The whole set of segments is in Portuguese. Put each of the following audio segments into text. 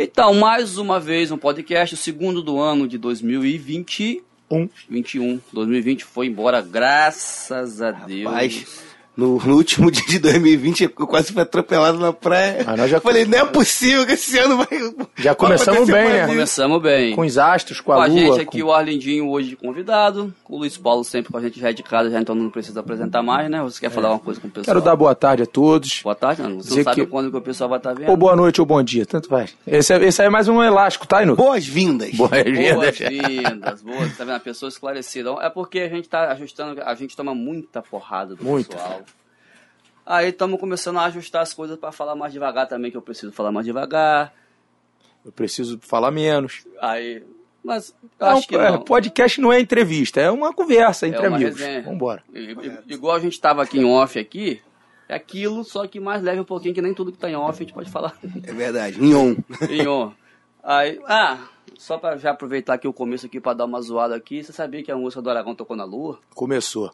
Então, mais uma vez um podcast, o segundo do ano de 2021. Um. 21. 2020 foi embora, graças a Deus. No, no último dia de 2020, eu quase fui atropelado na praia. Mas nós já- Falei, não é possível que esse ano vai. Já começamos bem, né? Começamos bem. Com os astros, com Com a a lua. gente aqui, com- o Arlindinho hoje de convidado. O Luiz Paulo sempre com a gente já é de casa, já então não precisa apresentar mais, né? Você quer falar uma coisa com o pessoal? Quero dar boa tarde a todos. Boa tarde, não. Você Dizer sabe que- quando que o pessoal vai estar vendo. Ou boa noite ou bom dia, tanto vai. Esse, é- esse aí é mais um elástico, tá, Inu? Boas-vindas. Boas-vindas. Boas-vindas, boas, tá vendo? A pessoa esclarecida. É porque a gente tá ajustando, a gente toma muita porrada do Muita. pessoal. Aí estamos começando a ajustar as coisas para falar mais devagar também, que eu preciso falar mais devagar. Eu preciso falar menos. Aí, mas eu Não, acho que é, não. podcast não é entrevista, é uma conversa entre É uma amigos. resenha. Vambora. Igual a gente tava aqui em off aqui, é aquilo, só que mais leve um pouquinho, que nem tudo que tá em off a gente pode falar É verdade, em on. em on. Aí, ah, só pra já aproveitar aqui o começo aqui pra dar uma zoada aqui, você sabia que a música do Aragão tocou na lua? Começou.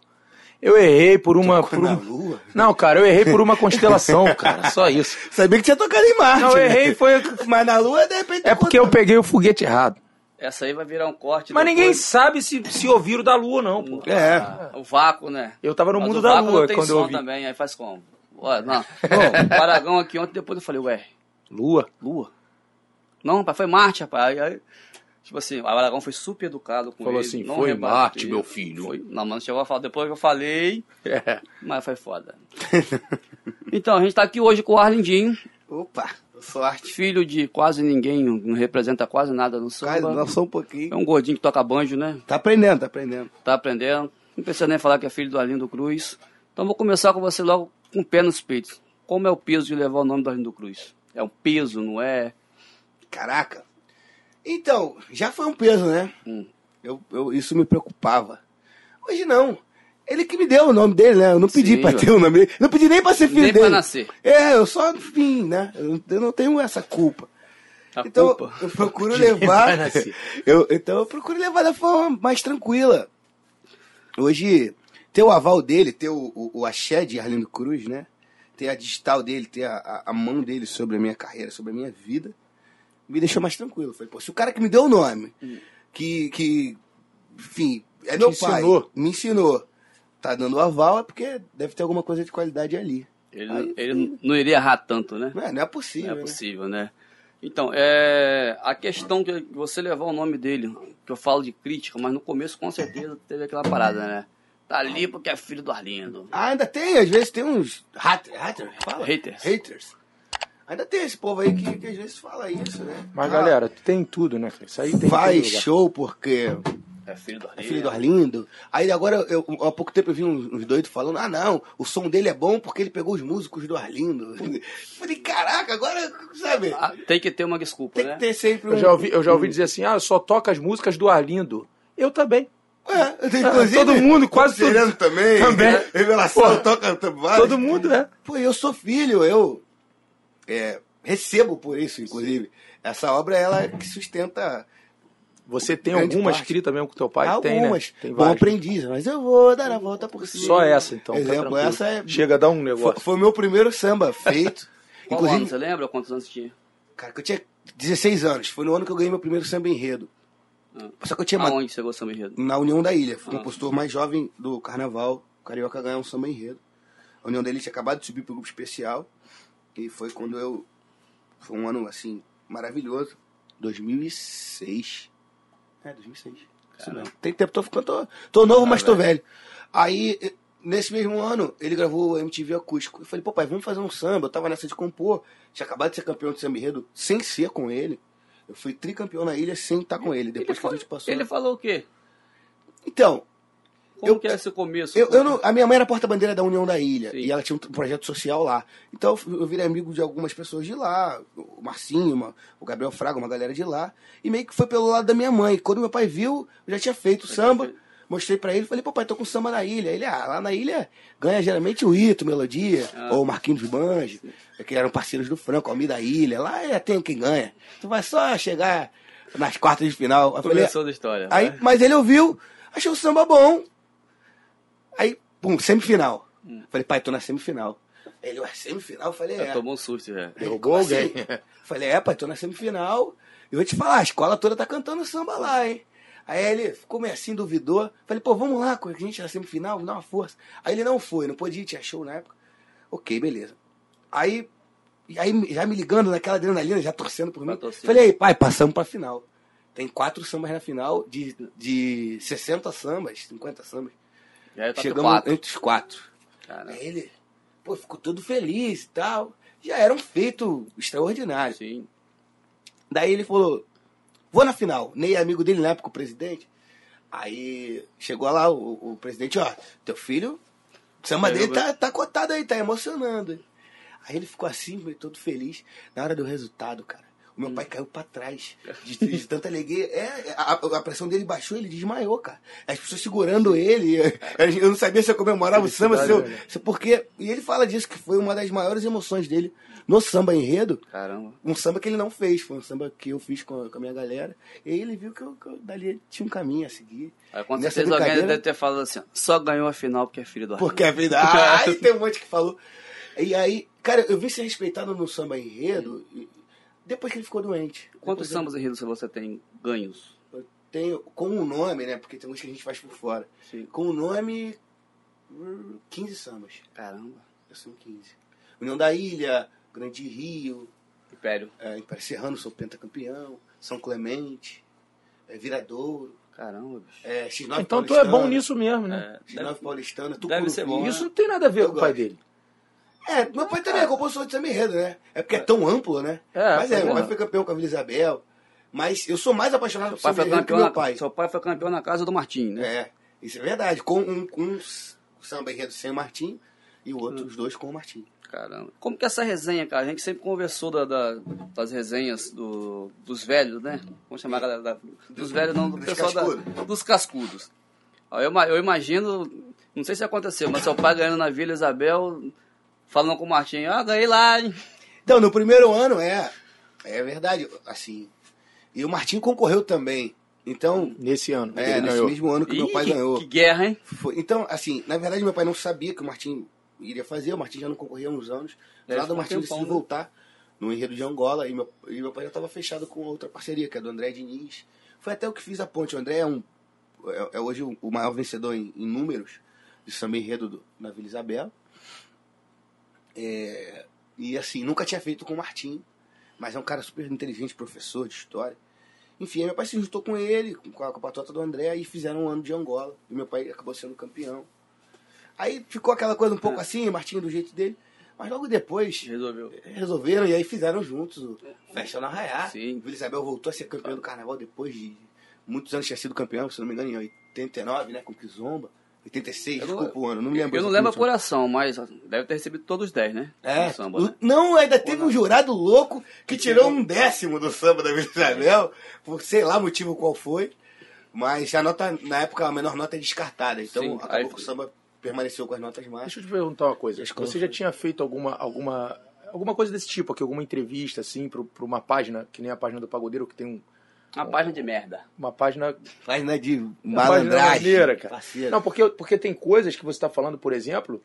Eu errei por uma. Por na um... lua? Não, cara, eu errei por uma constelação, cara. Só isso. Sabia que tinha tocado em Marte. Não, eu né? errei foi. Mas na lua, de repente. É porque eu peguei o foguete errado. Essa aí vai virar um corte. Mas depois. ninguém sabe se, se ouviram da lua, não, pô. É. Ah, o vácuo, né? Eu tava no Mas mundo o da lua não tem quando eu som ouvi. também, aí faz como? Ué, não. Bom, o Aragão aqui ontem, depois eu falei, ué, Lua? lua? Não, rapaz, foi Marte, rapaz. Aí, aí, tipo assim, o Aragão foi super educado com Falou ele. assim, não "Foi rebateu. Marte, meu filho." Foi. Não, mas chegou a falar, depois que eu falei, É. mas foi foda. então, a gente tá aqui hoje com o Arlindinho, Opa, sorte. filho de quase ninguém, não representa quase nada no Quase, samba. não, só um pouquinho. É um gordinho que toca banjo, né? Tá aprendendo, tá aprendendo. Tá aprendendo. Não precisa nem falar que é filho do Arlindo Cruz. Então vou começar com você logo com o pé nos peitos. Como é o peso de levar o nome do Arlindo Cruz? É um peso, não é? Caraca. Então, já foi um peso, né? Hum. Eu, eu- isso me preocupava. Hoje não. Ele que me deu o nome dele, né? Eu não pedi Sim, pra ter o nome dele. Não pedi nem pra ser filho Nem dele. pra nascer. É, eu só vim, né? Eu, não tenho essa culpa. A então, culpa. eu procuro Nem levar. eu, então, eu procuro levar da forma mais tranquila. Hoje, ter o aval dele, ter o, o, o axé de Arlindo Cruz, né? Ter a digital dele, ter a, a, a mão dele sobre a minha carreira, sobre a minha vida, me deixou mais tranquilo. Falei, pô, se o cara que me deu o nome, que, que enfim, é meu pai, ensinou. me ensinou, tá dando aval, é porque deve ter alguma coisa de qualidade ali. Ele, Aí, não- ele não iria errar tanto, né? Não é, não é possível. Não é né? possível, né? Então, é, a questão que você levar o nome dele, que eu falo de crítica, mas no começo com certeza teve aquela parada, né? Tá ali porque é filho do Arlindo. Ah, ainda tem, às vezes tem uns hater, hater, fala? Haters. haters. Ainda tem esse povo aí que, que às vezes fala isso, né? Mas, Ah, galera, tem tudo, né? Isso aí tem em faz show porque É filho do é Arlindo. filho do Arlindo. Aí agora, eu, há pouco tempo eu vi uns, uns doidos falando, ah não, o som dele é bom porque ele pegou os músicos do Arlindo. Falei, caraca, agora, sabe, Ah, tem que ter uma desculpa, tem né? que ter sempre um... Eu já ouvi, eu já ouvi dizer assim, ah, só toca as músicas do Arlindo. Eu também. É, inclusive, todo mundo, quase todo- Sereno também. Também. Revelação, Pô, toca vários. Todo mundo, é. Pô, eu sou filho, eu é, recebo por isso, inclusive. Essa obra, ela é que sustenta Você tem alguma parte. escrita mesmo com teu pai? algumas. Tem, né? Tem Bom várias. aprendiz, mas eu vou dar a volta por cima. Só essa, então. tá Exemplo, tranquilo. essa é... Chega a dar um Foi, negócio. foi o meu primeiro samba feito. Qual ano, inclusive, você lembra quantos anos tinha? cara, que eu tinha 16 anos. Foi no ano que eu ganhei meu primeiro samba enredo. Ah. Só que eu tinha Aonde você gostou do enredo? na União da Ilha. Fui o Ah. compositor mais jovem do carnaval. O Carioca ganhou um samba enredo. A União da Ilha tinha acabado de subir pro grupo especial. E foi quando eu. Foi um ano, assim, maravilhoso. 2006. É, 2006. Isso mesmo. Tem tempo, tô ficando. Tô, tô novo, mas tô velho. Aí, nesse mesmo ano, ele gravou o MTV acústico. Eu falei, pô, pai, vamos fazer um samba. Eu tava nessa de compor. Tinha acabado de ser campeão de samba enredo sem ser com ele. Eu fui tricampeão na ilha sem estar com ele. Depois que a gente passou. Ele falou o quê? Então, Como Eu- que é esse começo? eu, eu não- a minha mãe era porta-bandeira da União da Ilha Sim. e ela tinha um projeto social lá. Então eu virei amigo de algumas pessoas de lá, o Marcinho, uma- o Gabriel Fraga, uma galera de lá. E meio que foi pelo lado da minha mãe. Quando meu pai viu, eu já tinha feito samba. Mostrei pra ele, falei, papai, tô com samba na ilha. Ele, ah, lá na ilha ganha geralmente o Ito, Melodia, Ah. ou o Marquinhos de Banjo, que eram parceiros do Franco, Almir da Ilha. Lá é, tem quem ganha. Tu vai só chegar nas quartas de final. Eu falei, Começou da história. Aí, vai. mas ele ouviu, achou o samba bom. Pum, semifinal. Hum. Falei, pai, tô na semifinal. Ele, ué, semifinal? Eu falei, é. Tomou um susto, já. Ele, Derrubou alguém. assim? Falei, é, pai, tô na semifinal. E vou te falar, a escola toda tá cantando samba lá, hein? Aí ele ficou meio assim, duvidou. Falei, pô, vamos lá, com a gente na semifinal, dá uma força. Aí ele não foi, não podia, tinha show na época. Ok, beleza. Aí, e aí já me ligando naquela adrenalina, já torcendo por mim. Pra torcer. Falei, aí, pai, passamos pra final. Tem quatro sambas na final, de, de 60 sambas, 50 sambas. Já tá Chegamos quatro. entre os quatro. Cara, Aí ele, pô, ficou todo feliz e tal. Já era um feito extraordinário. sim. Daí ele falou, vou na final. Ney, amigo dele na época, o presidente. Aí chegou lá o, o presidente, ó, teu filho, o samba dele tá, tá cotado aí, tá emocionando. Aí ele ficou assim, meio todo feliz. Na hora do resultado, cara, o meu pai caiu pra trás. De, de tanta alegria. É, a, a pressão dele baixou, ele desmaiou, cara. As pessoas segurando ele. Eu não sabia se eu comemorava o samba, se eu, se- porque. E ele fala disso, que foi uma das maiores emoções dele no samba enredo Caramba. um samba que ele não fez, foi um samba que eu fiz com a, com a minha galera. E aí ele viu que eu, que eu dali tinha um caminho a seguir. Aí com Nessa certeza alguém deve ter falado assim, só ganhou a final porque é filho do Porque a vida. Ah, aí tem um monte que falou. E aí, cara, eu vim ser respeitado no samba enredo e- depois que ele ficou doente. Quantos Depois eu- sambas enredos você tem ganhos? Eu tenho com o nome, né? Porque tem uns que a gente faz por fora. Sim. Com o nome. hum, 15 sambas. Caramba. São 15. União da Ilha, Grande Rio, Império. é, Império Serrano, sou pentacampeão, São Clemente, é, Viradouro, Caramba, bicho. é, X9 Então tu é bom Paulistana, nisso mesmo, né? É, X9 Paulistana, deve Tucuruvi. ser bom, né? Isso não tem nada a ver Eu com o pai dele. É, meu pai também é compositor de samba enredo, né? É porque é tão amplo, né? É, Mas é, meu pai foi campeão com a Vila Isabel. Mas eu sou mais apaixonado por Seu pai, samba enredo que meu na, pai. seu pai foi campeão na casa do Martim, né? É, isso é verdade. Com um, um samba enredo sem o Martim e o outro, os dois com o Martim. Caramba. Como que é essa resenha, cara? A gente sempre conversou da, da- das resenhas do, dos velhos, né? Vamos chamar a galera da, dos velhos, não, do Dos pessoal da, cascudos. dos cascudos. Eu, eu imagino, não sei se aconteceu, mas seu pai ganhando na Vila Isabel, falando com o Martim, ah, ganhei lá, hein? Então, no primeiro ano, é. É verdade, assim. E o Martim concorreu também. Então, Nesse ano. é, ele nesse ganhou. mesmo ano que meu Ih, pai que, ganhou. que guerra, hein? Foi- então, assim, na verdade, meu pai não sabia que o Martim iria fazer. O Martim já não concorria há uns anos. É, do um Martim tempão, decidiu né? voltar no enredo de Angola. E meu, e meu pai já estava fechado com outra parceria, que é do André Diniz. Foi até o que fiz a ponte. O André é, um, é, é hoje o, o maior vencedor em, em números de samba enredo do, na Vila Isabel. É, e assim, nunca tinha feito com o Martim. Mas é um cara super inteligente, professor de história. Enfim, aí meu pai se juntou com ele, com a, com a patota do André, e fizeram um ano de Angola. E meu pai acabou sendo campeão. Aí ficou aquela coisa um pouco assim, Martinho do jeito dele. Mas logo depois Resolveu. resolveram e aí fizeram juntos o Festa no Arraiá. Sim. Vila Isabel voltou a ser campeão do carnaval depois de muitos anos tinha sido campeão, se não me engano, em 89, né? Com Kizomba. 86, Eu desculpa o ano, não me lembro. Eu não lembro a apuração, mas deve ter recebido todos os 10, né? É, samba, o- né? não, ainda teve um jurado louco que tirou um décimo do samba da Vila Isabel, por sei lá motivo qual foi, mas a nota, na época, a menor nota é descartada, então Sim, acabou aí- que o samba permaneceu com as notas Deixa máximas. eu te perguntar uma coisa. Escola Você já tinha feito alguma, alguma, alguma coisa desse tipo aqui, alguma entrevista, assim, para uma página, que nem a página do Pagodeiro, que tem um- Uma página de merda. uma página Página de Uma página malandragem, maneira, cara. parceiro. Não, porque, porque tem coisas que você está falando, por exemplo,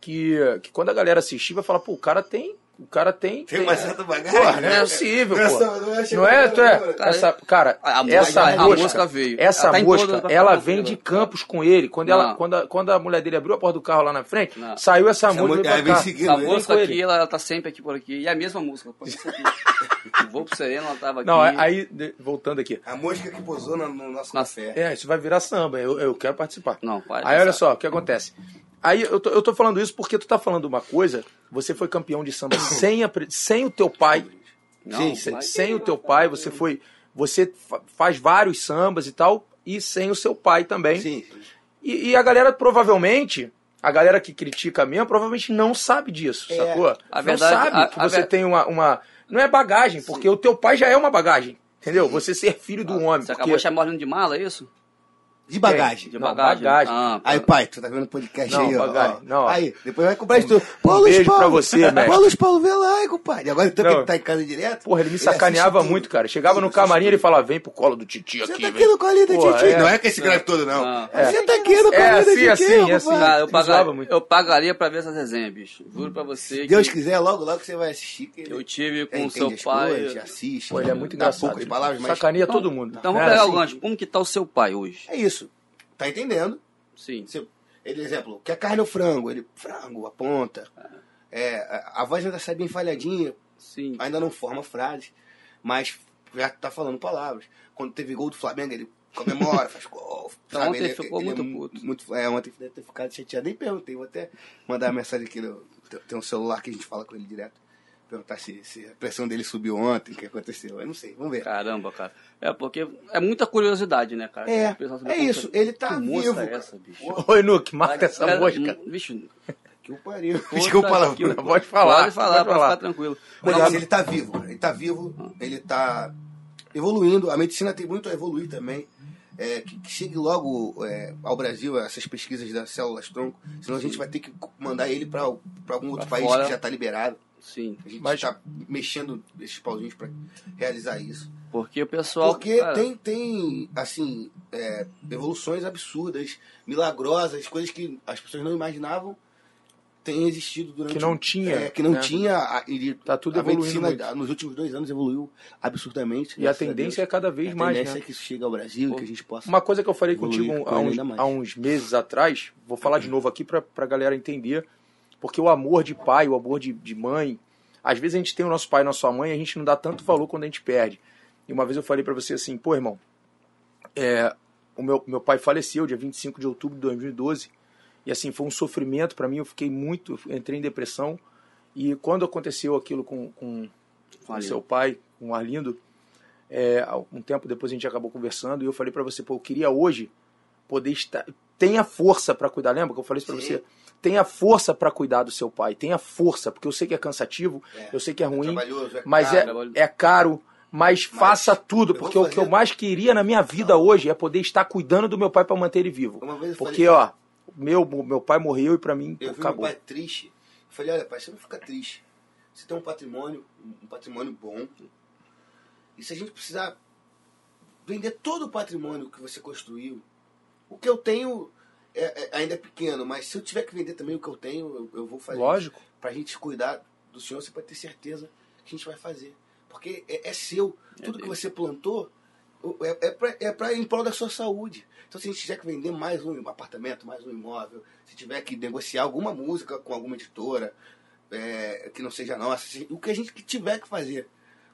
que, que quando a galera assistir vai falar, pô, o cara tem. O cara tem. Tem uma certa bagagem, Porra, não né? é possível, Não é pô. só- não é Não é, tu é. Cara, Essa, cara, A- a essa mosca- a mosca, mosca veio. Essa Ela tá mosca, ela vem né? de Campos com ele. Quando, ela, quando, a, quando a mulher dele abriu a porta do carro lá na frente, Não. saiu essa, Essa música mo- e veio aí pra vem seguindo, Essa né? ele. aqui, ela, ela tá sempre aqui por aqui. E a mesma música. Pode ser aqui. Vou pro Sereno, ela tava aqui. Não, aí, de- voltando aqui. A mosca que posou no, no nosso Nossa. café. É, isso vai virar samba, eu, eu quero participar. Não, pode Aí olha só, o que acontece? Aí eu tô, eu tô falando isso porque tu tá falando uma coisa, você foi campeão de samba sem, a sem o teu pai. Não, Sim, sem, sem o teu pai, você foi. Você fa- faz vários sambas e tal, e sem o seu pai também. Sim, sim. E, e a galera provavelmente, a galera que critica mesmo, provavelmente não sabe disso, É. sacou? A não verdade- sabe a- que a você ver- tem uma, uma. Não é bagagem, porque o teu pai já é uma bagagem. Entendeu? Você ser filho do homem. Você porque- acabou chamando de mala, é isso? De bagagem. De Não, bagagem. bagagem. Ah, Aí, pai, tu tá vendo o podcast Não, aí, ó, bagagem, ó. não. Aí, depois vai comprar isso tudo. Pô, Um beijo Paulo. pra você, mestre. Pô, Luiz Paulo, vê lá, aí, compadre. Agora, então, que ele tá em casa direto. Porra, ele me sacaneava tudo. muito, cara. Chegava no Tudo, camarim, ele assiste falava, vem pro colo do titi aqui. Você tá vem. aqui no colinho do Titi. é. Não é que esse grave todo, não. Não. Você tá aqui no É colinho do assim, Titi, assim, assim. Cara, eu, Ele muito. eu pagaria pra ver essas resenhas, bicho. Juro pra você. Deus quiser, logo, logo você vai assistir. Ele eu tive com seu pai. assiste. Pô, ele é muito engraçado. ele Sacaneia todo mundo. Então vamos É, pegar assim, o gancho. Como que tá o seu pai hoje? é isso. Tá entendendo? Sim. Você, ele, exemplo, quer carne ou frango? Ele, frango, aponta. É, a, a voz ainda sai bem falhadinha, Sim. ainda não forma frase, mas já tá falando palavras. Quando teve gol do Flamengo, ele comemora, faz gol. Então, ontem Ele- ficou ele é muito mu- puto. muito é, ontem deve ter ficado chateado. Nem perguntei, vou até mandar uma mensagem aqui. No, tem um celular que a gente fala com ele direto. Perguntar se, se a pressão dele subiu ontem, o que aconteceu. Eu não sei, vamos ver. Caramba, cara. É porque é muita curiosidade, né, cara? É, é isso, que- ele tá que vivo, É cara. essa, bicho? Oi, Nuke, mata essa Cara, mosca. Bicho, Que o pariu. puta Desculpa, que palavrão. o- Pode falar, Pode falar, pode falar. ficar tranquilo. Mas Não, assim, ele tá vivo, cara. Ele tá vivo, ele tá evoluindo. A medicina tem muito a evoluir também. É, que, que chegue logo é, ao Brasil essas pesquisas das células tronco, senão a gente vai ter que mandar ele para algum outro Pra país fora. que já está liberado. Sim, A gente Mas- está mexendo esses pauzinhos para realizar isso. porque o pessoal... Porque cara, tem, tem assim, é, evoluções absurdas, milagrosas, coisas que as pessoas não imaginavam têm existido durante Que não tinha, é, que não né? tinha a, e Tá tudo a evoluindo medicina muito. nos últimos dois anos evoluiu absurdamente E a tendência é cada vez a mais, tendência né? é que isso chegue ao Brasil e que a gente possa Uma coisa que eu falei contigo com há ele uns, há uns meses atrás, vou falar de novo aqui pra, pra galera entender, porque o amor de pai, o amor de, de mãe, às vezes a gente tem o nosso pai e nossa mãe e a gente não dá tanto valor quando a gente perde. E uma vez eu falei pra você assim, pô, irmão, é, o meu, meu pai faleceu dia 25 de outubro de 2012, e assim, foi um sofrimento pra mim, eu fiquei muito, entrei em depressão, e quando aconteceu aquilo com, com, com seu pai, com o Arlindo, é, um tempo depois a gente acabou conversando e eu falei pra você, pô, eu queria hoje poder estar. Tenha força pra cuidar, lembra que eu falei isso pra Sim. você? Tenha força pra cuidar do seu pai, tenha força, porque eu sei que é cansativo, É. eu sei que é ruim, trabalhoso, é mas caro. é, é caro. Mas, faça tudo, porque o que eu mais queria na minha vida hoje é poder estar cuidando do meu pai pra manter ele vivo. Uma vez eu Porque, falei, ó, meu, meu pai morreu e pra mim eu vi acabou. meu pai triste. Eu falei, olha, pai, você não fica triste. Você tem um patrimônio, um patrimônio bom. E se a gente precisar vender todo o patrimônio que você construiu, o que eu tenho é- é- ainda é pequeno, mas se eu tiver que vender também o que eu tenho, eu, eu vou fazer. Lógico. Pra gente cuidar do senhor, você pode ter certeza que a gente vai fazer. Porque é, é seu. Tudo que você plantou é, é, pra, é pra em prol da sua saúde. Então, se a gente tiver que vender mais um apartamento, mais um imóvel, se tiver que negociar alguma música com alguma editora é, que não seja nossa, o que a gente tiver que fazer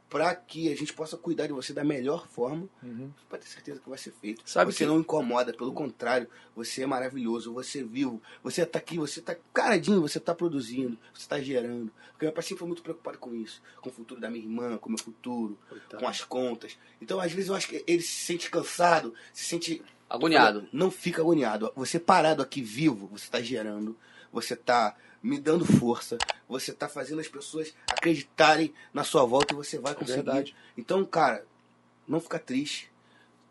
para que a gente possa cuidar de você da melhor forma, Uhum. pode ter certeza que vai ser feito. Sabe você que- não incomoda, pelo contrário, você é maravilhoso, você é vivo, você tá aqui, você tá caradinho, você tá produzindo, você tá gerando. Porque meu pai sempre foi muito preocupado com isso, com o futuro da minha irmã, com o meu futuro, Coitado. com as contas. Então, às vezes, eu acho que ele se sente cansado, se sente Agoniado. não fica agoniado. Você parado aqui vivo, você está gerando, você está me dando força, você está fazendo as pessoas acreditarem na sua volta e você vai conseguir. verdade. Então, cara, não fica triste.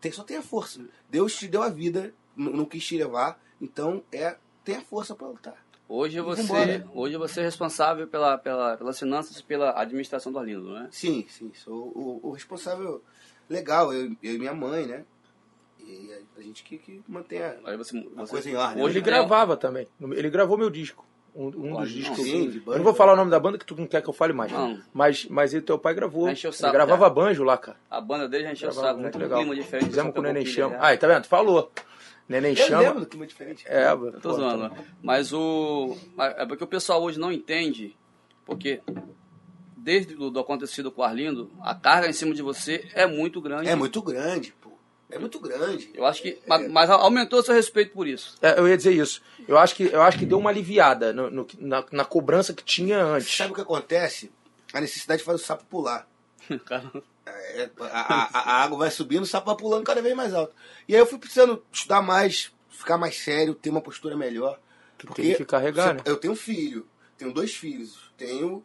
Tem, só tenha força. Deus te deu a vida, não, quis te levar, então é tenha força para lutar. Hoje você, Vambora. hoje você é responsável pela, pela, pelas finanças e pela administração do Arlindo, né? Sim, sim, sou o, o responsável legal, eu, eu e minha mãe, né? E a, gente que, que mantém a, Aí você, a você- coisa em ordem. Hoje Ele tem- gravava também. Ele gravou meu disco. Um, um dos discos. sim, de eu banjo, não vou né? falar o nome da banda que tu não quer que eu fale mais. Não. Mas, mas ele, teu pai gravou. Vai encher o Ele saco, gravava cara. banjo lá, cara. A banda dele já encheu o saco, muito legal. clima diferente. Fizemos com o Neném Chama. já. Ah, tá vendo? Tu falou. Neném Eu Chama. lembro do clima diferente. É, Eu tô zoando. né? Mas o. É porque o pessoal hoje não entende, porque desde o do acontecido com o Arlindo, a carga em cima de você é muito grande. É muito grande, pô. É muito grande. Eu acho que. Mas, mas aumentou seu respeito por isso. É, eu ia dizer isso. Eu acho que, eu acho que deu uma aliviada no- no- na, na cobrança que tinha antes. Sabe o que acontece? A necessidade faz o sapo pular. É, a, a- a água vai subindo, o sapo vai pulando cada vez mais alto. E aí eu fui precisando estudar mais, ficar mais sério, ter uma postura melhor. tem que carregar, né? Eu tenho filho, tenho dois filhos, tenho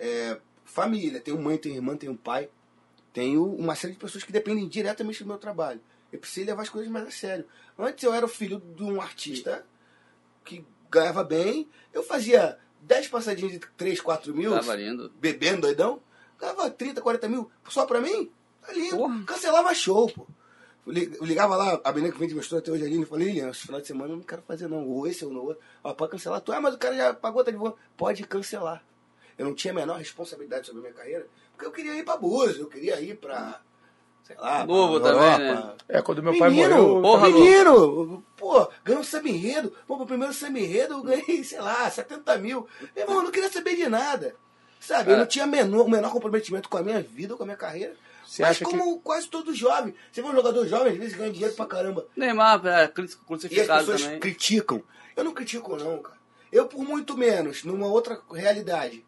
é, família, tenho mãe, tenho irmã, tenho pai, tenho uma série de pessoas que dependem diretamente do meu trabalho. Eu precisei levar as coisas mais a sério. Antes eu era o filho de um artista que ganhava bem. Eu fazia 10 passadinhas de 3, 4 mil, Tava lindo. bebendo doidão. Ganhava 30, 40 mil só pra mim. Tá lindo. Porra. Cancelava show, pô. Eu li- eu ligava lá, a menina que vende meu até hoje ali, e falei, Lilian, esse final de semana eu não quero fazer não. Ou esse ou no outro. Ó, pode cancelar. Tu, ah, mas o cara já pagou, tá de boa. Pode cancelar. Eu não tinha a menor responsabilidade sobre a minha carreira, porque eu queria ir pra Búzios, eu queria ir pra, sei lá, Novo pra também, Europa. né? É, quando meu pai Menino, morreu. eu porra, menino, pô, ganhou um samba enredo. Pô, pro primeiro samba enredo eu ganhei, sei lá, 70 mil. Meu irmão, eu não queria saber de nada. Sabe, eu É. não tinha menor, o menor comprometimento com a minha vida, com a minha carreira. Você Mas como quase todo jovem. Você vê um jogador jovem, às vezes ganha dinheiro pra caramba. Neymar é cru- E as crucificado pessoas também. criticam. Eu não critico, não, cara. Eu, por muito menos, numa outra realidade,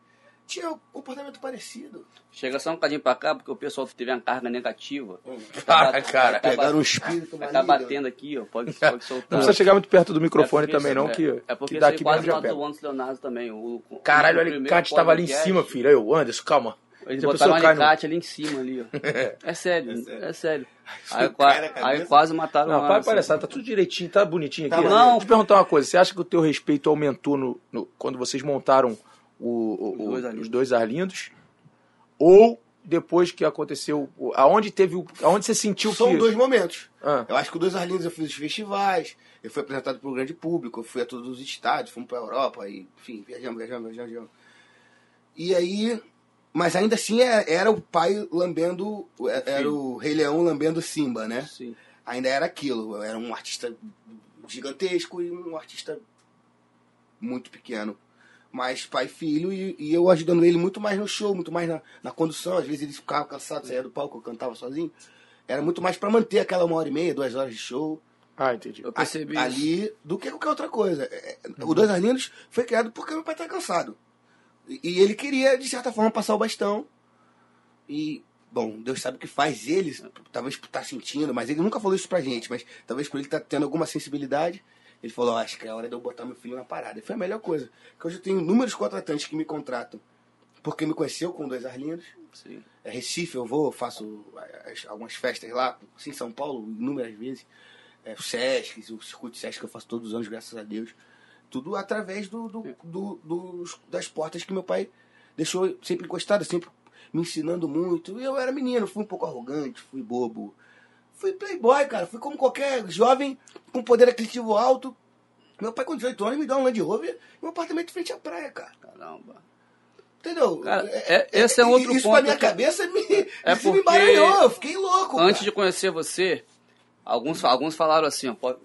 tinha um comportamento parecido. Chega só um cadinho pra cá, porque o pessoal teve uma carga negativa. Para, cara. Vai tá Pegaram um bat- espírito Vai tá batendo aqui, ó. Pode, pode Não soltar. precisa chegar muito perto do microfone É também, isso- não, é- que, É porque que aí daqui mesmo quase já matou pega. o Anderson Leonardo também. O, o- Caralho, o o alicate tava ali em cima, filho. Aí, ô, Anderson, calma. Eles Já botaram um no- alicate ali em cima ali, ó. É sério, é sério. Aí, Cai qua- na cabeça. aí quase mataram Não, o para palhaçada, tá tudo direitinho, tá bonitinho aqui. Tá Não. Deixa eu te perguntar uma coisa. Você acha que o teu respeito aumentou no, no- quando vocês montaram o- o- Os dois Arlindos. os dois Arlindos? Ou depois que aconteceu. Aonde teve o. Aonde você sentiu São que. dois momentos. Ah, Eu acho que o Dois Arlindos eu fiz os festivais, eu fui apresentado para o grande público, eu fui a todos os estádios, fomos para a Europa, e, enfim, viajamos, viajamos, viajamos, viajamos. E aí, mas ainda assim é- era o pai lambendo, é- era o Rei Leão lambendo Simba, né? Sim. Ainda era aquilo, era um artista gigantesco e um artista muito pequeno. Mas pai e filho, e, e eu ajudando ele muito mais no show, muito mais na, na condução. Às vezes ele ficava cansado, saía do palco, eu cantava sozinho. Era muito mais para manter aquela uma hora e meia, duas horas de show ah, entendi. Eu percebi isso. ali do que qualquer outra coisa. É, é, O Dois Arlindos foi criado porque meu pai tá cansado. E, e ele queria, de certa forma, passar o bastão. E, bom, Deus sabe o que faz ele, talvez por estar sentindo, mas ele nunca falou isso pra gente, mas talvez por ele estar tendo alguma sensibilidade. Ele falou, "Ó, acho que é hora de eu botar meu filho na parada. E foi a melhor coisa. Porque hoje eu tenho inúmeros contratantes que me contratam porque me conheceu com Dois Arlindos. Sim. É Recife, eu vou, faço as- algumas festas lá, assim, em São Paulo, inúmeras vezes. É, o Sesc, o circuito Sesc que eu faço todos os anos, graças a Deus. Tudo através do, do- do- dos- das portas que meu pai deixou sempre encostado, sempre me ensinando muito. E eu era menino, fui um pouco arrogante, fui bobo. Fui playboy, cara. Fui como qualquer jovem com poder aquisitivo alto. Meu pai, com 18 anos, me deu um Land Rover e um apartamento frente à praia, cara. Caramba. Entendeu? Cara, é- esse é um outro Isso ponto pra minha que- cabeça me, É isso me porque embaralhou. Eu fiquei louco. Antes cara. de conhecer você, alguns, alguns falaram assim, ó, pode-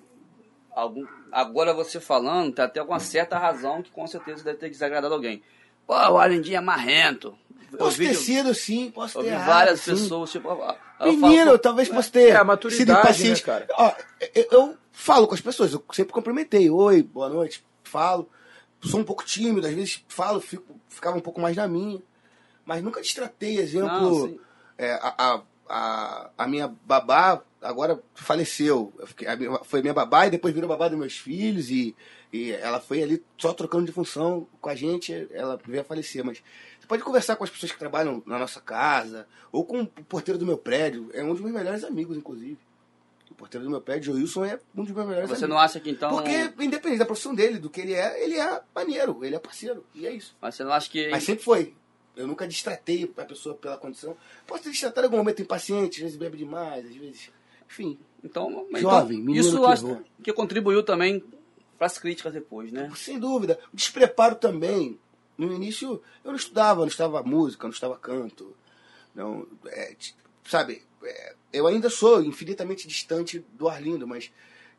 algum, agora você falando, tem até alguma certa razão que com certeza deve ter desagradado alguém. Pô, o Arlindinho é marrento. Eu Posso vi, ter de- sido, sim. Posso eu ter vi errado, várias sim. pessoas, tipo, eu Menino, falo, talvez possa ter É, sido impaciente. né, cara? Ó, eu, eu falo com as pessoas, eu sempre cumprimentei. Oi, boa noite, falo. Sou um pouco tímido, às vezes falo, fico, ficava um pouco mais na minha. Mas nunca destratei, Não, exemplo. sim. é, a, a, a, minha babá agora faleceu. Eu fiquei- foi minha babá e depois virou babá dos meus filhos. E, e ela foi ali só trocando de função com a gente, ela veio a falecer. Mas você pode conversar com as pessoas que trabalham na nossa casa, ou com o porteiro do meu prédio. É um dos meus melhores amigos, inclusive. O porteiro do meu prédio, o Wilson, é um dos meus melhores Você amigos. não acha que então. Porque, independente da profissão dele, do que ele é, ele é maneiro, ele é parceiro. E é isso. Mas você não acha que. Mas sempre foi. Eu nunca distratei a pessoa pela condição. Posso ter distratado em algum momento impaciente, às vezes bebe demais, às vezes. Enfim. Então, então Jovem, menino isso que acho que contribuiu também para as críticas depois, né? Sem dúvida. O despreparo também. No início, eu não estudava, não estudava música, não estudava canto. Não, é, sabe, é, eu ainda sou infinitamente distante do Arlindo, mas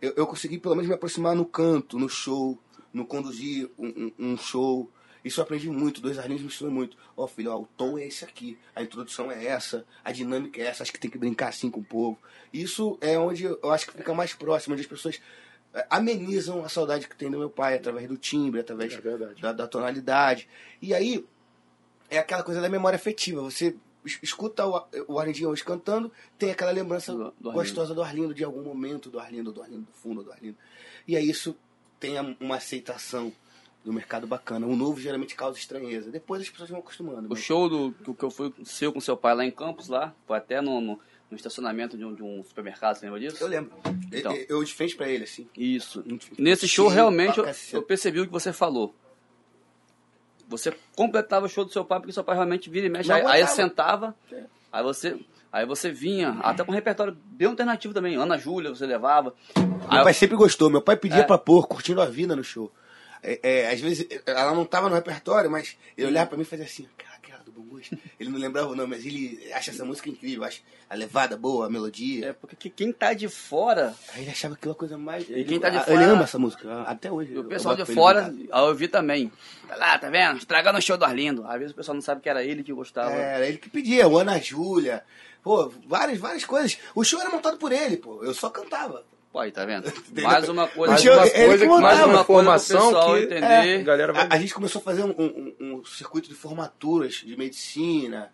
eu, eu consegui pelo menos me aproximar no canto, no show, no conduzir um, um- show. Isso eu aprendi muito, dois Arlindos me ensinou muito. Ó, filho, ó, o tom é esse aqui, a introdução é essa, a dinâmica é essa, acho que tem que brincar assim com o povo. Isso é onde eu acho que fica mais próximo, onde as pessoas amenizam a saudade que tem do meu pai, através do timbre, através É da, da tonalidade. E aí, é aquela coisa da memória afetiva. Você es- escuta o, o Arlindinho hoje cantando, tem aquela lembrança Do- do gostosa do Arlindo, de algum momento do Arlindo, do Arlindo do fundo do Arlindo. E aí isso tem uma aceitação do mercado bacana. O novo geralmente causa estranheza. Depois as pessoas vão acostumando. O mas- show do que que eu fui seu com seu pai lá em Campos, lá, foi até no, no, no estacionamento de um, de um supermercado, você lembra disso? Eu lembro. Então. Eu, eu de frente pra ele, assim. Isso. Nesse show, Cheio realmente, eu, eu percebi o que você falou. Você completava o show do seu pai, porque seu pai realmente vira e mexe. Não Aí, aí sentava, aí você, aí você vinha, até com um repertório bem alternativo também. Ana Júlia, você levava. Aí Meu pai sempre gostou. Meu pai pedia É. pra pôr Curtindo a Vida no show. É, é, às vezes, ela não tava no repertório, mas ele olhava pra mim e fazia assim, aquela do bom gosto. Ele não lembrava o nome, mas ele acha essa música incrível, acha a levada boa, a melodia. É porque que- quem tá de fora, Aí ele achava aquela coisa mais... E quem tá de Ah, fora- Ele ama essa música, até hoje. o pessoal de ele fora, eu vi também. Tá lá, tá vendo? Estragando o show do Arlindo. Às vezes o pessoal não sabe que era ele que gostava. É, Era ele que pedia, o Ana Júlia. Pô, várias, várias coisas. O show era montado por ele, pô. Eu só cantava. Pô, aí, tá vendo? Mais uma coisa. Mais uma coisa mais uma informação que- entender. A galera vai... A, a gente começou a fazer um, um- um circuito de formaturas de medicina,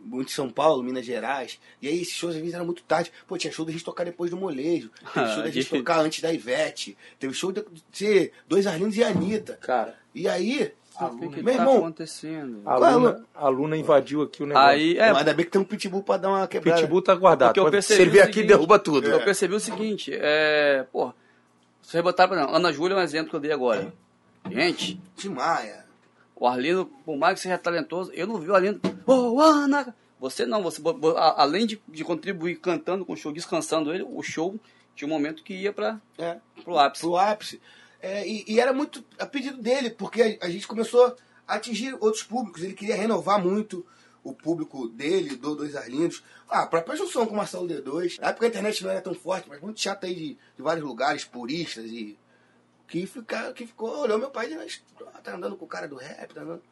muito em São Paulo, Minas Gerais. E aí esses shows às vezes eram muito tarde. Pô, tinha show da gente tocar depois do molejo. Teve show da gente Difícil. tocar antes da Ivete. Teve show de de ser dois Arlindos e a Anitta. Cara, E aí, O que, que meu tá irmão, acontecendo? a é, aluna, a aluna invadiu aqui o negócio. Aí, é, ainda bem que tem um pitbull pra dar uma o quebrada. Pitbull tá guardado. Porque eu percebi Se ele vier o aqui, seguinte- derruba tudo. eu percebi o seguinte, é, pô, vocês botaram, exemplo, Ana Júlia é um exemplo que eu dei agora. Gente, Tim Maia. o Arlindo, por mais que seja talentoso, eu não vi o Arlindo, ô Ana, você não, você, além de, de contribuir cantando com o show, descansando ele, o show tinha um momento que ia para É. pro ápice. pro ápice. É, e, e era muito a pedido dele, porque a, a gente começou a atingir outros públicos. Ele queria renovar muito o público dele, do Dois Arlindos. Ah, a própria junção com o Marcelo D2. Na época a internet não era tão forte, mas muito chato aí de, de vários lugares, puristas e. Que, fica, que ficou, olhou meu pai e disse, tá andando com o cara do rap, tá andando.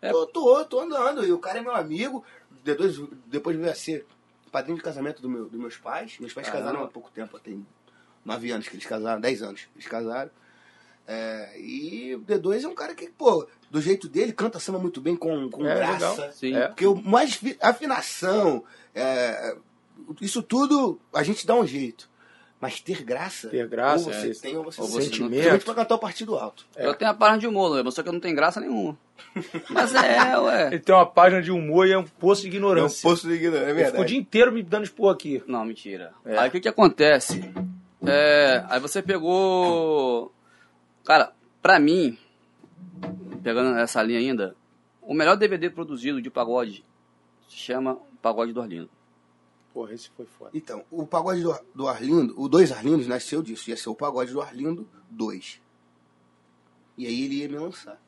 É. Tô, tô, tô andando. E o cara é meu amigo. D2 depois veio a ser padrinho de casamento do meu, dos meus pais. Meus pais Caramba. casaram há pouco tempo, tem nove anos que eles casaram, dez anos que eles casaram. É, e o D2 é um cara que, pô, do jeito dele, canta samba muito bem, com, com É, graça. legal. Sim. É. Porque o mais fi- afinação, é, isso tudo a gente dá um jeito. Mas ter graça. Ter graça, ou você é. tem, ou você Ou não você. Principalmente pra cantar o partido alto. Eu tenho a página de humor, só que eu não tenho graça nenhuma. Mas é, ué. Ele tem uma página de humor e é um poço de É um ignorância. posto de ignorância, é Ele ficou o verdade. dia inteiro me dando expor aqui. Não, mentira. É. Aí o que que acontece? É, aí você pegou. Cara, pra mim, pegando essa linha ainda, o melhor DVD produzido de pagode se chama Pagode do Arlindo. Porra, esse foi foda. Então, o pagode do, do Arlindo, o Dois Arlindos nasceu disso. Ia ser o pagode do Arlindo 2. E aí ele ia me lançar.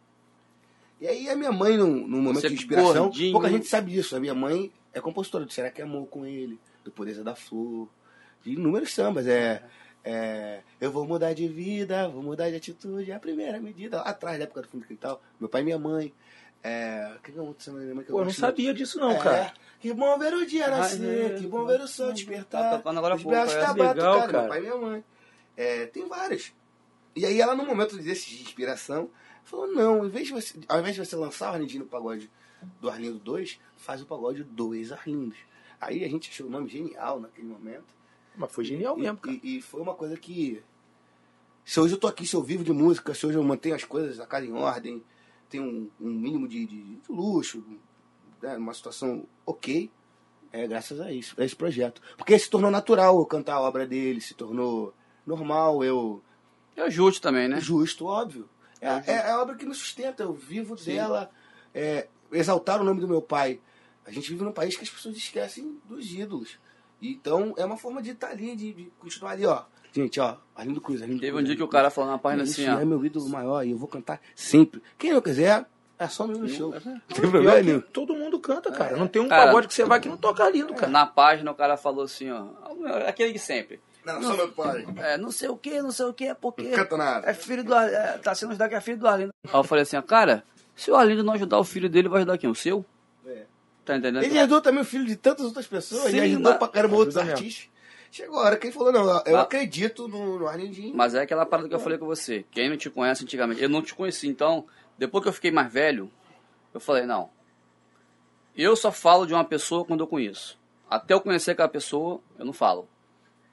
E aí a minha mãe, num, num momento Você de inspiração, gordinho. pouca gente sabe disso. A minha mãe é compositora do Será que Amou com ele, do Pureza da Flor, de inúmeros sambas. É, é, eu vou mudar de vida, vou mudar de atitude, é a primeira medida. Lá atrás, na época do fundo do quintal, meu pai e minha mãe. É, o que que é outro samba da minha mãe que Pô, eu não gosto muito? sabia disso não, É, cara. Que bom ver o dia nascer, é, que bom ver o sol Tá despertar. tocando agora os pouco, braços é. tá Legal, batucado, cara. meu pai e minha mãe. É, tem várias. E aí ela, no momento desse de inspiração, falou, não, em vez de você, ao invés de você lançar o Arlindinho no pagode do Arlindo 2, faz o pagode 2 Arlindos. Aí a gente achou o nome genial naquele momento. Mas foi genial E- mesmo, cara. E, e foi uma coisa que. Se hoje eu tô aqui, se eu vivo de música, se hoje eu mantenho as coisas, a casa em ordem, tenho um, um mínimo de, de- de luxo, né, uma situação ok, é graças a isso, a esse projeto. Porque se tornou natural eu cantar a obra dele, se tornou normal, eu. É justo também, né? Justo, óbvio. É, É é a obra que me sustenta, eu vivo Sim. dela. é, exaltar o nome do meu pai. A gente vive num país que as pessoas esquecem dos ídolos. Então é uma forma de estar ali, de, de continuar ali, ó. Gente, ó, Arlindo Cruz, Arlindo Teve um Cruz, dia que o Arlindo cara falou na página Isso assim, ó. é meu ídolo maior e eu vou cantar sempre. Quem não quiser, é só no show. é. Não tem problema nenhum. todo mundo canta, cara. Não tem um Cara, pagode que você vai que não toca lindo, cara. Na página o cara falou assim, ó. Aquele de sempre. Não, só meu pai. É, não sei o que, não sei o que, é porque. Não canta nada. É filho do Ar- é, Tá sendo ajudado que é filho do Arlindo. Aí eu falei assim, ó, cara, se o Arlindo não ajudar o filho dele, vai ajudar quem? O seu? É. Tá entendendo? Ele ajudou também o filho de tantas outras pessoas, Sim, ele ajudou mas- pra caramba outros artistas. Chegou a hora que ele falou, não, eu Mas- acredito no, no Arlindinho. Mas é aquela parada que eu falei com você. Quem não te conhece antigamente, eu não te conheci. Então, depois que eu fiquei mais velho, eu falei, não. Eu só falo de uma pessoa quando eu conheço. Até eu conhecer aquela pessoa, eu não falo.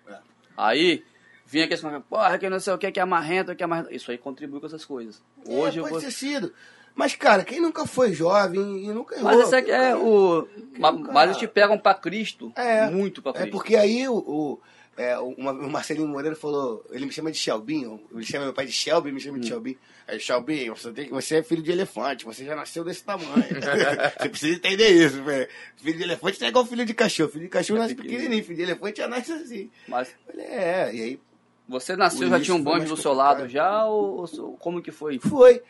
É. Aí, vinha aquele porra, que não sei o que, que é marrento, que é marrento. Isso aí contribui com essas coisas. Hoje é, eu pode vou. ter sido. Mas, cara, quem nunca foi jovem e nunca errou? Mas isso aqui é o. ma- nunca- Mas eles te pegam pra Cristo. É. Muito pra É Cristo. porque aí o, o, é, o, uma- o Marcelinho Moreira falou, ele me chama de Shelbinho, ele chama meu pai de Shelby, me chama de Shelby. Aí, Shelbinho, você, tem, que- você é filho de elefante, você já nasceu desse tamanho. você precisa entender isso, velho. Filho de elefante não é igual filho de cachorro, filho de cachorro nasce pequenininho, filho de elefante já nasce assim. Mas falei, é, e aí você nasceu, já tinha um mais do seu lado já? Ou, ou como que foi? Foi.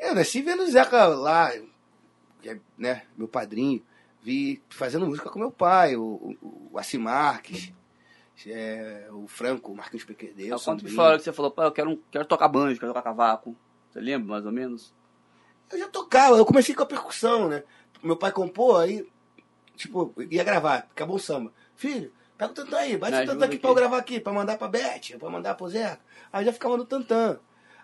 Eu nasci vendo o Zeca lá, que é, né, meu padrinho. Vi fazendo música com meu pai, o, o, o Assi Marques, é, o Franco, o Marquinhos que foi a hora que você falou, pô, eu quero, um- quero tocar banjo, quero tocar cavaco? Você lembra mais ou menos? Eu já tocava, eu comecei com a percussão, né? Meu pai compôs, aí, tipo, ia gravar, acabou o samba. Filho, pega o tantã aí, bate Me o tantã aqui pra eu gravar aqui, pra mandar pra Beth, pra mandar pro Zeca. Aí já ficava no tantã.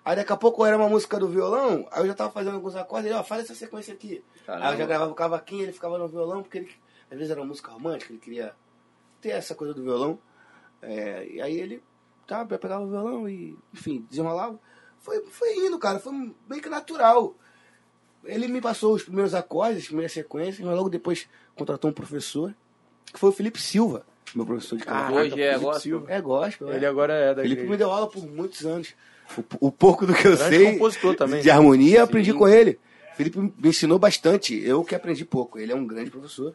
Aí daqui a pouco era uma música do violão, aí eu já tava fazendo alguns acordes, ele, ó, faz essa sequência aqui. Caramba. Aí eu já gravava o cavaquinho, ele ficava no violão, porque ele, às vezes era uma música romântica, ele queria ter essa coisa do violão. É, e aí ele tá, pegava o violão e, enfim, desenrolava. Foi, foi indo, cara, foi meio que natural. Ele me passou os primeiros acordes, as primeiras sequências, mas logo depois contratou um professor, que foi o Felipe Silva, meu professor de Caraca, canto. hoje é Felipe gospel. Silva. É gospel, Ele é. agora é da Felipe me deu aula por muitos anos. O, o pouco do que eu Grande sei compositor também, de né? harmonia, aprendi com ele. Felipe me ensinou bastante. Eu que aprendi pouco. Ele é um grande professor.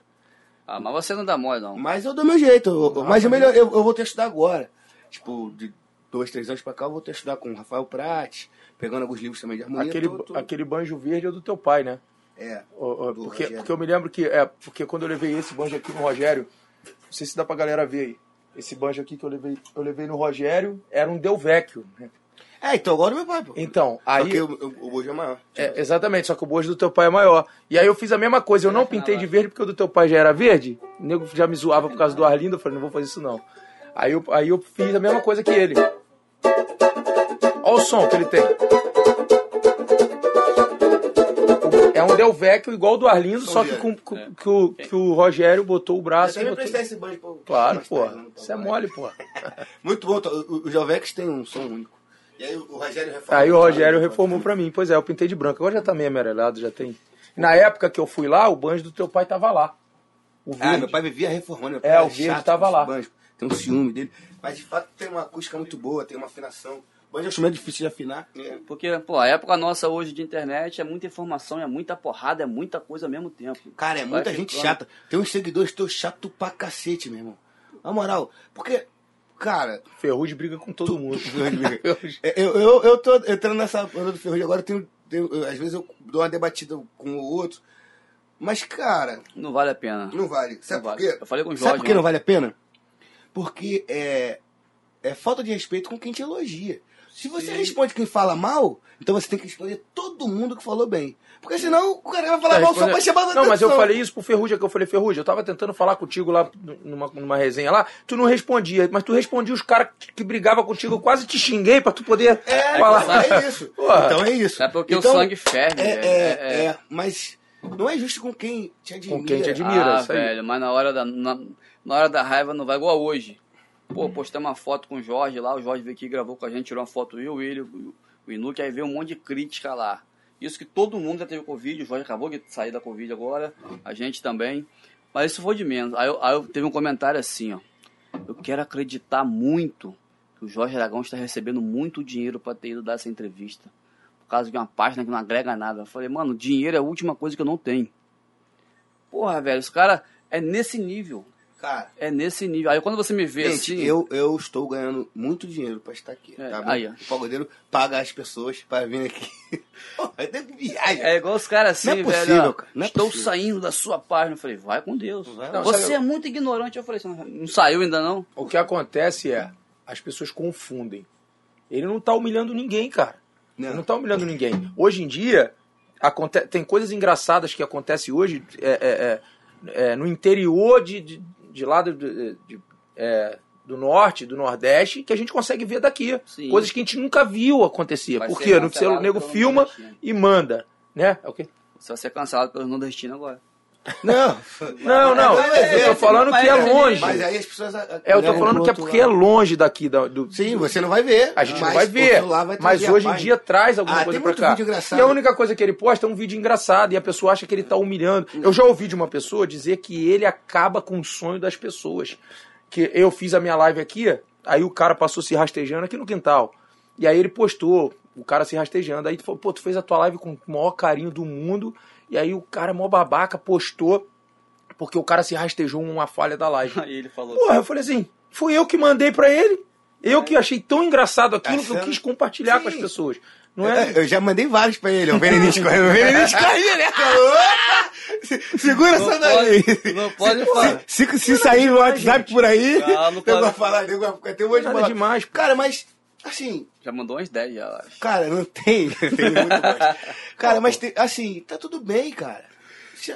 Ah, mas você não dá mole, não. Mas eu dou meu jeito. Eu- mas eu, melhor, eu, eu vou ter que estudar agora. Tipo, de dois, três anos pra cá, eu vou ter que estudar com o Rafael Prates, pegando alguns livros também de harmonia. Aquele, tô- tô- aquele banjo verde é do teu pai, né? É. Do porque, Rogério. porque eu me lembro que. É, porque quando eu levei esse banjo aqui no Rogério, não sei se dá pra galera ver aí. Esse banjo aqui que eu levei, eu levei no Rogério era um Del Vecchio. né? É, então agora é meu pai, pô. Então, Só aí. que o, o, o bojo é maior. É, exatamente, só que o bojo do teu pai é maior. E aí eu fiz a mesma coisa, eu não pintei de verde porque o do teu pai já era verde. O nego já me zoava por causa do Arlindo, eu falei, não vou fazer isso não. Aí eu, aí eu fiz a mesma coisa que ele. Olha o som que ele tem. É um Del Vecchio igual do Arlindo, só que, com, com- que, o, que o Rogério botou o braço Você e me botou... esse banjo, pô. Claro, pô. tá Isso é mole, pô. Muito bom. O- Os Jovex tem um som único. E aí o Rogério reformou. Aí o Rogério reformou pra mim. Pois é, eu pintei de branco. Agora já tá meio amarelado, já tem. Na época que eu fui lá, o banjo do teu pai tava lá. O Ah, verde. meu pai vivia reformando. Meu pai É, o verde chato tava lá. Banjo. Tem um ciúme dele. Mas de fato tem uma acústica muito boa, tem uma afinação. Banjo é um instrumento difícil de afinar. É. Porque, pô, a época nossa hoje de internet é muita informação, é muita porrada, é muita coisa ao mesmo tempo. Cara, é muita Vai gente ficando. chata. Tem uns seguidores tão chato pra cacete, meu irmão. Na moral, porque, cara, Ferrugem briga com todo mundo. eu, eu, eu tô entrando nessa onda do ferrugem agora, tenho, tenho- às vezes eu dou uma debatida com o outro. Mas, cara, Não vale a pena. não vale. Sabe Não por vale. quê? Eu falei com o Sabe Jorge por que não vale a pena? Porque é, é falta de respeito com quem te elogia. Se você Sim. responde quem fala mal, então você tem que responder todo mundo que falou bem. Porque senão o cara vai falar Tá mal só pra chamar a Não, mas eu atenção. falei isso pro Ferrugem, que eu falei, Ferrugem, eu tava tentando falar contigo lá numa, numa resenha lá, tu não respondia, mas tu respondia os caras que, que brigavam contigo, eu quase te xinguei pra tu poder É, falar. é isso. Porra. Então é isso. É porque Então, o sangue ferve, É, velho. é, é, mas não é justo com quem te admira. Com quem te admira. ah, isso aí. velho, mas na hora, da, na, na hora da raiva não vai igual hoje. Pô, postei uma foto com o Jorge lá, o Jorge veio aqui, gravou com a gente, tirou uma foto eu, ele, o, o Inuque, aí veio um monte de crítica lá. Isso que todo mundo já teve Covid, o Jorge acabou de sair da Covid agora, a gente também. Mas isso foi de menos. Aí, eu- aí eu teve um comentário assim, ó. Eu quero acreditar muito que o Jorge Aragão está recebendo muito dinheiro para ter ido dar essa entrevista. Por causa de uma página que não agrega nada. Eu falei, mano, dinheiro é a última coisa que eu não tenho. Porra, velho, os caras é nesse nível. Cara, É nesse nível. Aí quando você me vê gente, assim. eu, eu estou ganhando muito dinheiro pra estar aqui. É, tá? aí, ó. o pagodeiro paga as pessoas pra vir aqui. É viagem. É igual os caras assim, Não é velho. possível, ó, cara, não é Estou possível. saindo da sua página. Eu falei, vai com Deus. Vai, não, você sabe- é muito ignorante. Eu falei, "Você não- não saiu ainda não? O que acontece é, as pessoas confundem. Ele não tá humilhando ninguém, cara. Ele não Não. tá humilhando ninguém. Hoje em dia, aconte- tem coisas engraçadas que acontecem hoje é, é, é, é, no interior de, de, de lá do, de- de- é, do norte, do nordeste, que a gente consegue ver daqui. Sim. Coisas que a gente nunca viu acontecer. Vai Por ser quê? No cancelado o nego filma nordestino. e manda. Né? É o quê? Você vai ser cancelado pelo nordestino agora. Não, Não, não. É, eu tô falando que é longe. Mas aí as pessoas. É, eu tô levam falando que é porque é longe daqui da- do. Sim, você não vai ver. A gente não vai ver. vai Mas hoje em dia traz alguma Ah, coisa pra cá. E a única coisa que ele posta é um vídeo engraçado. E a pessoa acha que ele tá humilhando. Eu já ouvi de uma pessoa dizer que ele acaba com o sonho das pessoas. Que eu fiz a minha live aqui, aí o cara passou se rastejando aqui no quintal. E aí ele postou, o cara se rastejando. Aí tu falou, pô, tu fez a tua live com o maior carinho do mundo. E aí o cara, mó babaca, postou. Porque o cara se rastejou uma falha da live. Aí ele falou Porra, eu falei assim, fui eu que mandei pra ele. Eu que achei tão engraçado aquilo que eu Achando- quis compartilhar com as Sim. pessoas. Não é? É, Eu já mandei vários pra ele. O Berenice correndo. O Berenice corre direto. Opa! Se- Segura Não essa daí. não pode falar. Se, se sair no WhatsApp por aí, Ah, não eu vou falar, eu vou ficar até hoje demais. Cara, mas, assim, Já mandou umas 10 já, acho. cara, não tem. tem muito mais. Cara, mas, tem, assim, tá tudo bem, cara.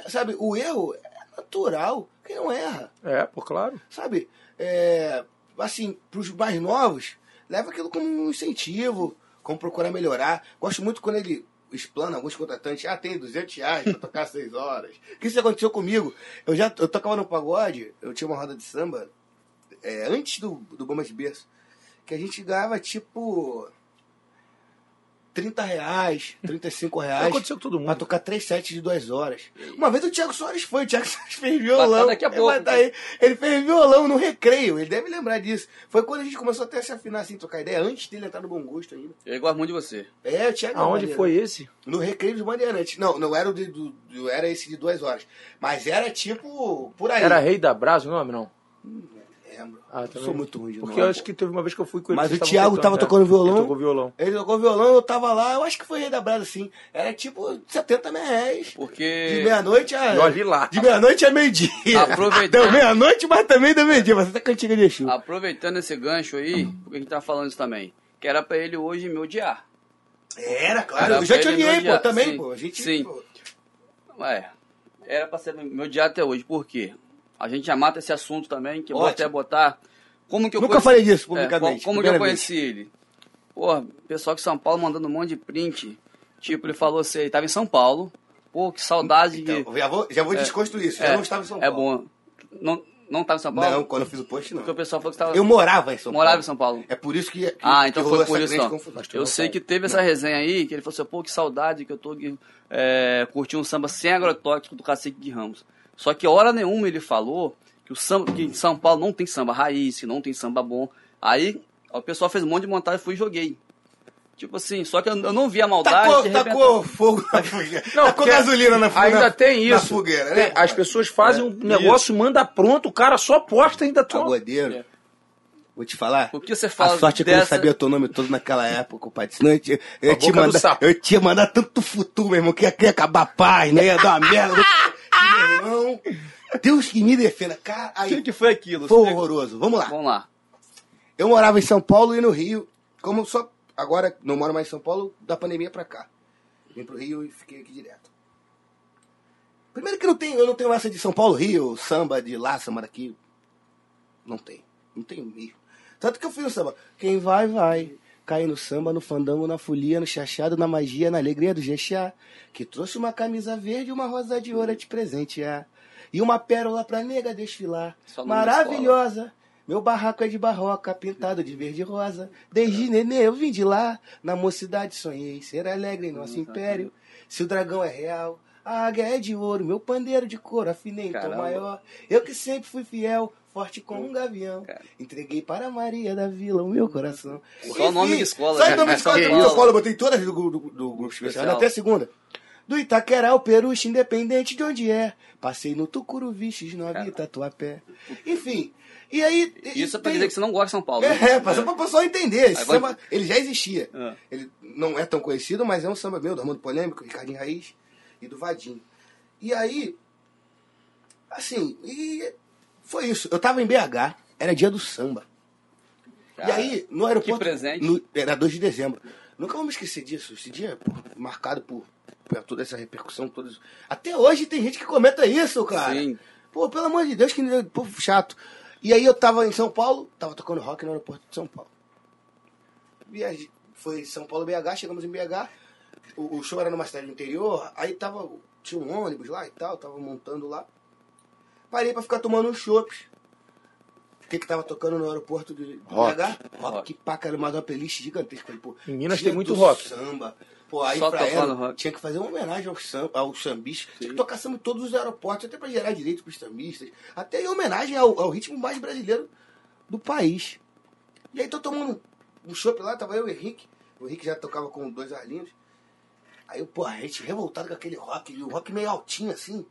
Sabe, o erro é natural. Quem não erra, É, pô, claro. sabe? É, assim, pros mais novos, leva aquilo como um incentivo, como procurar melhorar. Gosto muito quando ele explana alguns contratantes. Ah, tem 200 reais pra tocar 6 horas. Que isso aconteceu comigo. Eu já eu tocava no pagode, eu tinha uma roda de samba, é, antes do, do Bomba de Berço, que a gente ganhava tipo 30 reais, 35 reais. Aconteceu com todo Pra mundo. tocar três sets de duas horas. Uma vez o Thiago Soares foi, o Thiago Soares fez violão. daqui a pouco. mas daí, ele fez violão no recreio, ele deve lembrar disso. Foi quando a gente começou até a se afinar assim, trocar ideia, antes dele entrar no bom gosto ainda. Eu gosto muito de você. É, o Thiago é Aonde foi esse? No recreio dos Bandeirantes. Não, não era o de, do, do- era esse de duas horas. Mas era tipo por aí. Era Rei da Brasa o nome, não? Lembro. Ah, Eu também. sou muito ruim de Porque nome, eu acho que teve uma vez que eu fui com ele. Mas o Thiago tava é. tocando violão. Ele tocou violão. Ele tocou violão, eu tava lá, eu acho que foi Rei da Brasa, sim. Era tipo 70 mil reais. De Porque. meia-noite a. E olha lá. De meia-noite a meio-dia. Aproveitando- Da meia-noite, mas também da meio-dia. Você tá cantiga de Exu. Aproveitando esse gancho aí, porque a gente tá falando isso também. Que era pra ele hoje me odiar. Era, claro. Era eu já te odiei, pô, também, sim. pô. A gente. Sim. pô, É. Era pra ser me odiar até hoje. Por quê? A gente já mata esse assunto também, que eu vou até botar. Como que eu Nunca conheci- falei disso É, publicamente. como que eu conheci ele? Porra, pessoal de São Paulo mandando um monte de print. Tipo, ele falou assim, ele tava em São Paulo. Pô, que saudade vez. de. Então, já vou, já vou desconstruir isso. é, eu não estava em São É Paulo. bom. Não, não tava em São Paulo? Não, quando eu fiz o post, não. Porque o pessoal falou que tava. Eu morava em São Paulo. morava em São Paulo. É por isso que. que Ah, então que foi por isso, não. confusão. Eu sei que teve essa resenha aí, que ele falou assim, pô, que saudade que eu tô é, curtindo um samba sem agrotóxico do Cacique de Ramos. Só que hora nenhuma ele falou que, o samba, que em São Paulo não tem samba raiz, que não tem samba bom. Aí o pessoal fez um monte de montagem, fui e joguei. Tipo assim, só que eu, eu não vi a maldade. Tacou, tacou fogo na fogueira. Não, tacou gasolina na fogueira. Ainda tem Na isso. fogueira, Tem- né? as pessoas fazem um negócio, manda pronto, o cara só posta ainda toma. Pagodeiro. É. Vou te falar. Por que você fala a sorte é que eu não dessa- sabia teu nome todo naquela época, pai. Senão eu, tinha- eu, ia te mandar, eu tinha mandar tanto futuro, meu irmão, que ia, que ia acabar a paz, né? Ia dar uma merda. meu irmão, Deus que me defenda. Cara, O que, que foi aquilo? foi horroroso. Vamos lá. Vamos lá. Eu morava em São Paulo e no Rio. Como só agora não moro mais em São Paulo, da pandemia pra cá. Vim pro Rio e fiquei aqui direto. Primeiro que não tem, eu não tenho essa de São Paulo, Rio, samba de lá, samba daqui. Não tem. Não tenho mesmo. Tanto que eu fui no samba. Quem vai, vai. Cai no samba, no fandango, na folia, no chachado, na magia, na alegria do Jexá. Que trouxe uma camisa verde e uma rosa de ouro a te presentear. E uma pérola pra nega desfilar. Maravilhosa. Meu barraco é de barroca, pintado de verde e rosa. Desde nenê eu vim de lá. Na mocidade sonhei ser alegre em nosso império. Se o dragão é real, a águia é de ouro. Meu pandeiro de couro, afinei tom maior. Eu que sempre fui fiel, forte como um gavião. Cara. Entreguei para Maria da Vila o meu coração. Só nome de escola, Só né? nome de escola. Do isso. escola, eu botei todas do, do, do grupo especial, até a segunda. Do Itaquera ao Peruche, independente de onde é. Passei no Tucuruvi, X9 e Tatuapé. Enfim, e aí... Isso é pra tem- dizer que você não gosta de São Paulo. né? É, pra, pra pessoal entender. Esse Aí vai- samba, ele já existia. Ah. Ele não é tão conhecido, mas é um samba meu, do Armando Polêmico, Ricardinho Raiz e do Vadinho. E aí, assim, e foi isso. Eu tava em BH, era dia do samba. Cara, e aí, no aeroporto. presente. no- era 2 de dezembro. Nunca vou me esquecer disso. Esse dia, marcado por, por toda essa repercussão. Toda. Até hoje tem gente que comenta isso, cara. Sim. Pô, pelo amor de Deus, que povo chato. E aí eu tava em São Paulo, tava tocando rock no aeroporto de São Paulo. Viaje, foi São Paulo BH, chegamos em BH. O, o show era numa cidade do interior, aí tava. tinha um ônibus lá e tal, tava montando lá. Parei pra ficar tomando uns chopps. O que que tava tocando no aeroporto de, de Rock. BH? Rock pra caramba, mas uma playlist gigantesca. Falei, pô, Em Minas tem muito do rock. Samba. Pô, aí Só pra ela rock. tinha que fazer uma homenagem ao samba, aos sambistas. Tinha que tocar samba em todos os aeroportos, até pra gerar direito pros sambistas. Até em homenagem ao, ao ritmo mais brasileiro do país. E aí tô tomando um chopp lá, tava eu e o Henrique. O Henrique já tocava com dois arlinhos. Aí, pô, a gente revoltado com aquele rock, e o rock meio altinho assim. Eu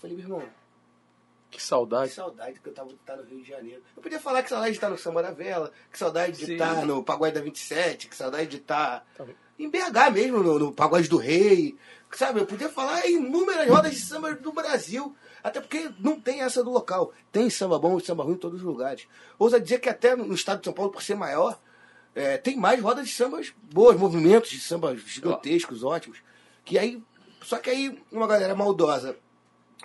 falei, meu irmão, Que que saudade. saudade que eu tava de estar no Rio de Janeiro. Eu podia falar que saudade de estar no Samba da Vela, que saudade de Sim. estar no Pagode da 27, que saudade de estar Tá em BH mesmo, no, no Pagode do Rei. Sabe, eu podia falar em inúmeras rodas de samba do Brasil. Até porque não tem essa do local. Tem samba bom e samba ruim em todos os lugares. Ousa dizer que até no estado de São Paulo, por ser maior, é, tem mais rodas de sambas boas, movimentos de sambas gigantescos, ótimos. Que aí. Só que aí uma galera maldosa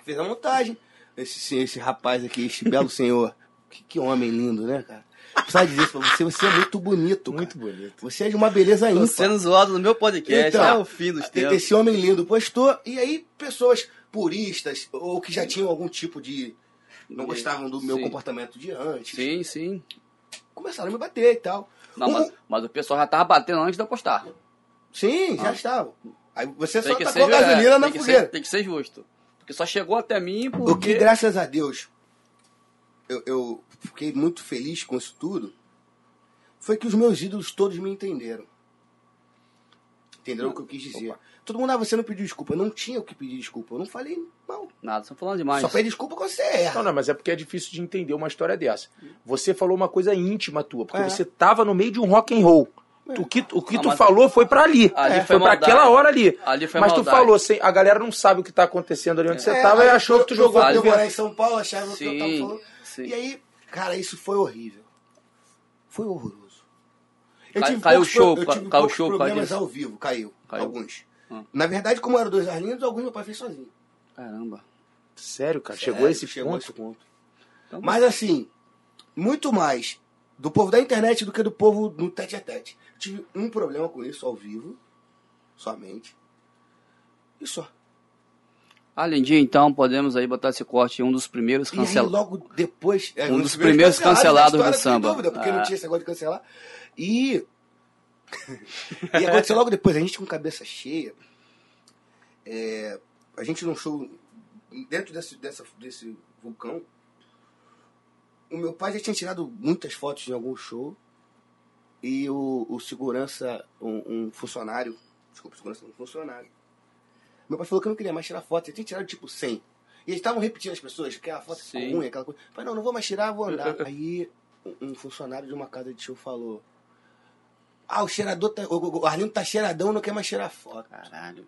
fez a montagem. Esse, esse rapaz aqui, esse belo senhor. Que, que homem lindo, né, cara? Precisa dizer isso pra você, você é muito bonito. cara. Muito bonito. Você é de uma beleza Tô ímpar. sendo zoado no meu podcast, Então, é o fim dos tempos. Esse homem lindo postou, e aí pessoas puristas, ou que já tinham algum tipo de. não gostavam do meu Sim. comportamento de antes, Sim, sim. começaram a me bater e tal. Não, Um- mas, mas o pessoal já tava batendo antes de eu postar. Sim, já Ah. estavam. Aí você Tem só que, tacou gasolina é, na tem, que fogueira. ser, tem que ser justo. Porque só chegou até mim O que, porque... graças a Deus, eu, eu fiquei muito feliz com isso tudo, foi que os meus ídolos todos me entenderam. Entenderam o que eu quis dizer? Opa. Todo mundo, ah, você não pediu desculpa. Eu não tinha o que pedir desculpa. Eu não falei mal. Nada, só falando demais. Só pede desculpa quando você erra. Não, não, mas é porque é difícil de entender uma história dessa. Você falou uma coisa íntima tua, porque É. você tava no meio de um rock and roll. O que, o que Não, tu falou foi pra ali. Ali É, foi foi pra maldade. aquela hora ali. Ali foi mas tu maldade. falou assim, a galera não sabe o que tá acontecendo ali onde você É, tava aí e achou que tu jogou pro eu morar em São Paulo, achava que eu tava Sim, falando. sim. E aí, cara, isso foi horrível. Foi horroroso. Eu Cai- tive caiu o show, pro- eu tive caiu o show problemas ao vivo, caiu. Caiu. Alguns. Hum. Na verdade, como eram dois arlinhos, alguns meu pai fez sozinho. Caramba. Sério, cara, Sério, chegou a esse chegou ponto. esse ponto. Então, Mas assim, muito mais do povo da internet do que do povo no tete a tete. Tive um problema com isso ao vivo, somente. E só. Além de então, podemos aí botar esse corte em um dos primeiros cancelados. logo depois. é, Um dos primeiros cancelados da história, do sem samba. Dúvida, porque Ah. não tinha esse negócio de cancelar. E. e aconteceu logo depois, a gente com cabeça cheia. é, a gente num show dentro desse, dessa, desse vulcão. O meu pai já tinha tirado muitas fotos em algum show. E o, o segurança, um, um funcionário. Desculpa, segurança, um funcionário. Meu pai falou que eu não queria mais tirar foto. Ele tinha tirado tipo 100. E eles estavam repetindo as pessoas, aquela foto ficou Sim. ruim, aquela coisa. Eu falei, não, não vou mais tirar, vou andar. Aí um- funcionário de uma casa de show falou: Ah, o cheirador tá. O, Arlindo tá cheiradão, não quer mais tirar foto. Caralho.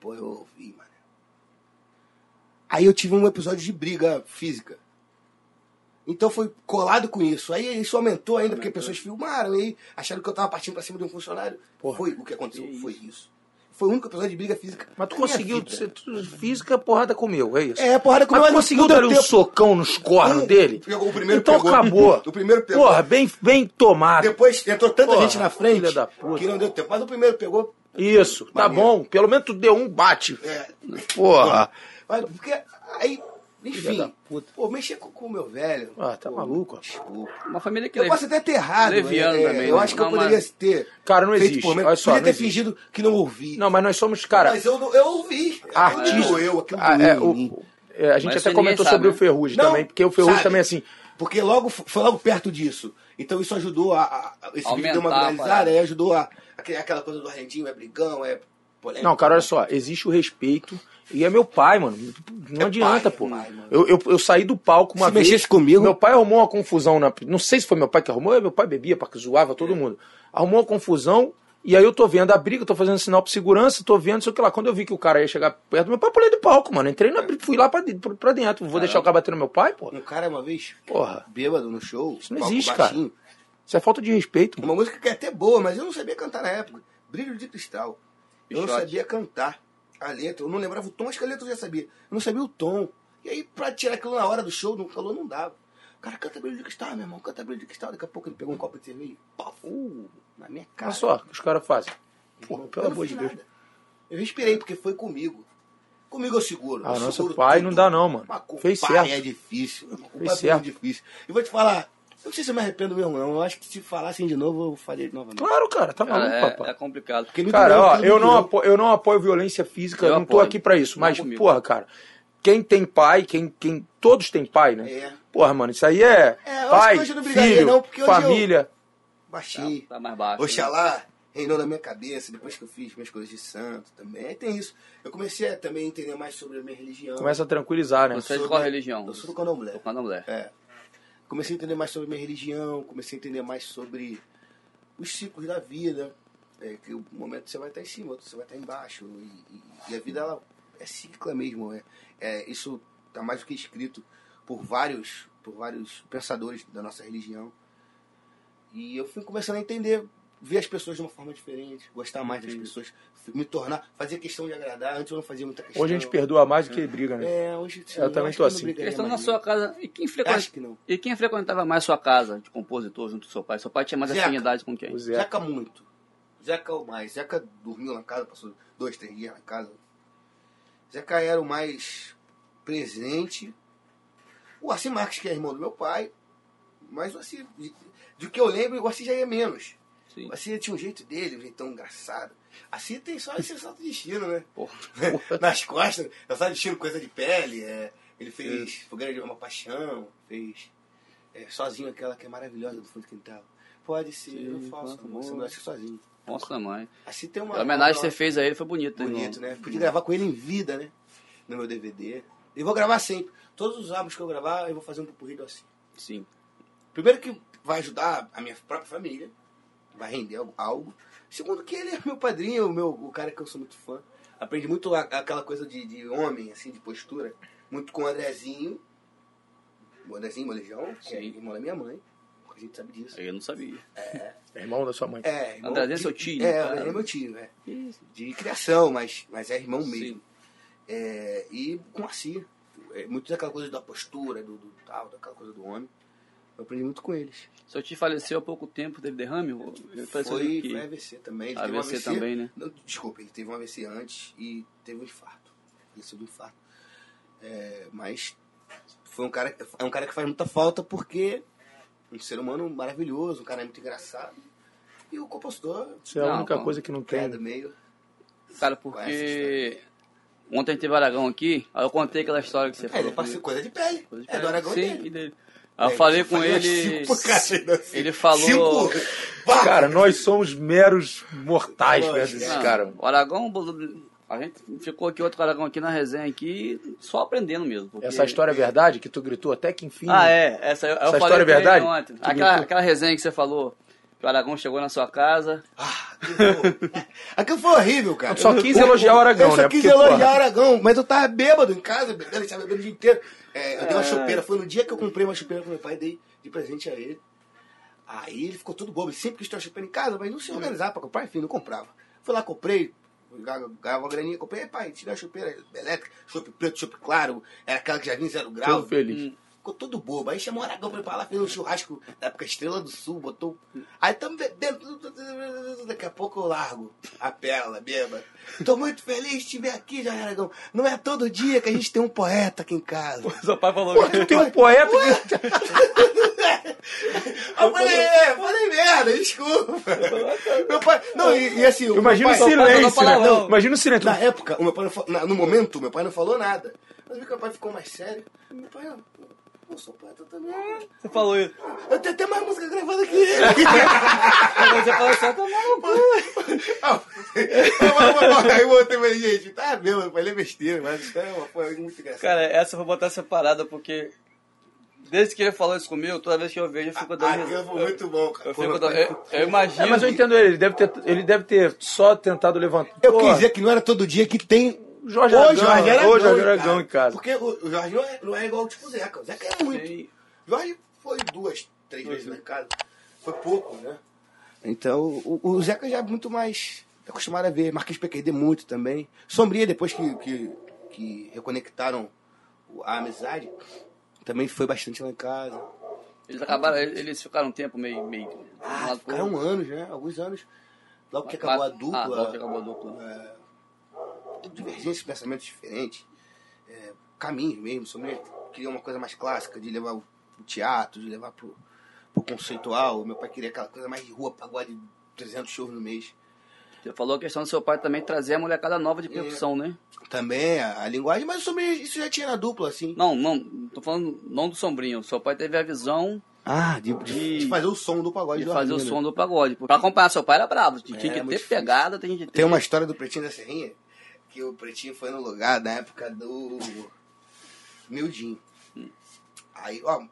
Pô, eu ouvi, mano. Aí eu tive um episódio de briga física. Então foi colado com isso. Aí isso aumentou ainda, porque pessoas filmaram e acharam que eu tava partindo pra cima de um funcionário. Porra. Foi o que aconteceu, Que foi isso. Foi o único episódio de briga física. Mas tu conseguiu, você, tu, física, porrada comeu, é isso? É, porrada com Mas tu conseguiu dar um socão nos cornos Um, dele? o primeiro então pegou. acabou. O primeiro pegou. Porra, bem, bem tomado. Depois entrou tanta Porra, gente na frente que não deu tempo. Mas o primeiro pegou. Isso, tá bom. Pelo menos tu deu um bate. É, Porra. mas porque aí, enfim, puta. pô, mexer com com o meu velho. Ah, tá pô, maluco. Desculpa. Uma família que Eu posso até ter errado. Leviano é, também, Eu né? acho que eu Não, poderia mas- ter. Cara, não feito existe. por. Olha só, Podia não ter existe. fingido que não ouvi. Não, mas nós somos, cara, Mas eu, eu ouvi. artista. Aquilo doeu, aquilo Ah, é, o- é, a gente Mas até comentou sabe, sobre né? o Ferrugem Não, também, porque o Ferrugem sabe? também assim. Porque logo foi logo perto disso. Então isso ajudou a. a- a- esse vídeo deu uma Aumentar a viralizada, aí ajudou a. aquele- Aquela coisa do argentino, é brigão, é polêmica. Não, cara, olha só, existe o respeito. E é meu pai, mano. Não É adianta, pai, pô. é pai, mano. eu, eu, eu saí do palco uma Se vez. mexesse comigo- Meu pai arrumou uma confusão na. Não sei se foi meu pai que arrumou, meu pai bebia, pra que zoava É. todo mundo. Arrumou uma confusão. E aí eu tô vendo a briga, tô fazendo sinal pro segurança, tô vendo, sei o que lá. Quando eu vi que o cara ia chegar perto do meu pai, eu pulei do palco, mano. Entrei na briga, fui lá pra, dentro- pra dentro. Vou deixar o cara bater no meu pai, pô? Um cara uma vez, Porra. bêbado no show. Isso não existe, cara. baixinho, Isso é falta de respeito. mano. Uma música que é até boa, mas eu não sabia cantar na época. Brilho de cristal. Eu não Shot. sabia cantar a letra. Eu não lembrava o tom, acho que a letra eu já sabia. Eu não sabia o tom. E aí, pra tirar aquilo na hora do show, no calor, não dava. O cara canta brilho de cristal, meu irmão, canta brilho de cristal. Daqui a pouco ele pegou um copo de cerveja e uh, na minha cara. Olha só o que os caras fazem. Pô, pelo não amor de Deus. nada. Eu respirei, porque foi comigo. Comigo eu seguro. Ah, eu nosso seguro pai tudo. não dá não, mano. Mas com Fez pai certo. é difícil. Com Fez pai é certo. muito difícil. E vou te falar, eu não sei se eu me arrependo mesmo, não. Eu acho que se falassem de novo, eu faria novamente. Claro, cara, tá maluco, Cara, papai. é, é complicado. Porque Cara, doeu, ó, eu não, apoio, eu não apoio violência física, Eu não tô apoio. aqui pra isso. Não Mas, comigo. porra, cara, quem tem pai, quem, quem. Todos têm pai, né? É. Porra, mano, isso aí é, É, pai, brigaria, filho, não, porque hoje eu- família. Baixei. Tá mais baixo. né? Oxalá reinou na minha cabeça depois que eu fiz minhas coisas de santo também. Aí tem isso. Eu comecei a também entender mais sobre a minha religião. Começa a tranquilizar, né? Você é de qual religião? Eu sou do candomblé. Do candomblé. É. Comecei a entender mais sobre minha religião, comecei a entender mais sobre os ciclos da vida. É, que o momento você vai estar em cima, outro você vai estar embaixo. E, e- e a vida ela é cíclica mesmo. É, é, isso está mais do que escrito por vários, por vários pensadores da nossa religião. E eu fui começando a entender, ver as pessoas de uma forma diferente, gostar mais das pessoas, me tornar, fazer questão de agradar. Antes eu não fazia muita questão. Hoje a gente perdoa mais do que briga, né? É, hoje sim, Eu também acho tô que assim. Questão na sua casa. E quem, Acho que não. e quem frequentava mais sua casa de compositor junto com seu pai? Seu pai tinha mais Zeca. afinidade com quem? O Zé. Zeca muito. Zeca o mais. Zeca dormiu na casa, passou dois, três dias na casa. Zeca era o mais presente. O Arci Marques, que é irmão do meu pai. Mas o Arci, de, de que eu lembro, o Arci já ia menos. Sim. O tinha um jeito dele, um jeitão engraçado. Arci tem só esse salto de destino, né? Porra. Nas costas, salto de destino, coisa de pele. é. ele fez Fogueira de uma Paixão, fez é, sozinho aquela que é maravilhosa do fundo do quintal. Pode ser, Sim, eu faço, amor, você não acha sozinho. Nossa, mãe. Assim tem uma. A homenagem que você fez a ele foi bonita. Bonito, irmão. né? Podia gravar com ele em vida, né? No meu DVD. E vou gravar sempre. Todos os álbuns que eu gravar, eu vou fazer um pupurri do assim. Sim. Primeiro que vai ajudar a minha própria família. Vai render algo-. Segundo que ele é meu padrinho, o, meu, o cara que eu sou muito fã. Aprendi muito a- aquela coisa de, de homem, assim, de postura. Muito com o Andrezinho. O Andrezinho Molejão, que é Sim. irmão da minha mãe. A gente sabe disso. Eu não sabia. É irmão da sua mãe. É, irmão Andrezinho é seu tio, É, cara. Andrezinho é meu tio, é. De criação, mas, mas é irmão mesmo. Sim. É, e com a Cia. É, muito daquela coisa da postura, do, do tal, daquela coisa do homem. Eu aprendi muito com eles. Seu tio faleceu há pouco tempo, teve derrame? Sabendo Foi, que- foi AVC também. Ele AVC teve um também, né? Não, desculpa, ele teve um AVC antes e teve um infarto. Faleceu do infarto. É, mas foi um cara, é um cara que faz muita falta porque um ser humano maravilhoso, um cara muito engraçado. E o compositor, Isso é a Não, única não. coisa que não tem. meio. Cara, porque ontem teve Aragão aqui, aí eu contei aquela história que você É, falou. ele passa coisa de pele. Coisa de É do pele. Aragão Sim, dele. e dele. Eu É, falei com ele. cinco porcadas assim. Ele falou. Cara, nós somos meros mortais perto desse Não, cara. O Aragão, a gente ficou aqui, outro Aragão aqui na resenha aqui, só aprendendo mesmo. porque- Essa história é verdade? Que tu gritou até que enfim. Ah, é. Essa, eu, Essa falei história é verdade? Aquela, aquela resenha que você falou, que o Aragão chegou na sua casa. Ah, aquilo foi- aquilo foi horrível, cara. Eu só quis elogiar o Aragão, eu só né? quis Porque, elogiar o Aragão, mas eu tava bêbado em casa, bebendo, estava bebendo o dia inteiro. É, eu dei uma chupeira, foi no dia que eu comprei uma chupeira pro meu pai, dei de presente a ele. Aí ele ficou todo bobo, ele sempre quis ter uma chupeira em casa, mas não se organizava pra comprar, enfim, não comprava. Fui lá, comprei, ganhava uma graninha, comprei, pai, tira a chupeira elétrica, chupe preto, chupe claro, era aquela que já vinha zero grau. Todo feliz. Ficou todo bobo. Aí chamou o Aragão pra ir pra lá, fez um churrasco da época Estrela do Sul, botou. Aí tamo bebendo. Daqui a pouco eu largo a pérola, beba. Tô muito feliz de te ver aqui, já, Aragão. Não é todo dia que a gente tem um poeta aqui em casa. Seu pai falou Pô, Tu tem um poeta que... Eu falei, é, falei merda, desculpa. Meu pai. Não, e, e assim, Imagina o silêncio, né? Não, Imagina o silêncio. Na época, o meu pai não no momento, meu pai não falou nada. Mas que meu pai ficou mais sério. Meu pai, eu sou poeta também. Você falou isso. Eu tenho até mais música gravada que ele. Você falou só no cu. Aí eu e falei, gente, tá mesmo, eu falei besteira, mas isso é uma coisa muito engraçada. Cara, essa eu vou botar separada porque. Desde que ele falou isso comigo, toda vez que eu vejo, eu fico dando risada. foi muito bom, cara. Eu, fico dando- eu, eu imagino. É, mas eu entendo ele. Ele deve ter, ele deve ter só tentado levantar. Eu Pô, quis dizer que não era todo dia que tem o Jorge o Aragão, Jorge Aragão, o Jorge cara. Aragão em casa. Porque o, Jorge não é, não é igual tipo o Zeca. O Zeca é muito. Sei. Jorge foi duas, três vezes na casa. Foi pouco, né? Então, o, o Zeca já é muito mais acostumado a ver. Marquês PQD muito também. Sombria, depois que, que, que reconectaram o- a amizade, também foi bastante lá em casa. Eles acabaram, eles ficaram um tempo meio. meio Ah, ficaram outro. anos, né? Alguns anos. Logo que acabou a Ah, dupla. logo que acabou a dupla. é, divergências pensamentos diferentes, é, caminhos mesmo. Mulher queria uma coisa mais clássica, de levar o teatro, de levar pro, pro conceitual. Meu pai queria aquela coisa mais de rua, pagode, 300 shows no mês. Você falou a questão do seu pai também trazer a molecada nova de percussão, né? Também a, a linguagem, mas sobre isso já tinha na dupla, assim. Não, não, tô falando não do sombrinho. Seu pai teve a visão Ah, de, de- de fazer o som do pagode de fazer o Arlindo. som do pagode. Pra acompanhar seu pai era bravo. Tinha É, que ter difícil. pegada, tem que ter. Tem uma história do Pretinho da Serrinha, que o Pretinho foi no lugar da época do Mildinho. Aí, ó,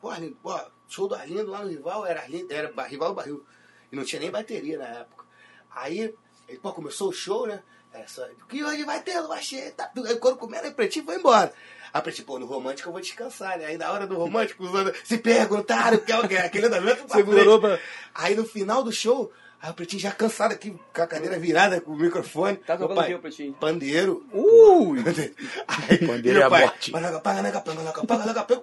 pô, Arlindo, pô, show do Arlindo lá no Rival, era, Arlindo, era Rival Barril. E não tinha nem bateria na época. Aí, ele, pô, começou o show, né? Era só, que hoje vai ter, lua cheia, tá tudo. Aí quando começa, o Pretinho foi embora. Aí Pretinho, pô, no romântico eu vou descansar, né? Aí na hora do romântico, os outros se perguntaram, é o que é, aquele andamento Segurou pra... Aí no final do show, aí o Pretinho já cansado aqui, com a cadeira virada, com o microfone. Tá tocando pai, o que, Pretinho? Pandeiro. Ui! Aí, Pandeiro meu é a pai, morte.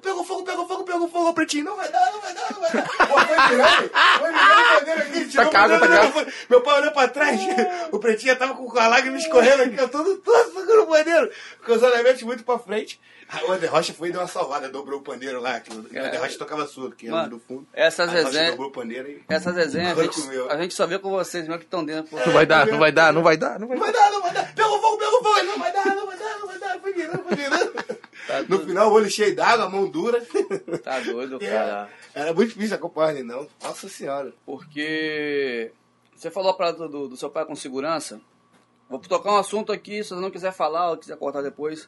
Pegou fogo, pegou fogo, pegou fogo, o Pretinho. Não vai dar, não vai dar, não vai dar. Pô, foi virando, foi virando o pandeiro aqui, tirou o pandeiro, taca meu- Meu pai olhou pra trás, o Pretinho já tava com a lágrima escorrendo aqui, eu todo, todo tocando o pandeiro, com os elementos muito pra frente. Aí o André Rocha foi e deu uma salvada, dobrou o pandeiro lá, que o André Rocha tocava surdo, que era do fundo. essas resenhas- dobrou o pandeiro e... Essas resenhas a gente, a gente só vê com vocês mesmo que estão dentro. pô. Não vai dar, não vai dar, não vai dar, não vai vai dar, não vai dar. Pegou fogo, pegou fogo. Ele, Não vai dar, não vai dar, não vai dar. Foi virando, foi virando. Tá No final, o olho cheio d'água, a mão dura. Tá doido, É, cara. Era muito difícil acompanhar ele, não. Nossa senhora. Porque você falou a parada do, do seu pai com segurança. Vou tocar um assunto aqui, se você não quiser falar ou quiser cortar depois.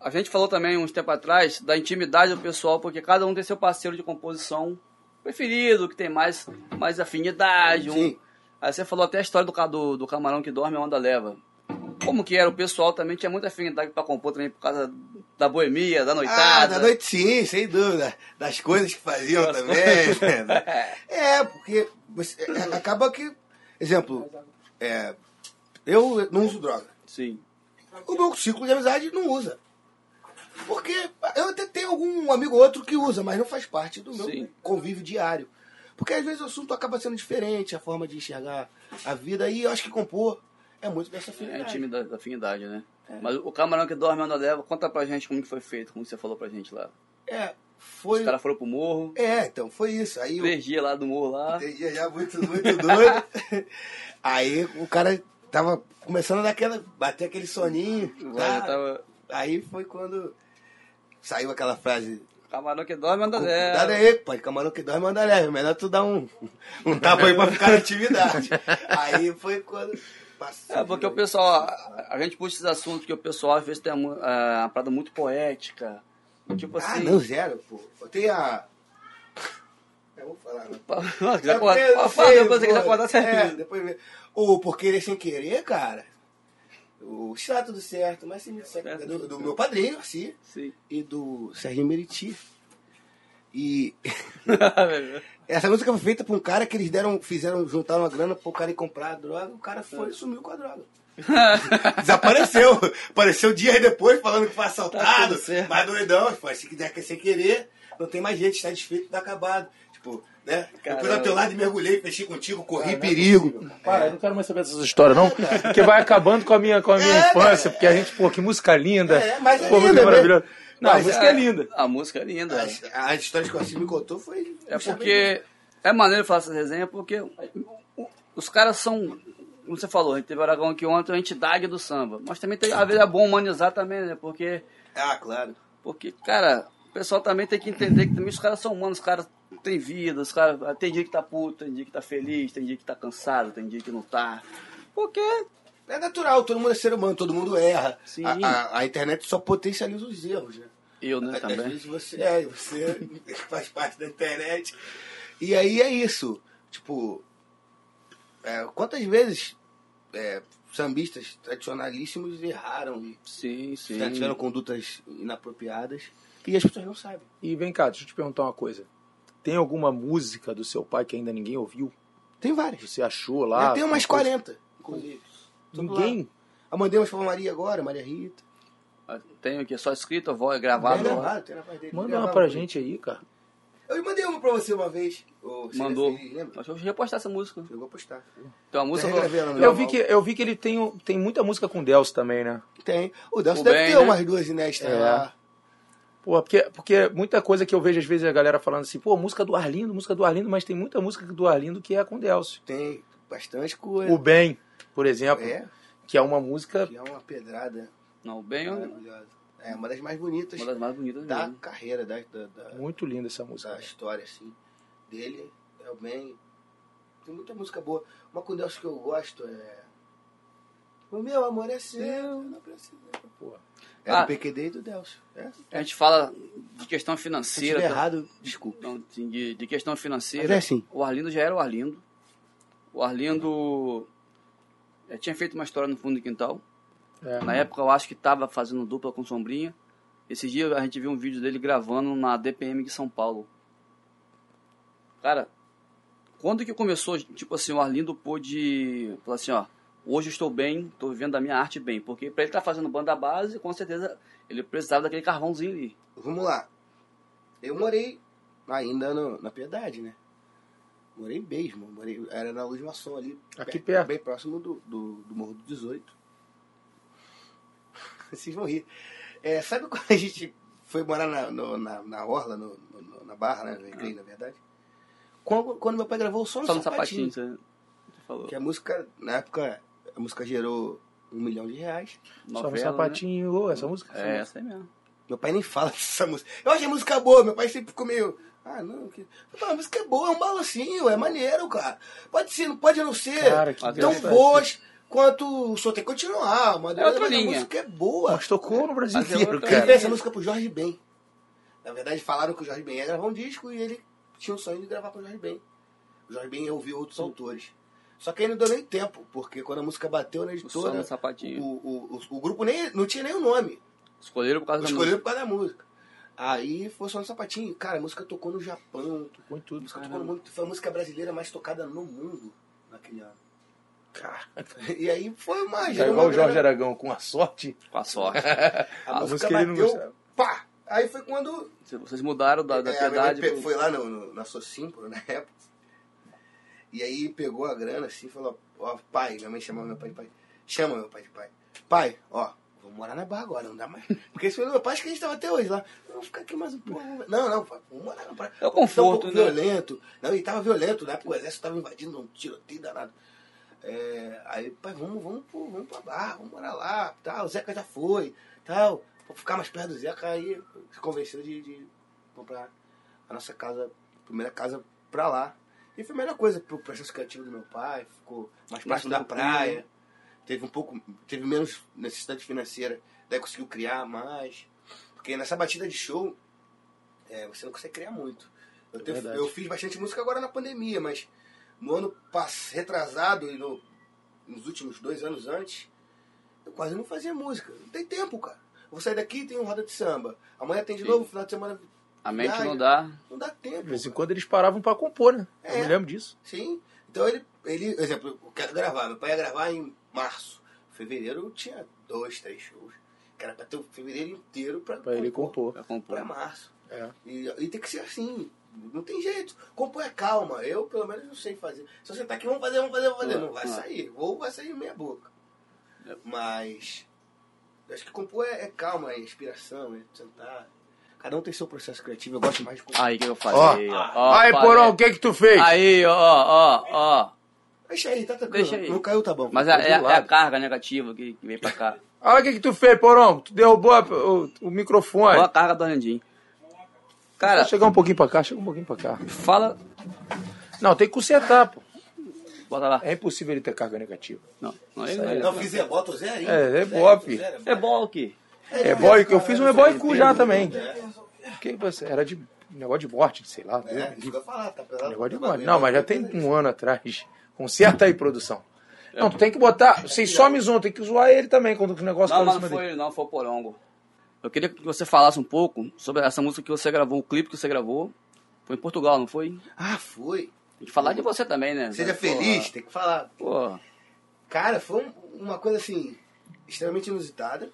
A gente falou também uns tempo atrás da intimidade do pessoal, porque cada um tem seu parceiro de composição preferido, que tem mais, mais afinidade. Um. Aí você falou até a história do, do, do camarão que dorme a onda leva. Como que era? O pessoal também tinha muita afinidade pra compor também por causa da boemia, da noitada. Ah, da noite sim, sem dúvida. Das coisas que faziam também. é, porque você, é, acaba que... Exemplo, é, eu não uso droga. Sim. O meu ciclo de amizade não usa. Porque eu até tenho algum amigo ou outro que usa, mas não faz parte do meu Sim. convívio diário. Porque às vezes o assunto acaba sendo diferente, a forma de enxergar a vida, e eu acho que compor é muito dessa É afinidade. intimidade, da afinidade, né? Mas o camarão que dorme onda leva, conta pra gente como que foi feito, como você falou pra gente lá. É, foi. Os caras foram pro morro, É, então, foi isso. Aí três dias lá do morro lá. entendi já muito, muito doido. Aí o cara tava começando a dar aquela, bater aquele soninho. Tá? tava. Aí foi quando saiu aquela frase Camarão que dorme e onda Cuidado aí, pai. Camarão que dorme manda leve. Melhor tu dar um, um tapa aí pra ficar na atividade. aí foi quando passou. É, porque o pessoal, a, gente puxa esses assuntos que o pessoal às vezes tem uma, é, uma parada muito poética. Tipo Ah, assim. não, zero, pô. Eu tenho a. Eu vou falar, não. Se quiser É não falar, sei, depois cortar, você É, avisa. depois vê. O Por Querer Sem Querer, cara. O está tudo certo, mas sim, certo. Certo. Do, do meu padrinho, assim, Sim. e do Serginho Meriti. E essa música foi feita pra um cara que eles deram, fizeram, juntaram uma grana pro cara ir comprar a droga, o cara foi e sumiu com a droga. Desapareceu. Apareceu dias depois falando que foi Tá assaltado. certo. mas doidão, se quiser sem querer, não tem mais gente, está desfeito, tá acabado. Tipo, né? Eu fui Caramba. ao teu lado e mergulhei, fechei contigo, corri perigo. Para, eu não quero mais saber dessas histórias, não. Porque vai acabando com a minha, com a minha É, infância. cara. Porque a gente, pô, que música linda. É, mas é pô, música linda, maravilhosa. né? Não, a Mas música é- é linda. A música é linda. As, as histórias que o Assis me contou foi. É porque é maneiro falar essa resenha porque os caras são, como você falou, a gente teve Aragão aqui ontem, uma entidade do samba. Mas também tem, às vezes é bom humanizar também, né? Porque, Ah, claro. porque, cara, o pessoal também tem que entender que também os caras são humanos, os caras têm vida, os caras. Tem dia que tá puto, tem dia que tá feliz, tem dia que tá cansado, tem dia que não tá. Porque É natural, todo mundo é ser humano, todo mundo erra. Sim. A, a- a internet só potencializa os erros, né? eu, né, Às também. vezes você é, você faz parte da internet. E aí é isso. Tipo, é, quantas vezes é, sambistas tradicionalíssimos erraram e Sim, sim. tiveram condutas inapropriadas e as pessoas não sabem. E vem cá, deixa eu te perguntar uma coisa. Tem alguma música do seu pai que ainda ninguém ouviu? Tem várias. Você achou lá? Já tem umas uma coisa- 40, inclusive. Ninguém? lá. A mandei umas pra Maria agora, Maria Rita. Tenho aqui só escrito, voz gravado. Bem ó. gravado, tem na parte dele. Manda Gravado uma pra gente aí, cara. Eu mandei uma pra você uma vez. Seja Mandou. Lembra? Acho que eu ia postar essa música. Chegou a postar. Tem uma música. No Eu meu vi, que, eu vi que ele tem, tem muita música com Delcio também, né? Tem. O Delcio O deve Ben, ter né? umas duas inéditas É. lá. Pô, porque, porque muita coisa que eu vejo às vezes a galera falando assim, pô, música do Arlindo, música do Arlindo, mas tem muita música do Arlindo que é com Delcio. Tem bastante coisa. O Bem, por exemplo, É, que é uma música. que é uma pedrada Não, bem, uma maravilhosa. É uma das mais bonitas das mais bonitas da mesmo. carreira, da, da, da, Muito linda essa música. da história, assim, dele. É o bem. Tem muita música boa. Uma com Deus que eu gosto é. O meu amor é seu, não precisa. Pô. É Ah. do PQD e do Delcio. É. A gente fala de questão Se financeira. estiver tá? errado, desculpe. Não, assim, de, de questão financeira. Mas é assim. O Arlindo já era o Arlindo. O Arlindo eh, tinha feito uma história no fundo do quintal. É. Na época eu acho que estava fazendo dupla com Sombrinha. Esse dia a gente viu um vídeo dele gravando na DPM de São Paulo. Cara, quando que começou, tipo assim, o Arlindo pôde falar assim, ó, hoje estou bem, estou vivendo a minha arte bem. Porque pra ele estar fazendo banda base, com certeza ele precisava daquele carvãozinho ali. Vamos lá. Eu morei ainda no- na Piedade, né? Morei mesmo. Morei, era na Luz Maçom ali. Aqui per- perto. Bem próximo do, do, do Morro do 18. Vocês vão rir. É, sabe quando a gente foi morar na, no- na, na Orla, no- no- na Barra, né? No Recreio, na verdade? Quando, quando meu pai gravou o som Só no sapatinho, sapatinho. você falou. Que a música, na época, a música gerou um milhão de reais. Só no Novela, sapatinho, ô, essa música? Né? É, essa aí mesmo. Meu pai nem fala dessa música. Eu achei a música boa, meu pai sempre ficou meio. Ah, não. Que... Pô, a música é boa, é um balancinho, é maneiro, cara. Pode ser, não pode não ser Cara, que tão boas quanto o som tem que continuar. Mas, É outra mas a linha. música é boa. Mas tocou no Brasil Mas é inteiro, outra- Ele cara. fez essa música pro Jorge Ben. Na verdade, falaram que o Jorge Ben ia gravar um disco e ele tinha o sonho de gravar com o Jorge Ben. O Jorge Ben ia ouvir outros autores. Só que aí não deu nem tempo, porque quando a música bateu na O som editora, no sapatinho. o, o, o, o grupo nem, não tinha nem o nome. Escolheram por causa da Escolheram música. por causa da música. Aí foi só no sapatinho. Cara, a música tocou no Japão. Tocou em A tudo. música tocou no mundo. Foi a música brasileira mais tocada no mundo naquele ano. Cara, E aí foi uma. é igual o Jorge grana. Aragão, com a sorte. Com a sorte. A, A música música ele não bateu. gostava. Pá! Aí foi quando. Vocês mudaram da, da é, piedade. pro- foi lá no, no- na Socimpro, na época. E aí pegou a grana assim e falou: Ó, pai, minha mãe chamava meu pai de pai. Chama meu pai de pai. Pai, ó, vamos morar na barra agora, não dá mais. Porque esse foi meu pai, acho que a gente tava até hoje lá. Vamos ficar aqui mais um pouco. Não, não, vamos morar na barra. É o conforto, um pouco né? violento. Não, e tava violento, né? Porque o exército tava invadindo um tiroteio danado. É, aí, pai, vamos, vamos, pro- vamos pra barra, vamos morar lá, tal. O Zeca já foi, tal. Pra ficar mais perto do Zeca, aí se convenceu de, de comprar a nossa casa, primeira casa pra lá. E foi a melhor coisa pro processo criativo do meu pai, ficou mais próximo da praia, teve um pouco, teve menos necessidade financeira, daí conseguiu criar mais. Porque nessa batida de show, é, você não consegue criar muito. Eu, É eu fiz bastante música agora na pandemia, mas no ano pass- retrasado e no- nos últimos dois anos antes, eu quase não fazia música. Não tem tempo, cara. Eu vou sair daqui tem um roda de samba. Amanhã tem de Sim. novo, final de semana. A mente não dá. Não dá tempo. De vez em quando eles paravam pra compor, né? Eu É. me lembro disso. Sim. Então ele, ele, por exemplo, eu quero gravar. Meu pai ia gravar em março. Fevereiro eu tinha dois, três shows. Que era pra ter o fevereiro inteiro pra, Pra ele compor. compor. Pra compor. Pra março. É. E, e tem que ser assim. Não tem jeito. Compor é calma. Eu, pelo menos, não sei fazer. Se você tá aqui, vamos fazer, vamos fazer, vamos fazer. É, Não vai é. sair. Ou vai sair meia boca. É. Mas. Acho que compor é, é calma, é inspiração, é sentar. Cada um tem seu processo criativo. Eu gosto mais de. Aí, o que eu falei? ó, ó, aí. Porão, o que que tu fez? Aí, ó, ó, ó. Deixa aí, tá tranquilo. Deixa aí. Não caiu, tá bom. Mas é, é- é a carga negativa que, que vem pra cá. Olha o que que tu fez, Porão. Tu derrubou a- o, o microfone. Olha a carga do Arnandinho. Cara, Só chegar um pouquinho pra cá, chega um pouquinho pra cá. fala. Não, tem que consertar, pô. Bota lá. É impossível ele ter carga negativa. Não, não é Isso aí. ele. Não, fiz bota o zero, hein? É, é bope. zero, É bom aqui. É boy, eu fiz um eboy cu já também. É, Que você era de negócio de morte, sei lá. é, isso que eu ia falar, tá. Negócio de morte. Não, mas já tem um ano atrás. Conserta aí, produção. Não, tu tem que botar. Vocês só me zoam, tem que zoar ele também quando o negócio Não, tá mas não foi dele. ele, não, foi o Porongo. Eu queria que você falasse um pouco sobre essa música que você gravou, o clipe que você gravou. Foi em Portugal, não foi? Ah, foi. Tem que falar de você também, né? Seja Pô, feliz, tem que falar. Pô, Cara, foi um- uma coisa assim, extremamente inusitada.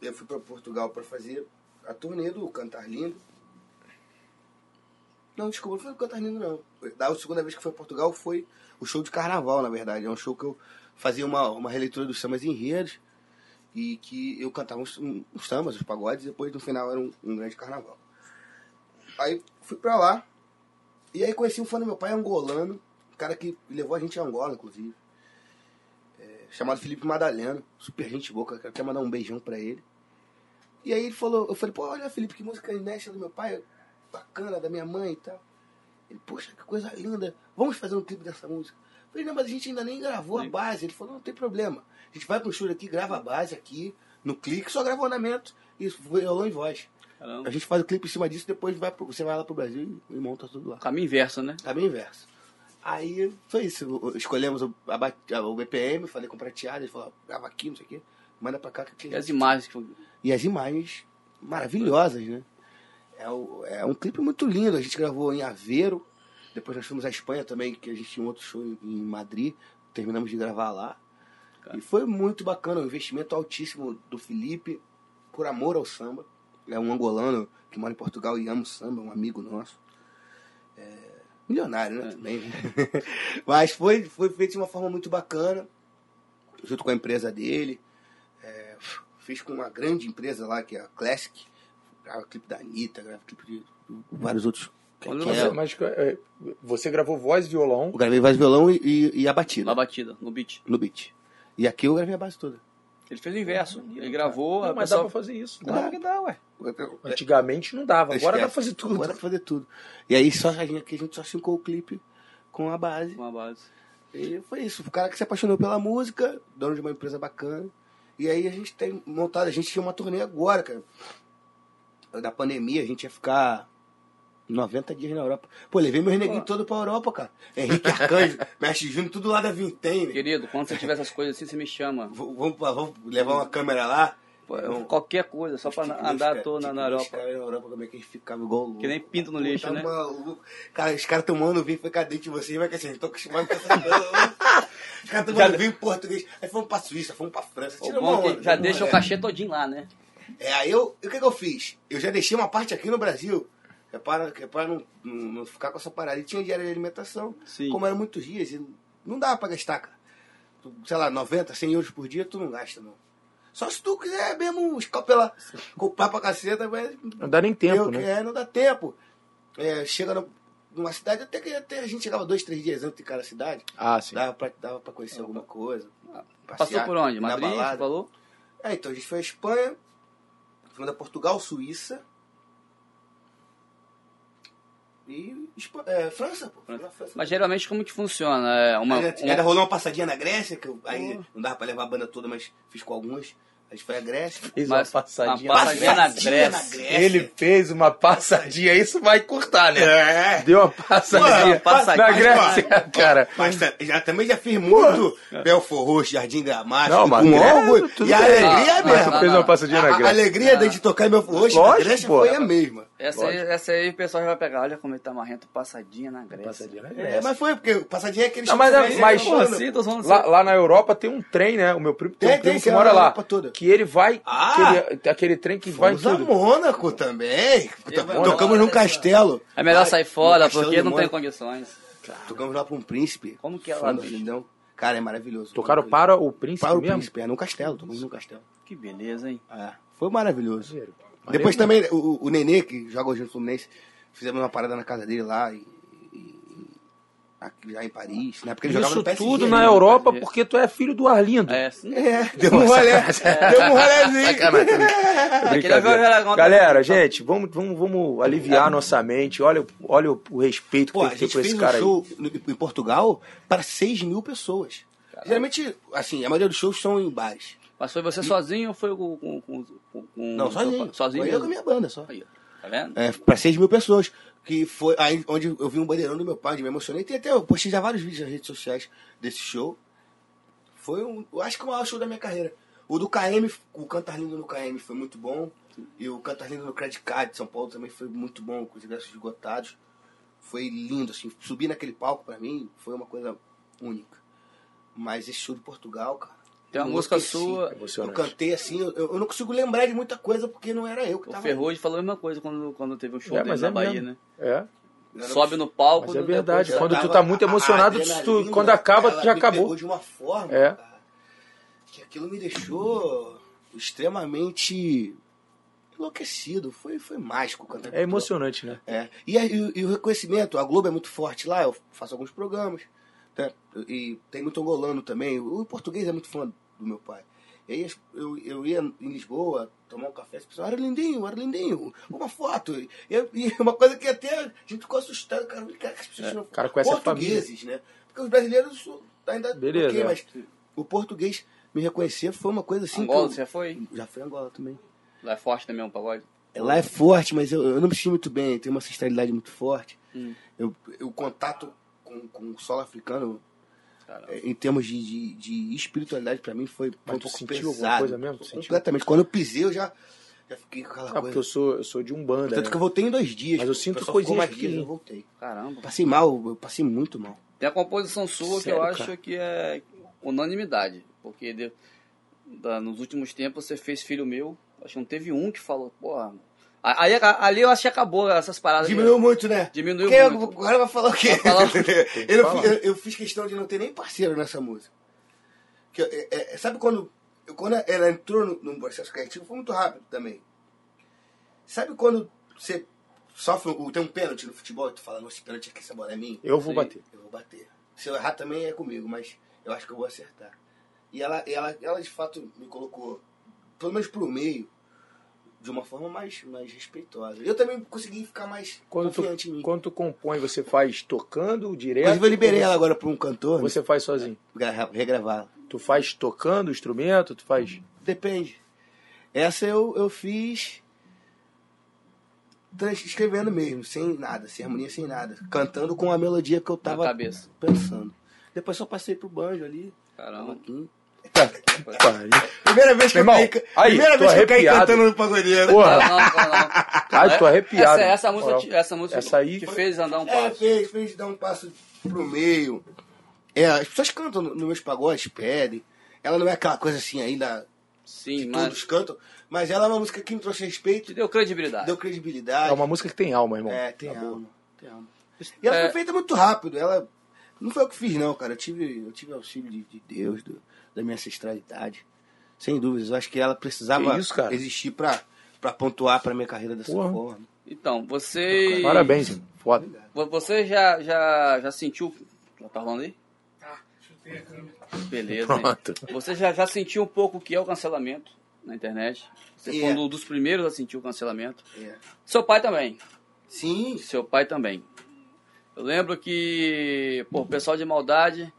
Eu fui para Portugal para fazer a turnê do Cantar Lindo. Não, desculpa, não foi o Cantar Lindo, não. Da segunda vez que foi a Portugal foi o show de carnaval, na verdade. É um show que eu fazia uma, uma releitura dos sambas enredos e que eu cantava os, os sambas, os pagodes, e depois no final era um, um grande carnaval. Aí fui pra lá, e aí conheci um fã do meu pai, angolano, um cara que levou a gente a Angola, inclusive, chamado Felipe Madaleno, super gente boa, quero até mandar um beijão pra ele. E aí ele falou, eu falei, pô, olha Felipe, que música inédita do meu pai, bacana, da minha mãe e tal. Ele, poxa, que coisa linda, vamos fazer um clipe dessa música. Eu falei, não, mas a gente ainda nem gravou a base. Ele falou, não tem problema. A gente vai pro estúdio aqui, grava a base aqui, no clique, só grava o andamento e violão e voz. Caramba. A gente faz o clipe em cima disso, depois vai pro- você vai lá pro Brasil e monta tudo lá. Caminho inverso, né? Caminho inverso. Aí foi isso. Escolhemos o, a o BPM, falei com o prateado, ele falou, grava aqui, não sei o quê, manda pra cá que. E as imagens que E as imagens maravilhosas, né? É, o- é um clipe muito lindo. A gente gravou em Aveiro, depois nós fomos à Espanha também, que a gente tinha um outro show em- em Madrid, terminamos de gravar lá. E foi muito bacana, um investimento altíssimo do Felipe, por amor ao samba. É um angolano que mora em Portugal e ama o samba, um amigo nosso. É, milionário, né? Também. né? Mas foi, foi feito de uma forma muito bacana, junto com a empresa dele. É, fiz com uma grande empresa lá, que é a Classic. Grava clipe da Anitta, grava clipe de vários outros. Quando que Você, é- mas é, você gravou voz e violão. eu gravei voz e violão e, e, e a batida na batida, no beat. no beat. E aqui eu gravei a base toda. Ele fez o inverso. Ele gravou, Não, a mas dá pessoa... pra fazer isso. Claro que dá, ué. Antigamente não dava, agora dá pra Esquece. fazer tudo. Agora dá pra fazer tudo. E aí só a gente, a gente só sincou o clipe com a base. Uma base. E foi isso. O cara que se apaixonou pela música, dono de uma empresa bacana. E aí a gente tem montado, a gente tinha uma turnê agora, cara. Da pandemia, a gente ia ficar 90 dias na Europa. Pô, levei meus neguinhos todo pra Europa, cara. Henrique Arcanjo, Mestre Júnior, tudo lá da Vintém. né? Querido, quando você tiver essas coisas assim, você me chama. V- Vamos, vamos levar uma câmera lá. Pô, Qualquer coisa, só pra andar à toa na, na Europa. caras na Europa, como é que eles ficavam igual louco. Que nem pinto no lixo, né? maluco. Cara, os caras tomando vinho, foi cadê de vocês, vai que assim, tô acostumado com essa coisa. Os caras tomando vinho em português. Aí fomos pra Suíça, fomos pra França. Tira bom é onda, já né? deixa o É. cachê todinho lá, né? É, aí eu, o que que eu fiz? Eu já deixei uma parte aqui no Brasil, é para, é para não, não, não ficar com essa parada. E tinha diário de alimentação, Sim. como eram muitos dias, e não dava pra gastar, cara. Tu, sei lá, 90, 100 euros por dia, tu não gasta, não. Só se tu quiser mesmo escapelar, comprar pra caceta, mas Não dá nem tempo, eu, né? É, não dá tempo. É, chega no- numa cidade, até que até a gente chegava dois, três dias antes de cada cidade, Ah, sim. dava pra, dava pra conhecer alguma coisa. Passou passear, por onde? Madrid, falou? É, então a gente foi à Espanha, fomos a Portugal, Suíça e é, França, pô. Na França. Mas geralmente como que funciona? É uma, Ainda, ainda uma- rolou uma passadinha na Grécia, que eu, aí Pô. não dava pra levar a banda toda, mas fiz com algumas. A gente foi à Grécia. Fez Mas- uma passadinha. uma passadinha na Passadinha Grécia. Ele fez uma passadinha, isso vai cortar, né? É. Deu uma passadinha Pô, passadinha. na Grécia, cara. Mas tá- já, também já fiz muito Belfor Roxo, Jardim Não, mas com Grécia, orgulho. tudo E a alegria é mas Mas fez uma passadinha na A, a Grécia. alegria de tocar em Belfor Roxo na Grécia pô. foi a mesma. Essa aí, essa aí o pessoal já vai pegar. Olha como ele tá marrento, passadinha na Grécia. Passadinha na É, Grécia. mas foi, porque passadinha é aquele Não, mas- que mas- assim, Lá, assim. lá na Europa tem um trem, né? O meu primo tem, Tem, um primo tem, que tem, mora lá. Que ele vai. Ah! aquele, aquele trem que vai em tudo. Mônaco também. Tocamos num castelo. É melhor sair fora, porque não tem condições. Tocamos lá pra um príncipe. Como que é lá. Cara, é maravilhoso. Tocaram Mônaco. para o príncipe Para o mesmo. príncipe, é num castelo. Tocamos num castelo. Que beleza, hein? É, foi maravilhoso. Maneiro. Depois também o, o Nenê, que joga hoje no Fluminense, fizemos uma parada na casa dele lá, e, e- aqui já em Paris, né? Porque ele jogava Isso no PSG. tudo na né? Europa porque tu é filho do Arlindo. É, sim. É, deu um rolé. Deu um rolézinho. Contra- Galera, gente, vamos, vamos, vamos aliviar nossa mente. Olha, o- olha o, o respeito que Pô, tem a que ter gente por fez esse um cara aí. show no- em Portugal para 6 mil pessoas. Geralmente, assim, a maioria dos shows são em bares. Mas foi você sozinho ou foi com... com, com, com- com- Não, sozinho. Sozinho Foi eu com a minha banda só. Aí. Tá vendo? É, para 6 mil pessoas. Que foi aí onde eu vi um bandeirão do meu pai, me emocionei. Tem até, eu postei já vários vídeos nas redes sociais desse show. Foi um, eu acho que o maior show da minha carreira. O do KM, o Cantar Lindo no KM foi muito bom. E o Cantar Lindo no Credit Card de São Paulo também foi muito bom, com os ingressos esgotados. Foi lindo, assim. Subir naquele palco pra mim foi uma coisa única. Mas esse show de Portugal, cara. Tem uma eu música sua... Eu Emocionante. cantei assim, eu, eu não consigo lembrar de muita coisa porque não era eu que O tava. Ferrugem falou a mesma coisa quando, quando teve um show É, dele mas na é Bahia, mesmo. né? É. sobe no palco. Mas é verdade, depois- quando tu tá muito emocionado, a tu- quando acaba, ela já acabou. de uma forma, É. cara, que aquilo me deixou extremamente enlouquecido. Foi, foi mágico cantar É emocionante, né? É. E, aí, e o reconhecimento, a Globo é muito forte lá, eu faço alguns programas. né? E tem muito angolano também. O português é muito fã do meu pai. E aí eu, eu ia em Lisboa tomar um café, as pessoas, era lindinho, era lindinho, uma foto. E, eu- e uma coisa que até a gente ficou assustado, cara, cara que as pessoas não É, cara conhece a portugueses, né? Porque os brasileiros ainda Beleza, ok, é. mas o português me reconhecer foi uma coisa assim. Angola, que você eu, já foi? já fui em Angola também. Lá é forte também o pagode. Lá é forte, mas eu, eu não me sinto muito bem, tem uma ancestralidade muito forte. Hum. Eu, eu- o contato com, com o solo africano, em termos de, de, de espiritualidade, pra mim foi, Mas um tu pouco sentiu pesado. alguma coisa mesmo? Completamente. Quando eu pisei, eu já, já fiquei com aquela Ah, porque coisa. eu sou, eu sou de Umbanda. Tanto né? que eu voltei em dois dias. Mas eu sinto coisinhas mais dias, pequenininhas. eu voltei. Caramba. Passei mal, eu passei muito mal. Tem a composição sua que Sério, eu acho cara? que é unanimidade. Porque de- da- nos últimos tempos você fez Filho Meu. Acho que não teve um que falou, porra. Aí, ali eu acho que acabou essas paradas. Diminuiu muito, né? Diminuiu Quem muito. Agora vai falar o quê? Falar eu, eu, eu fiz questão de não ter nem parceiro nessa música. Que, é- é- sabe quando, quando ela entrou no, num processo criativo, foi muito rápido também. Sabe quando você sofre, um- tem um pênalti no futebol e tu fala, nossa, esse pênalti aqui, essa bola é minha? Eu vou Sim. bater. Eu vou bater. Se eu errar também é comigo, mas eu acho que eu vou acertar. E ela, ela, ela de fato me colocou, pelo menos pro meio, de uma forma mais, mais respeitosa. Eu também consegui ficar mais Quando tu, confiante em mim. quando tu compõe, você faz tocando direto? Inclusive eu liberei ela agora pra um cantor, Você faz sozinho? gra- regravar. Tu faz tocando o instrumento? Tu faz. Depende. Essa eu, eu fiz escrevendo mesmo, sem nada, sem harmonia, sem nada. Cantando com a melodia que eu Na tava cabeça. pensando. Depois só passei pro banjo ali. Caramba. Aqui. Pariu. Primeira vez que Meu eu irmão, caí, aí, primeira vez que eu caí arrepiado. cantando no pagodeiro. Porra, Não, não, não. ai, tô arrepiado. Essa, essa música, te- essa música Essa aí te fez andar um É, passo. fez, fez dar um passo pro meio. É, as pessoas cantam no- nos meus pagodes, pedem. Ela não é aquela coisa assim ainda Sim, que mas todos cantam, mas ela é uma música que me trouxe respeito, te deu credibilidade. deu credibilidade. É uma música que tem alma, irmão. É, tem Tá bom. alma. Tem alma. E ela É. foi feita muito rápido. Ela. Não foi eu que fiz, não, cara. Eu tive, eu tive auxílio de, de Deus, do- da minha ancestralidade. Sem dúvidas. Eu acho que ela precisava Que isso, cara? existir pra, pra pontuar pra minha carreira dessa Porra. forma. Então, você. Parabéns. Foda. Vo- Você já, já, já sentiu. Já tá rolando aí? Beleza. hein? Pronto. Você já, já sentiu um pouco o que é o cancelamento na internet? Você foi É. um dos primeiros a sentir o cancelamento. É. Seu pai também. Sim, Seu pai também. Eu lembro que, pô, o pessoal de maldade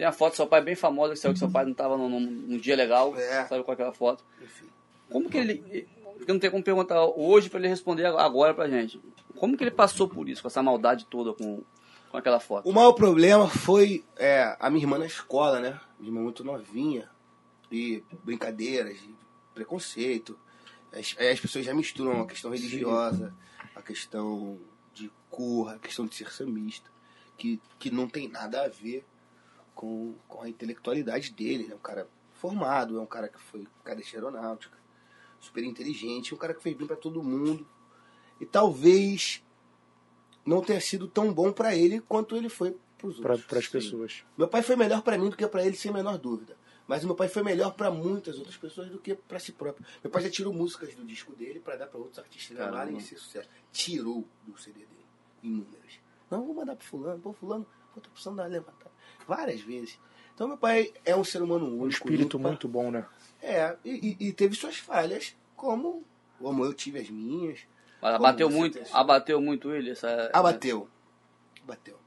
tem a foto do seu pai bem famosa, que saiu que seu pai não estava num, num- dia legal. É. Sabe com aquela foto? enfim. Como que ele. Eu não tenho como perguntar hoje para ele responder agora pra gente. Como que ele passou por isso, com essa maldade toda com, com aquela foto? O maior problema foi é, a minha irmã na escola, né? Minha irmã muito novinha. E brincadeiras, e preconceito. As, as pessoas já misturam a questão religiosa, a questão de cor, a questão de ser sambista, que, que não tem nada a ver com, com a intelectualidade dele. É um cara formado, é um cara que foi cadete aeronáutica, super inteligente, um cara que fez bem para todo mundo. E talvez não tenha sido tão bom para ele quanto ele foi para os outros. Para as pessoas. Meu pai foi melhor para mim do que para ele, sem a menor dúvida. Mas o meu pai foi melhor para muitas outras pessoas do que para si próprio. Meu pai já tirou músicas do disco dele para dar para outros artistas Caramba. gravarem e ser sucesso. Tirou do CD dele, inúmeras. Não, vou mandar pro fulano, pô, fulano, outra opção da levantar. Várias vezes. Então meu pai é um ser humano único. Um espírito muito bom, né? É, e, e- teve suas falhas, como, como eu tive as minhas. Mas abateu muito, abateu muito ele essa. Abateu. Abateu.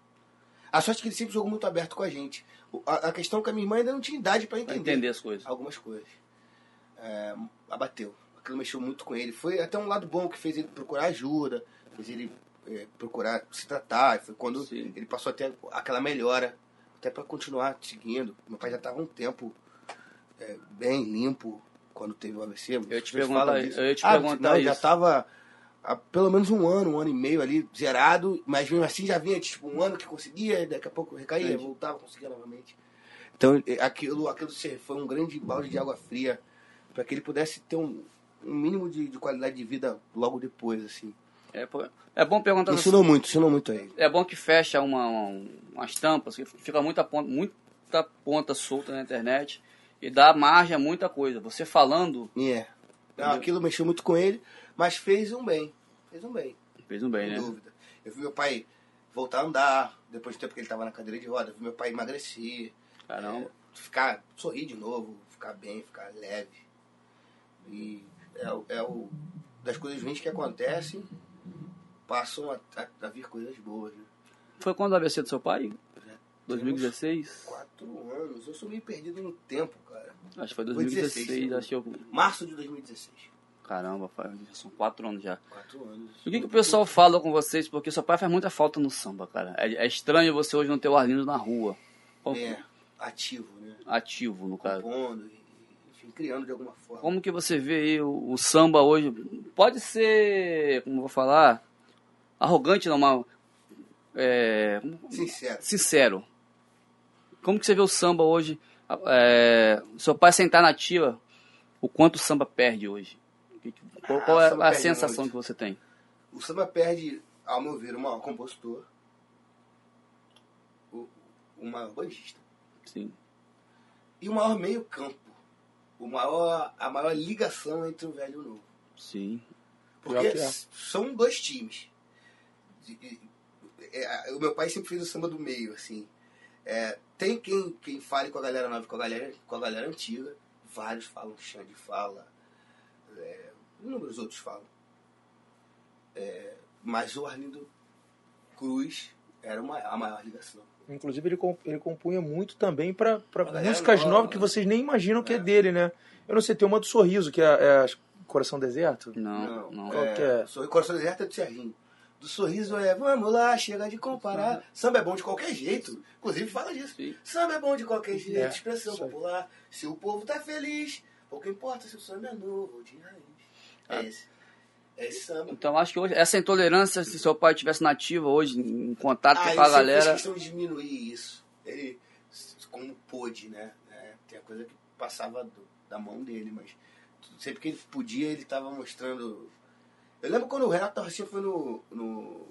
A sorte é que ele sempre jogou muito aberto com a gente. A, a questão é que a minha irmã ainda não tinha idade para Pra entender, entender as coisas. algumas coisas. É, abateu. Aquilo mexeu muito com ele. Foi até um lado bom que fez ele procurar ajuda, fez ele é, procurar se tratar. Foi quando Sim. ele passou a ter aquela melhora, até para continuar seguindo. Meu pai já estava um tempo é, bem limpo quando teve o AVC. Eu te falam disso. eu te Ah, não, já isso. estava há pelo menos um ano, um ano e meio ali, zerado, mas mesmo assim já vinha tipo um ano que conseguia, daqui a pouco recaía, Entendi. voltava, conseguia novamente. Então eh, aquilo, aquilo foi um grande balde de água fria para que ele pudesse ter um, um mínimo de, de qualidade de vida logo depois, assim. É, é bom perguntar. Ensinou muito, ensinou muito a ele. É bom que fecha uma, uma- umas tampas, que fica muita ponta, muita ponta solta na internet e dá margem a muita coisa. Você falando, E é. Aquilo mexeu muito com ele, mas fez um bem. Fez um bem, fez um bem, sem né? dúvida. Eu vi meu pai voltar a andar, depois do tempo que ele estava na cadeira de roda. Eu vi meu pai emagrecer, Caramba. é, ficar, sorrir de novo, ficar bem, ficar leve. E é, é o das coisas ruins que acontecem, passam a, a- a vir coisas boas. Né? Foi quando o AVC do seu pai? Já 2016? Quatro anos. Eu sou meio perdido no tempo, cara. Acho que foi Foi 2016, 16, acho que eu... Março de 2016. Caramba, pai, já são quatro anos já. Quatro anos. O que, que o pessoal fala com vocês? Porque seu pai faz muita falta no samba, cara. É, é estranho você hoje não ter o Arlindo na rua. Como- É, ativo, né? Ativo, no caso. Compondo, enfim, criando de alguma forma. Como que você vê aí o, o samba hoje? Pode ser, como eu vou falar, arrogante, não, mas é, Sincero. sincero. Como que você vê o samba hoje? É, seu pai sentar na ativa, o quanto o samba perde hoje? Qual, Ah, qual o é a sensação muito. que você tem? O samba perde, ao meu ver, o maior compositor, maior bandista Sim. e o maior meio campo. O maior, a maior ligação entre o velho e o novo. Sim. Porque é. são dois times. E- e- é, o meu pai sempre fez o samba do meio, assim. É, tem quem, quem fale com a galera nova e com a galera, com a galera antiga. Vários falam, Xande fala. É, inúmeros outros falam. É, mas o Arlindo Cruz era uma, a maior ligação. Inclusive, ele, comp- ele compunha muito também para músicas nova, novas que né? vocês nem imaginam que é É. dele, né? Eu não sei, tem uma do Sorriso, que é, é Coração Deserto. Não, não. Qual que é? Coração Deserto é do Serginho. Do sorriso é, vamos lá, chega de comparar. Samba é bom de qualquer jeito. Inclusive fala disso. Sim. Samba é bom de qualquer jeito, É, expressão popular. Se o povo tá feliz, pouco importa se o samba é novo ou de raiz. É Ah. esse. É esse samba. Então acho que hoje, essa intolerância, se seu pai tivesse nativa hoje, em contato Ah, com a fez galera. questão de diminuir isso. Ele, como pôde, né? É, tem a coisa que passava do- da mão dele, mas sempre que ele podia, ele tava mostrando. Eu lembro quando o Renato Torcinha foi no, no,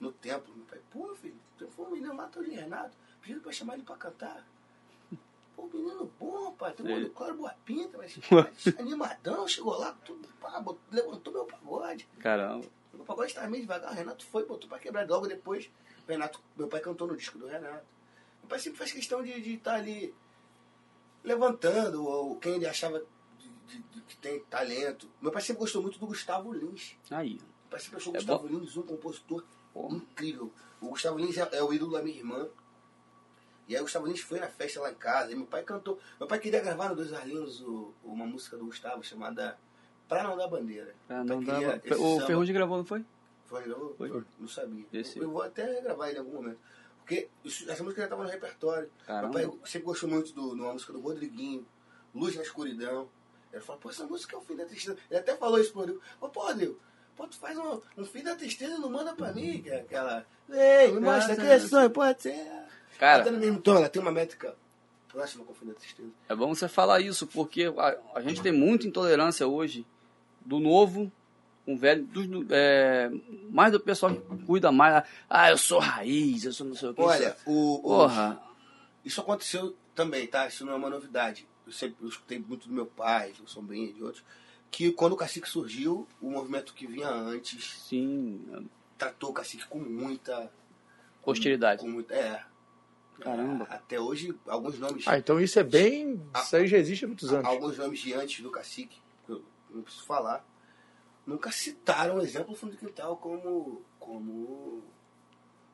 no templo. Meu pai, pô, filho, tu foi um menino lá, todo de Renato, pedindo pra chamar ele pra cantar. Pô, menino bom, pai, tem um claro, boa pinta, mas animadão, chegou lá, tudo, pá, botou- levantou meu pagode. Caramba. O pagode estava meio devagar, o Renato foi, botou pra quebrar. Logo depois, o Renato, meu pai cantou no disco do Renato. Meu pai sempre faz questão de estar ali levantando, ou quem ele achava de- de- que tem talento. Meu pai sempre gostou muito do Gustavo Lins. Aí. Meu pai sempre achou o É Gustavo Lins um compositor Pô. incrível. O Gustavo Lins é, é o ídolo da minha irmã. E aí o Gustavo Lins foi na festa lá em casa. E meu pai cantou. Meu pai queria gravar no Dois Arlinhos o- uma música do Gustavo chamada Pra Não Dar Bandeira. Ah, Meu não dava. esse O. Ferrugem gravou, não foi? Foi, gravou? Foi. Não sabia. Esse- Eu, eu vou até gravar ele em algum momento. Porque isso- essa música já estava no repertório. Caramba. Meu pai sempre gostou muito de uma música do Rodriguinho, Luz na Escuridão. Ele falou, pô, essa música é o fim da tristeza. Ele até falou isso pro Rodrigo. Pô, Rodrigo, pô, tu faz um, um fim da tristeza e não manda pra mim, que é aquela. Vem, me mostra que esse sonho pode ser. Ela tá Cara, no mesmo tom, ela tem uma métrica próxima com o fim da tristeza. é bom você falar isso, porque a, a gente tem muita intolerância hoje do novo com o velho, do- é, mais do pessoal que cuida mais. Ah, eu sou raiz, eu sou não sei o que. Olha, o, o- porra, Isso aconteceu também, tá? Isso não é uma novidade. Eu sempre eu escutei muito do meu pai, do Sombrinha e de outros, que quando o cacique surgiu, o movimento que vinha antes sim, tratou o cacique com muita. hostilidade. Com muita é. Caramba. Até hoje, alguns nomes. Ah, então isso é bem. Isso aí já existe há muitos anos. Alguns nomes de antes do cacique, que eu não preciso falar, nunca citaram o exemplo do fundo de quintal como, como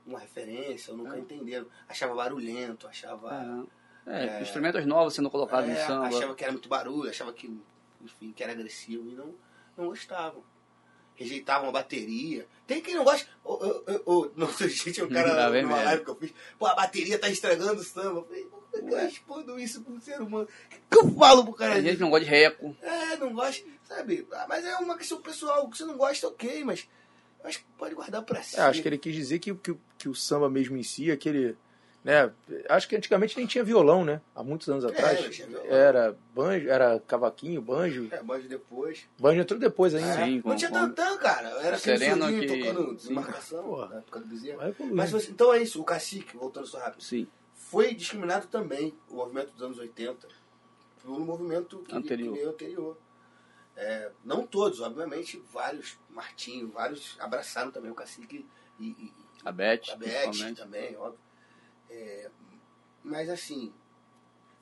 uma referência, ou nunca entenderam. Achava barulhento, achava. Caramba. É, instrumentos novos sendo colocados É, no samba. Achava que era muito barulho, achava que, enfim, que era agressivo e não, não gostavam. Rejeitavam a bateria. Tem quem não gosta. Ô, ô, ô, ô, não sei, gente, um Tá cara bem numa mesmo. live que eu fiz. Pô, a bateria tá estragando o samba. Eu falei, como é que eu respondo isso pro ser humano? O que, que eu falo pro cara? Tem gente que não gosta de reco. É, não gosta, sabe? Ah, mas é uma questão pessoal. Que você não gosta, ok, mas acho que pode guardar pra si. É, acho que ele quis dizer que, que, que o samba mesmo em si, aquele, Né? Acho que antigamente nem tinha violão, né? Há muitos anos atrás. não tinha violão. Era banjo, era cavaquinho, banjo. É, banjo depois. Banjo entrou depois ainda. Sim, não com- tinha com- tantão, cara. Era Sereno que- tocando sim. marcação, né, tocando bezerra. Mas você- então é isso, o cacique, voltando só rápido, Sim. foi discriminado também, o movimento dos anos 80, pelo movimento que, Anterior. que veio anterior. É, não todos, obviamente, vários, Martinho, vários abraçaram também o cacique e, e, A Beth, a Beth também, óbvio. É, mas assim,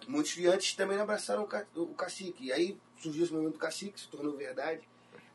muitos de antes também abraçaram o, ca- o cacique. E aí surgiu esse movimento do cacique, se tornou verdade,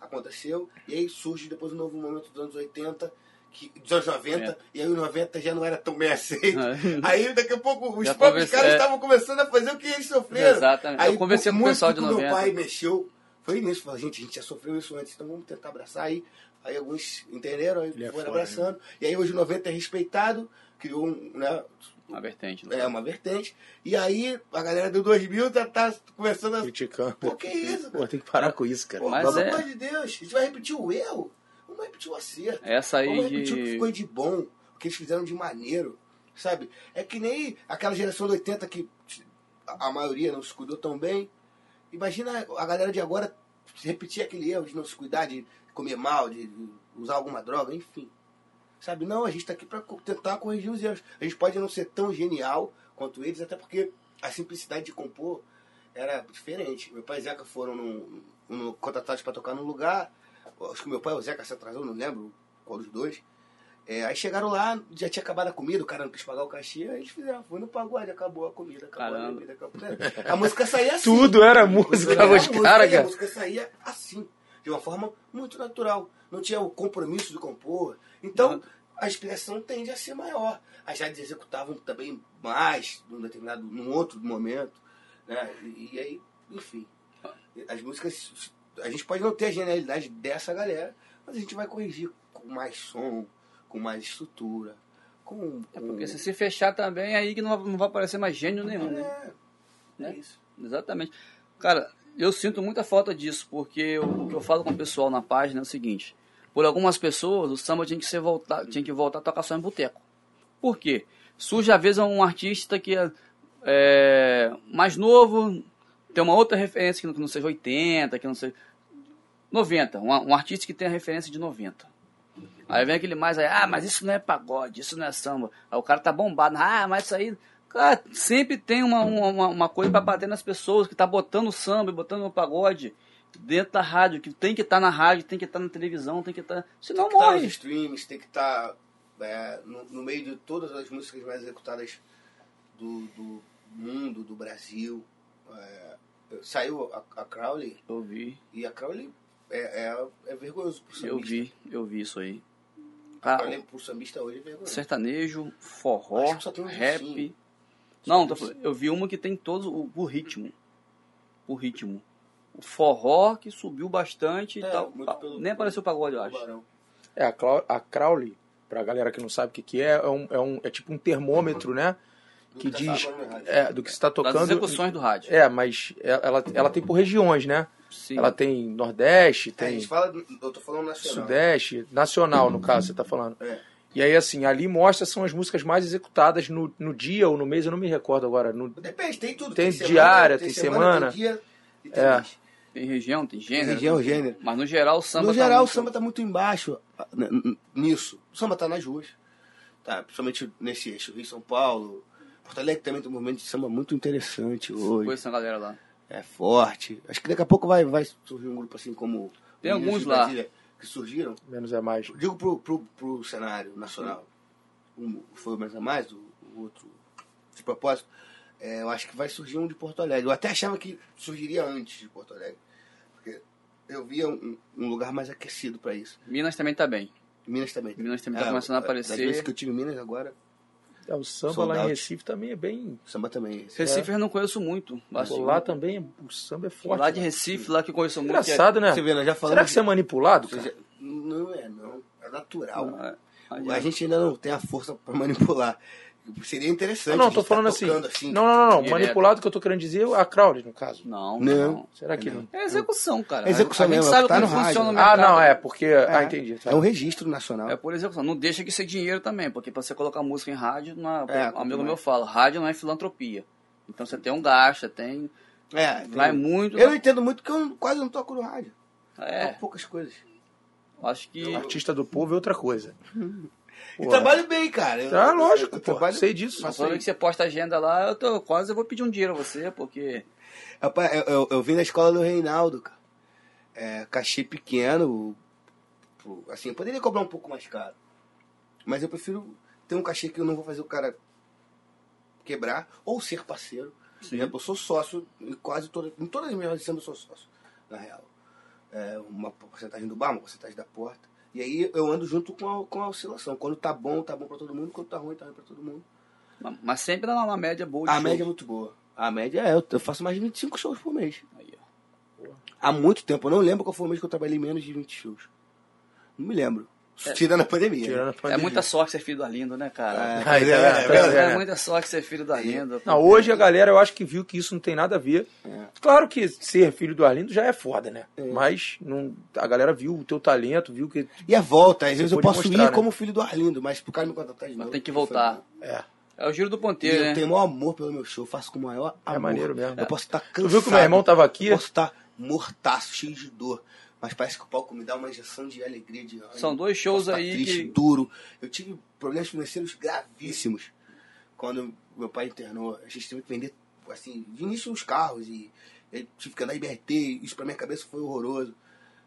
aconteceu. E aí surge depois um novo momento dos anos 80, que, dos anos 90, É. e aí os 90 já não era tão bem aceito. É. Aí daqui a pouco os Já próprios caras é. estavam começando a fazer o que eles sofreram. Exatamente. Aí Eu conversei com o muito pessoal de que 90. meu pai mexeu. Foi nisso, falou, gente, a gente já sofreu isso antes, então vamos tentar abraçar aí. Aí alguns entenderam, aí Ele é foram foda, abraçando. E aí hoje o 90 é respeitado, criou um, né, Uma vertente. né? é, uma vertente. E aí a galera do 2000 tá, tá começando a... Criticando. Pô, que isso, Pô, tem que parar com isso, cara. Pô, Mas pelo é- amor de Deus, a gente vai repetir o erro. Vamos repetir o acerto. Essa aí Vamos repetir o que de. ficou de bom, o que eles fizeram de maneiro, sabe? É que nem aquela geração de 80 que a maioria não se cuidou tão bem. Imagina a galera de agora repetir aquele erro de não se cuidar, de comer mal, de usar alguma droga, enfim. Sabe? Não, a gente está aqui para tentar corrigir os erros. A gente pode não ser tão genial quanto eles, até porque a simplicidade de compor era diferente. Meu pai e Zeca foram no, no, contratados para tocar num lugar. Acho que meu pai ou o Zeca se atrasou, não lembro qual dos dois. É, aí chegaram lá, já tinha acabado a comida, o cara não quis pagar o cachê, aí eles fizeram, foi no pagode, acabou a comida, acabou a Caramba. bebida, acabou. A música saía assim. Tudo era música os caras, e A cara. música saía assim, de uma forma muito natural. Não tinha o compromisso de compor. Então, a expressão tende a ser maior. As rádios executavam também mais num determinado, num outro momento. Né? E, e aí, enfim. As músicas. A gente pode não ter a genialidade dessa galera, mas a gente vai corrigir com mais som, com mais estrutura. Com, É com- porque se se fechar também, aí que não vai, não vai aparecer mais gênio nenhum, né? É, é Né? isso. Exatamente. Cara, eu sinto muita falta disso, porque o que eu falo com o pessoal na página é o seguinte: por algumas pessoas, o samba tinha que, ser voltar, tinha que voltar a tocar só em boteco. Por quê? Surge às vezes um artista que é, é, mais novo, tem uma outra referência que não, que não seja 80, que não seja. 90, um, um artista que tem a referência de 90. Aí vem aquele mais aí, ah, mas isso não é pagode, isso não é samba. Aí o cara tá bombado, ah, mas isso aí. Cara, sempre tem uma, uma, uma coisa pra bater nas pessoas que tá botando samba botando o pagode dentro da rádio, que tem que estar na rádio, tem que estar na televisão, tem que estar. Senão tem que estar nos morre. streams, tem que estar é, no, no meio de todas as músicas mais executadas do, do mundo, do Brasil. É, saiu a, a Crowley Eu vi, e a Crowley é, é, é vergonhoso pro eu sambista. vi, eu vi isso aí. A Ah, Crowley pro sambista hoje é vergonhoso. sertanejo, forró, Acho que só tem um rap. Não, tô tem- eu vi uma que tem todos o, o ritmo. O ritmo. O forró que subiu bastante e É, tal. muito pelo- Nem apareceu o pagode, eu acho. É, a, Clau- a Crowley, pra galera que não sabe o que, que é, é, um, é, um, é tipo um termômetro, né? Do Que tá diz é, do que está Das tocando. execuções do rádio. É, mas ela, ela tem por regiões, né? Sim. Ela tem Nordeste, É, a tem gente fala, do- eu tô falando nacional. Sudeste, nacional, no caso, você tá falando. É. E aí, assim, ali mostra são as músicas mais executadas no, no dia ou no mês, eu não me recordo agora. No, Depende, tem tudo. Tem semana, diária, tem semana. Tem dia e tem É. mês. Tem região, tem gênero. Tem região, gênero. Mas no geral o samba no tá geral, muito- o samba tá muito embaixo nisso. O samba tá nas ruas. Tá, principalmente nesse eixo, Rio São Paulo. Porto Alegre também tem um movimento de samba muito interessante hoje. Conheço essa galera lá. É forte. Acho que daqui a pouco vai, vai surgir um grupo assim como. Tem alguns lá. Brasília, Que surgiram. menos é mais. Digo pro, pro, pro cenário nacional. Um foi o mais a mais, o, o outro de propósito. É, eu acho que vai surgir um de Porto Alegre. Eu até achava que surgiria antes de Porto Alegre. Porque eu via um, um lugar mais aquecido para isso. Minas também tá bem. Minas também. Minas também tá começando a aparecer. Das vezes que eu tive em Minas agora, É, o samba Sold lá em. Recife também é bem. samba também é. Recife eu não conheço muito. Assim, lá também o samba é forte. lá de né? Recife, lá que eu conheço muito. Engraçado, né? Você vê, já. Será que você é manipulado, cara? Não é, não. É natural. que é- A gente ainda não tem a força para manipular. Seria interessante. Não, não, tô tá falando assim. assim. Não, não, não, não. Manipulado que eu tô querendo dizer é a Crowley, no caso. Não, Não. não. Será que não? É execução, cara. É execução a gente mesmo, sabe tá como no rádio. funciona o Ah, mercado. não, é, porque. Ah, entendi. tá. É um registro nacional. É por execução. Não deixa de ser dinheiro também, porque pra você colocar música em rádio, não é, É, um amigo não é. meu fala, rádio não é filantropia. Então você tem um gasto, você tem. É, Vai tem- muito. Eu não entendo muito porque eu quase não toco no rádio. É, Toco poucas coisas. acho que. Artista do povo é outra coisa. E trabalho bem, cara. Eu- Tá, eu- lógico, eu pô. trabalho- Sei disso. Mas toda que você posta agenda lá, eu tô quase eu vou pedir um dinheiro a você, porque. Rapaz, eu, eu, eu vim da escola do Reinaldo, cara. É, cachê pequeno. Assim, eu poderia cobrar um pouco mais caro. Mas eu prefiro ter um cachê que eu não vou fazer o cara quebrar ou ser parceiro. Por exemplo, eu sou sócio em quase todas. Em todas as minhas audições eu sou sócio, na real. É, uma porcentagem do bar, uma porcentagem da porta. E aí eu ando junto com a, com a oscilação. Quando tá bom, tá bom pra todo mundo. Quando tá ruim, tá ruim pra todo mundo. Mas sempre na, na média boa de A show. média é muito boa. A média é, eu- eu faço mais de 25 shows por mês. Aí, ó. Há muito tempo. Eu não lembro qual foi o mês que eu trabalhei menos de 20 shows. Não me lembro. Tirando a pandemia. Tirando a É pandemia. muita sorte ser filho do Arlindo, né, cara? É, tá é, é, Tá É, muita sorte ser filho do Arlindo. Não, hoje a galera eu acho que viu que isso não tem nada a ver. É. Claro que ser filho do Arlindo já é foda, né? Mas não, a galera viu o teu talento, viu que. E a volta, às vezes eu posso mostrar, ir né? como filho do Arlindo, mas pro cara me contratar de Mas novo. tem que voltar. É. É o giro do E ponteiro, eu né? tenho o maior amor pelo meu show, faço com o maior amor. É maneiro mesmo. Eu posso estar Tu cansado. viu que o meu irmão tava aqui? Eu posso estar mortaço, cheio de dor. Mas parece que o palco me dá uma injeção de alegria, de ânimo. São dois shows aí triste, que- duro. Eu tive problemas financeiros gravíssimos. Quando meu pai internou, a gente teve que vender, assim, de início os carros e eu tive que andar em BRT. Isso pra minha cabeça foi horroroso.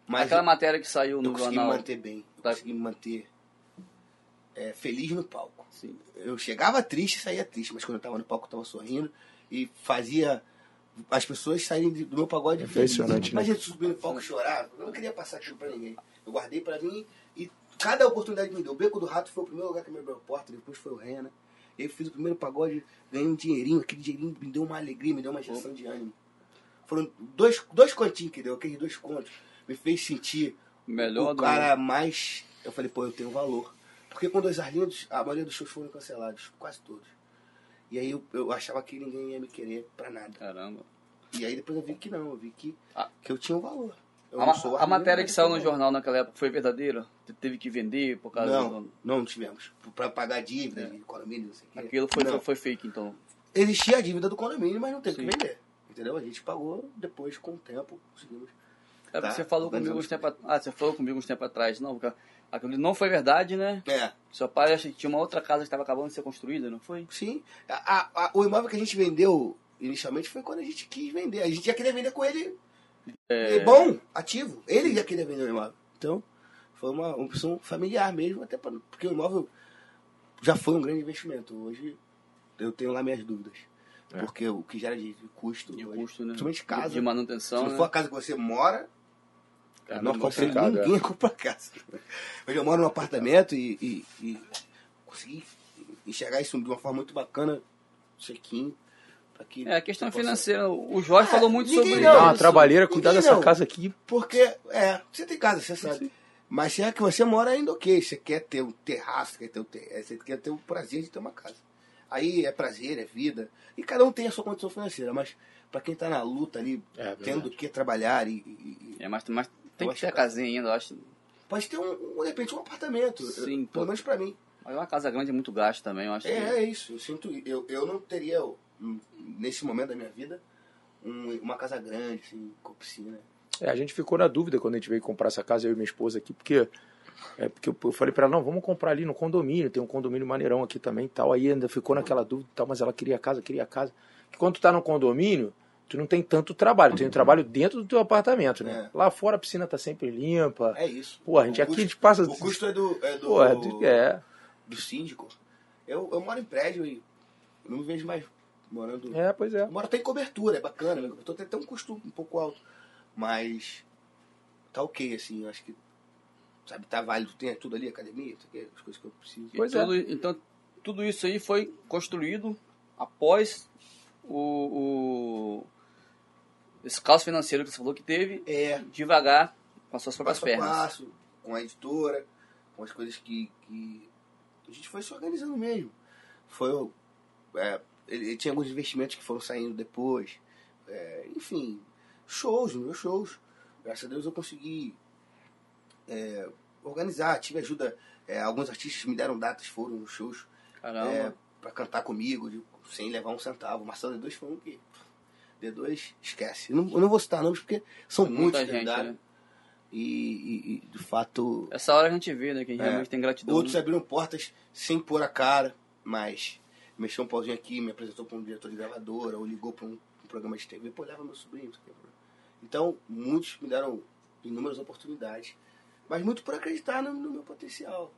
Mas Aquela eu, matéria que saiu eu no consegui me manter bem. Eu Tá. consegui me manter é, feliz no palco. Sim. Eu chegava triste e saía triste, mas quando eu tava no palco eu tava sorrindo e fazia as pessoas saírem do meu pagode Impressionante, felizes. né? Imagina subir no palco e chorar. Eu não queria passar aquilo pra ninguém. Eu guardei pra mim e cada oportunidade que me deu. O Beco do Rato foi o primeiro lugar que me abriu a porta, depois foi o Rena. E eu fiz o primeiro pagode, ganhei um dinheirinho. Aquele dinheirinho me deu uma alegria, me deu uma injeção de ânimo. Foram dois, dois continhos que deu, aqueles dois contos. Me fez sentir Melhor o do cara mais. Eu falei, pô, eu tenho valor. Porque com dois Arlindos, a maioria dos shows foram cancelados, quase todos. E aí eu, eu achava que ninguém ia me querer pra nada. Caramba. E aí depois eu vi que não, eu vi que, Ah. que eu tinha um valor. Eu A, não sou a matéria que saiu no jornal naquela época foi verdadeira? Te- Teve que vender por causa Não, do... não tivemos. Pra pagar dívida de condomínio, não sei o quê. Aquilo foi, Não. foi, fake, então. Existia a dívida do condomínio, mas não teve Sim. que vender. Entendeu? A gente pagou depois, com o tempo, conseguimos. É, Tá. Você falou comigo uns tempos at- Ah, você falou comigo uns tempos atrás. Não, porque aquilo não foi verdade, né? É, Seu pai acha que tinha uma outra casa que estava acabando de ser construída, não foi? sim. A- a- o imóvel que a gente vendeu inicialmente foi quando a gente quis vender. A gente já queria vender com ele É, É bom, ativo. Ele já queria vender o imóvel. Então, foi uma opção familiar mesmo, até pra, porque o imóvel já foi um grande investimento. Hoje eu tenho lá minhas dúvidas. É. Porque o que gera de, de custo, de hoje, custo, né? principalmente casa. De, de manutenção, se não né? for a casa que você mora, Cara, não não aconselho complicado, ninguém a comprar casa. Hoje eu moro num apartamento e, e, e consegui enxergar isso de uma forma muito bacana, sequinho. pra que É, a questão possa- financeira. O Jorge Ah, falou muito sobre não. Isso. trabalheira, cuidar dessa não. casa aqui. Porque, é, você tem casa, você sabe. Mas se é que você mora ainda ok, você quer ter um terraço, você quer ter, um ter- é, você quer ter o prazer de ter uma casa. Aí é prazer, é vida. E cada um tem a sua condição financeira, mas pra quem tá na luta ali, É, tendo que trabalhar e, e- e- É, mas, mas tem Eu que ter a casinha ainda, eu acho. pode ter um, um, de repente um apartamento. Sim, eu- pelo menos pra mim. Mas uma casa grande é muito gasto também, eu acho. É, que- é isso. Eu sinto. Eu, eu não teria, hum, nesse momento da minha vida, um- uma casa grande, assim, com piscina. É, a gente ficou na dúvida quando a gente veio comprar essa casa, eu e minha esposa aqui, porque. É porque eu falei pra ela, não, vamos comprar ali no condomínio, tem um condomínio maneirão aqui também e tal. Aí ainda ficou naquela dúvida e tal, mas ela queria a casa, queria a casa. Que quando tu tá no condomínio, tu não tem tanto trabalho, tu tem trabalho dentro do teu apartamento, né? É. Lá fora a piscina tá sempre limpa. É isso. Pô, a gente O aqui a custo- gente passa. O custo é do. É do, Pô, é, do- é, do síndico. Eu, eu moro em prédio e não me vejo mais morando. é, pois é. Eu moro até em cobertura, é bacana. né? Cobertura tem até um custo um pouco alto. Mas tá ok, assim, eu acho que. Sabe, tá válido, tem tudo ali, academia, as coisas que eu preciso. E Pois é. tudo- Então, tudo isso aí foi construído após o, o- esse caos financeiro que você falou que teve, É, devagar, com as suas próprias passo a pernas. passo, com a editora, com as coisas que, que a gente foi se organizando mesmo. foi. é, ele, tinha alguns investimentos que foram saindo depois. É, enfim, shows, meus shows. Graças a Deus eu consegui é, organizar, tive ajuda. é, alguns artistas me deram datas, foram nos shows é, pra cantar comigo, de- sem levar um centavo. O Marcelo D2 foi um que. D2, esquece. Eu não, eu não vou citar nomes porque são muitos Muita que gente, né? E, e- e, de fato, Essa hora a gente vê, né? Quem É. realmente tem gratidão. outros abriram portas sem pôr a cara, mas mexeu um pauzinho aqui, me apresentou para um diretor de gravadora, ou ligou para um, um programa de TV, pô, leva meu sobrinho. Então, muitos me deram inúmeras oportunidades, mas muito por acreditar no, no meu potencial.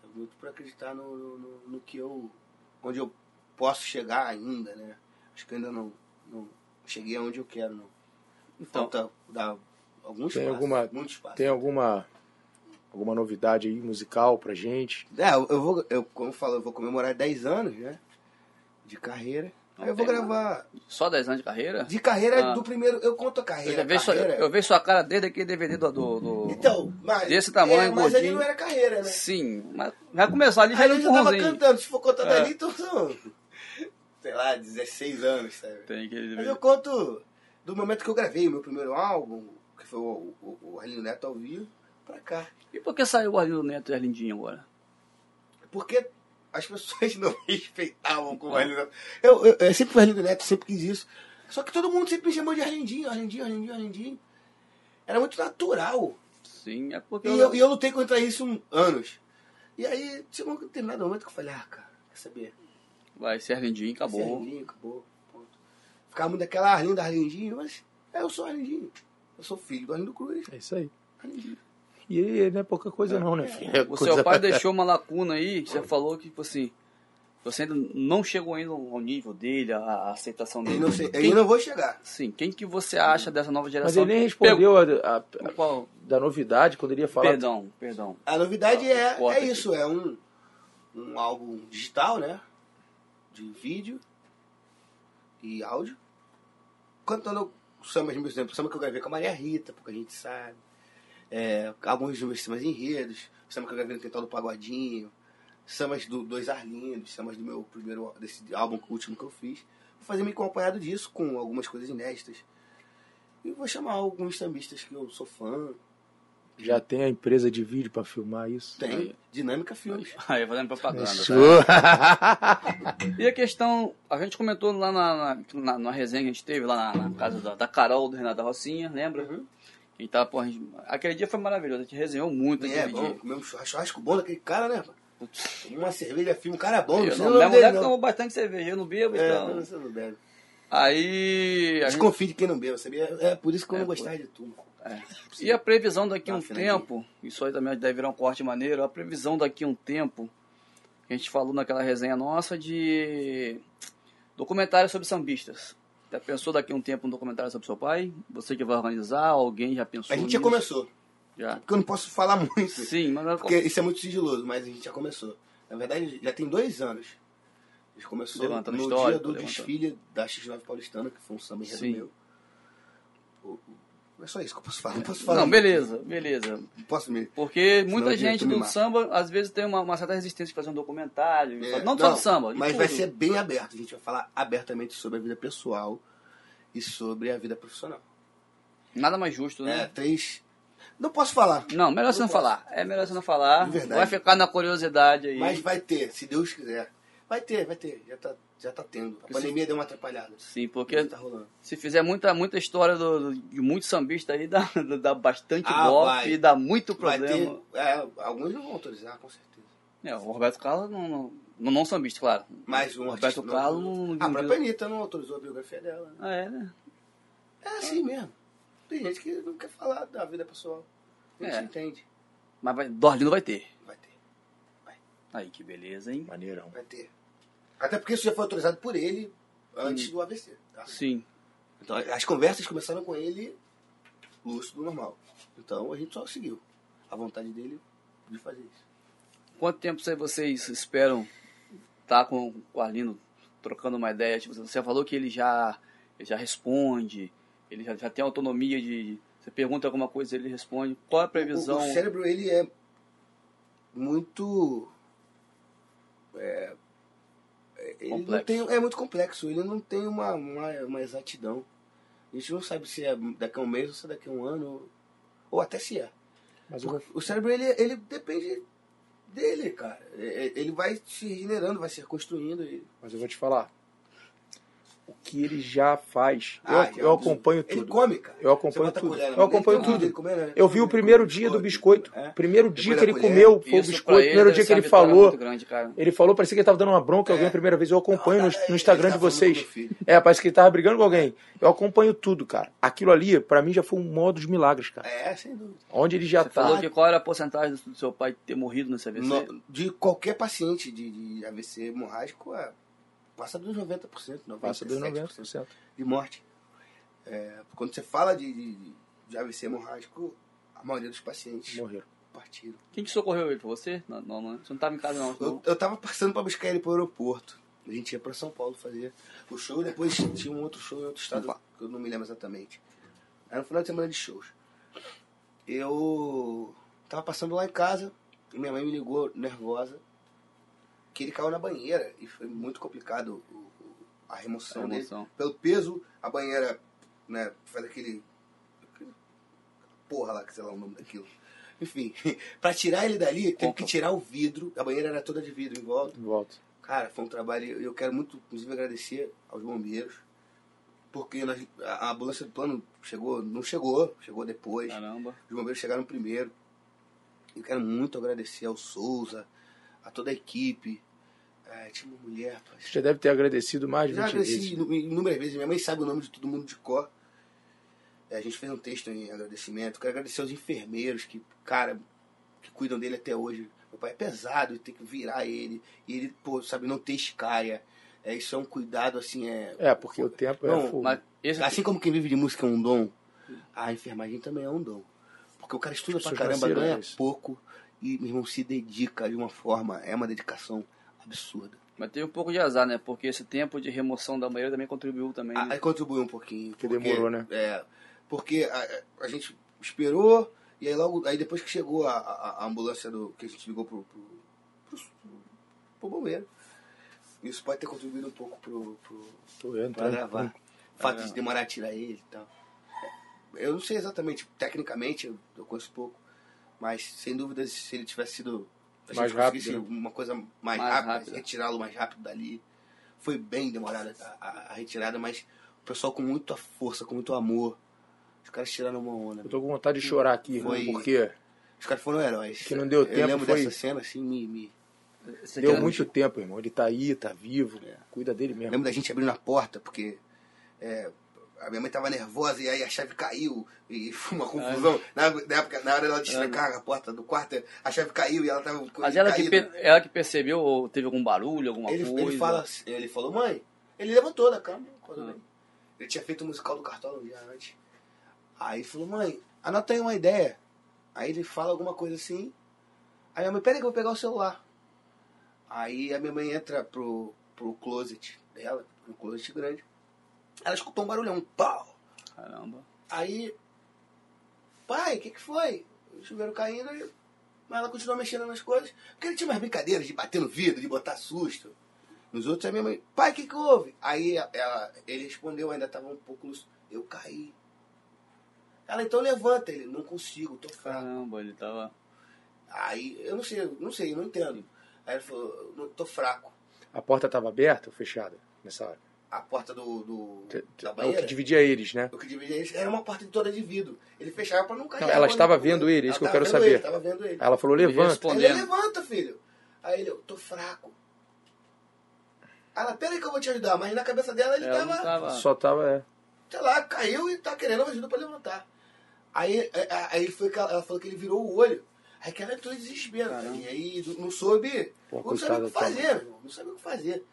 sabe? Muito por acreditar no, no- no que eu. onde eu posso chegar ainda, né? Acho que ainda não, não cheguei aonde eu quero, não. Então, Falta dar alguns Tem passos, alguma- muito espaço. Tem alguma, alguma novidade aí musical pra gente? É, eu eu vou, eu, como eu falo, eu vou comemorar 10 anos, né? De carreira. Aí eu vou gravar. só 10 anos de carreira? De carreira Ah. do primeiro. Eu conto a Eu, carreira. já vejo sua, carreira. eu vejo sua cara desde aquele DVD do. do, do- Então, mas. Desse tamanho, é, mas ali gordinho. não era carreira, né? Sim, mas vai começar ali já Aí no eu já tava empurrãozinho. cantando. Se for contar É. dali, então. Sei lá, 16 anos, sabe? Tem que Mas eu conto do momento que eu gravei o meu primeiro álbum, que foi o, o, o Arlindo Neto ao vivo, pra cá. E por que saiu o Arlindo Neto e Arlindinho agora? Porque as pessoas não respeitavam como Arlindo Neto. Eu, eu, eu sempre fui Arlindo Neto, sempre quis isso. Só que todo mundo sempre me chamou de Arlindinho, Arlindinho, Arlindinho, Arlindinho. Era muito natural. Sim, é porque. E eu, e eu lutei contra isso anos. E aí chegou um determinado momento que eu falei, ah, cara, quer saber? Vai ser Arlindinho, acabou. Arlindinho, acabou. Ponto. Ficava muito daquela Arlindo, Arlindinho, mas é, eu sou Arlindinho. Eu sou filho do Arlindo Cruz. É isso aí. Arlindinho. E aí, não é pouca coisa não, né, filho? É O coisa seu pai deixou uma lacuna aí, que você falou que, tipo assim, você ainda não chegou ainda ao nível dele, a, aceitação dele. não, sei, Quem, eu não vou chegar. Sim, quem que você acha dessa nova Mas geração? ele nem respondeu a, a- a- da novidade quando ele ia falar. Perdão, perdão. A novidade é, é aqui. isso, é um, um álbum digital, né? De vídeo e áudio. Cantando sambas, por exemplo, samba que eu gravei com a Maria Rita, porque a gente sabe. É, alguns dos meus sambas enredos, samba que eu gravei no Quintal do Pagodinho, sambas do Dois Arlindos, sambas do meu primeiro, desse álbum último que eu fiz. Vou fazer um acompanhado disso, com algumas coisas inéditas. E vou chamar alguns sambistas que eu sou fã. Já tem a empresa de vídeo pra filmar isso? Tem, Dinâmica Filmes. Aí, fazendo propaganda. Isso. tá? E a questão, a gente comentou lá na, na, na, na resenha que a gente teve, lá na, na casa da, da Carol, do Renato da Rocinha, lembra? Uhum. A gente tava, porra, gente- aquele dia foi maravilhoso, a gente resenhou muito É, bom, dia. comer um churrasco bom daquele cara, né? Putz, Uma cerveja filme, um cara bom, não eu sei não, o minha mulher não. tomou bastante cerveja, eu não bebo, É, então. não, você não bebe. Aí. A gente, Desconfie de quem não bebe, sabia? É por isso que eu não É, gostava de tudo. É. E a previsão daqui a um Tá, tempo, isso aí também deve virar um corte maneiro, a previsão daqui a um tempo, que a gente falou naquela resenha nossa de documentário sobre sambistas. Já pensou daqui a um tempo um documentário sobre seu pai? Você que vai organizar? Alguém já pensou A gente já nisso? começou. Já. Porque eu não posso falar muito. Sim, mas Porque isso é muito sigiloso, mas a gente já começou. Na verdade, já tem dois anos. A gente começou Levantando no história, dia do levantando. desfile da X9 Paulistana, que foi um samba enredo meu. O- É só isso que eu posso falar. Não posso falar. Não, beleza, beleza. Não posso me... Porque muita o diretor gente do samba, às vezes, tem uma, uma certa resistência de fazer um documentário. É, não só do samba, Mas vai ser bem aberto. A gente vai falar abertamente sobre a vida pessoal e sobre a vida profissional. Nada mais justo, É, né? três. Não posso falar, Não, melhor você não Não posso. falar. É melhor você não falar. De verdade. Vai ficar na curiosidade aí. mas vai ter, se Deus quiser. Vai ter, vai ter. Já tá, já tá tendo. A pandemia deu uma atrapalhada. Sim, porque tá rolando. se fizer muita, muita história do, do- de muito sambista aí, dá, dá bastante Ah, golpe vai. e dá muito Vai problema. ter. É, alguns não vão autorizar, com certeza. É, o Roberto Carlos não, não, não, não sambista, claro. Mas um Roberto artista não Carlos autorizou. não- A não- própria Anitta não autorizou a biografia dela. Né? Ah, é, né? É assim mesmo. Tem gente que não quer falar da vida pessoal. A gente É. entende. Mas vai, Dorlino vai ter. Vai ter, Aí, que beleza, hein? Maneirão. vai ter. Até porque isso já foi autorizado por ele antes do AVC. Tá? Sim. Então as conversas começaram com ele lúcido, normal. Então a gente só seguiu a vontade dele de fazer isso. Quanto tempo cê- vocês esperam estar com o Arlindo trocando uma ideia? Tipo, você falou que ele já, ele já responde, ele já, já tem autonomia de. Você pergunta alguma coisa, ele responde. Qual é a previsão? O, o cérebro ele é muito é, ele não tem, é muito complexo, ele não tem uma, uma, uma exatidão. A gente não sabe se é daqui a um mês ou se é daqui a um ano, ou, até se é. Mas vou, O cérebro, ele, ele depende dele, cara. É- é- Ele vai se regenerando, vai se reconstruindo. E... mas eu vou te falar. O que ele já faz. Eu, Ah, já, eu acompanho Ele tudo. come, cara. Eu acompanho tudo. colher Eu acompanho tudo. comendo, né? Eu vi o primeiro dia do biscoito. É. Primeiro dia que ele colher. comeu foi o biscoito. ele Primeiro dia que ele vitória falou. muito grande. Ele falou, parecia que ele tava dando uma bronca a alguém a primeira vez. Eu acompanho no, no ele Instagram tá de vocês. É, parece que ele tava brigando com alguém. Eu acompanho tudo, cara. Aquilo ali, pra mim, já foi um modo de milagres, cara. É, sem dúvida. Onde ele já Você tá. falou que qual era a porcentagem do seu pai ter morrido nesse AVC? No- de qualquer paciente de, de AVC hemorrágico, é, passa dos 90%, 97%, Passa dos 90%. de morte. É, quando você fala de, de, de AVC hemorrágico, a maioria dos pacientes Morreram. partiram. Quem que socorreu ele? Foi você? Não, não, não. Você não tava em casa, não. Eu, eu tava passando pra buscar ele pro aeroporto. A gente ia pra São Paulo fazer o show, depois tinha um outro show em outro estado, que eu não me lembro exatamente. Era no final de semana de shows. Eu tava passando lá em casa e minha mãe me ligou nervosa que ele caiu na banheira e foi muito complicado o- o- a remoção A dele. remoção. Pelo peso, a banheira né, faz aquele. aquele- Porra lá, que sei lá o nome daquilo. Enfim, pra tirar ele dali, teve que tirar o vidro. A banheira era toda de vidro em volta. De volta. Cara, foi um trabalho. Eu quero muito, inclusive, agradecer aos bombeiros. Porque nós- a ambulância do plano chegou, não chegou, chegou depois. Caramba. Os bombeiros chegaram primeiro. Eu quero muito agradecer ao Souza, a toda a equipe. É, tinha uma mulher. Você já deve ter agradecido mais de Já 20 agradeci vezes. inúmeras vezes. Minha mãe sabe o nome de todo mundo de cor. É, a gente fez um texto em agradecimento. Quero agradecer aos enfermeiros que, cara, que cuidam dele até hoje. Meu pai é pesado, tem que virar ele. E ele, pô, sabe, não ter escária. É, isso é um cuidado, assim, é... É, porque o tempo Não, é fogo. Mas esse Assim como quem vive de música é um dom, a enfermagem também é um dom. Porque o cara estuda pra caramba, ganha pouco e, meu irmão, se dedica de uma forma, é uma dedicação absurda. Mas teve um pouco de azar, né? Porque esse tempo de remoção da banheira também contribuiu também. Ah, né? Aí contribuiu um pouquinho. Que porque, demorou, né? É, porque a, a gente esperou e aí logo, aí depois que chegou a, a- a ambulância do que a gente ligou pro, pro, pro, pro bombeiro, isso pode ter contribuído um pouco pro, pro, Tô vendo, pra tá? gravar. O fato de demorar a tirar ele e tal. Eu não sei exatamente, tecnicamente eu, eu conheço pouco, mas sem dúvida se ele tivesse sido a Mais gente rápido, conseguisse né? uma coisa mais, Mais rápida, rápida. retirá-lo mais rápido dali. Foi bem demorada a, a- a retirada, mas o pessoal com muita força, com muito amor. Os caras tiraram uma onda. Eu tô com vontade de chorar aqui, irmão, Foi- porque Os caras foram heróis. Que não deu eu tempo, lembro foi- dessa cena assim, me, me... Deu muito tempo, irmão. Ele tá aí, tá vivo. É. Cuida dele Eu mesmo. lembro da gente abrindo a porta, porque é, a minha mãe tava nervosa e aí a chave caiu e foi uma confusão. Na, na época, na hora dela destrancar a porta do quarto, a chave caiu e ela tava Mas ela que, caída. ela que percebeu ou teve algum barulho, alguma ele, coisa? ele, fala, assim- ele falou, mãe, ele levantou da cama, acordou Ah. Ele tinha feito o musical do Cartola um dia antes. Aí falou, mãe, anota aí uma ideia. Aí ele fala alguma coisa assim. Aí a mãe, peraí que eu vou pegar o celular. Aí a minha mãe entra pro, pro closet dela, um closet grande. Ela escutou um barulhão, um pau. Caramba. Aí, pai, o que, que foi? O chuveiro caindo e mas ela continuou mexendo nas coisas. Porque ele tinha umas brincadeiras de bater no vidro, de botar susto. Nos outros, a minha mãe, pai, o que, que houve? Aí ela, ele respondeu, ainda estava um pouco. Eu caí. Ela, então levanta. Ele, não consigo, tô fraco. Caramba, ele tava. Aí, eu não sei, não sei, não entendo. Aí ele falou, não, tô fraco. A porta tava aberta ou fechada nessa hora? A porta do, do da É o banheira, que dividia eles, né? o que dividia eles, era uma porta toda de vidro. Ele fechava pra não cair. Não, ela estava vendo ele, isso que eu quero saber. Ele, vendo ele. Aí ela falou, Ele levanta. Ele Respondendo. levanta, filho. Aí ele, eu tô fraco. Ela, peraí que eu vou te ajudar. Mas na cabeça dela ele Ela tava, tava. Só tava, é. sei lá, caiu e tá querendo ajuda pra levantar. Aí, é, é, aí foi que ela, ela falou que ele virou o olho. Aí que ela entrou em desespero. E aí não soube, Pô, não sabia o que fazer, irmão. Não sabia o que fazer.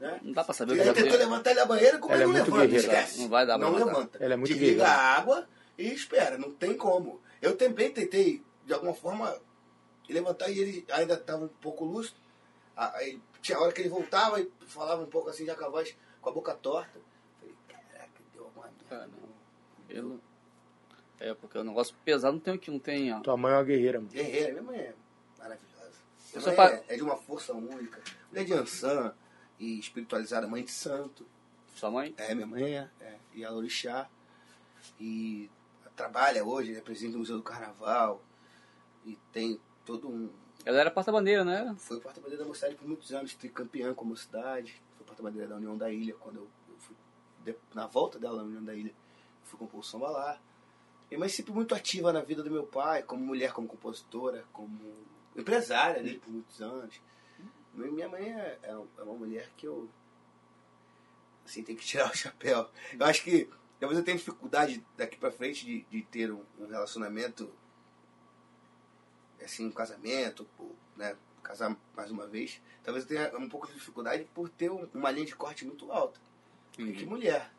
Né? Não dá pra saber o E que aí vai tentou levantar ele da banheira, como Ela ele é não levanta, guerreira. esquece. Não vai dar Não levanta. Ela é muito Desliga guerreira. a água e espera, não tem como. Eu também tentei, de alguma forma, levantar e ele ainda estava um pouco lúcido. Aí tinha hora que ele voltava e falava um pouco assim, já com a voz, com a boca torta. Falei, caraca, deu alguma merda. Pelo... É, porque o negócio pesado não tem o que não tem, ó. Tua mãe é uma guerreira, mano. Guerreira, minha mãe é maravilhosa. Eu Minha mãe pa- é, é de uma força única. Mulher de Ansan, e espiritualizada mãe de santo. Sua mãe? É, minha mãe é, é e ela é orixá. E trabalha hoje, é presidente do Museu do Carnaval. E tem todo um. Ela era porta-bandeira, né? Foi porta-bandeira da mocidade por muitos anos, tricampeã com a mocidade. Foi porta-bandeira da União da Ilha, quando eu, eu fui. de- na volta dela na União da Ilha, fui compor o samba lá. Minha mãe sempre muito ativa na vida do meu pai, como mulher, como compositora, como empresária dele por muitos anos. Minha mãe é, é é uma mulher que eu. Assim, tem que tirar o chapéu. Eu acho que talvez eu tenha dificuldade daqui pra frente de, de ter um, um relacionamento, assim, um casamento, né? Casar mais uma vez. Talvez eu tenha um pouco de dificuldade por ter um- uma linha de corte muito alta. Porque Que mulher.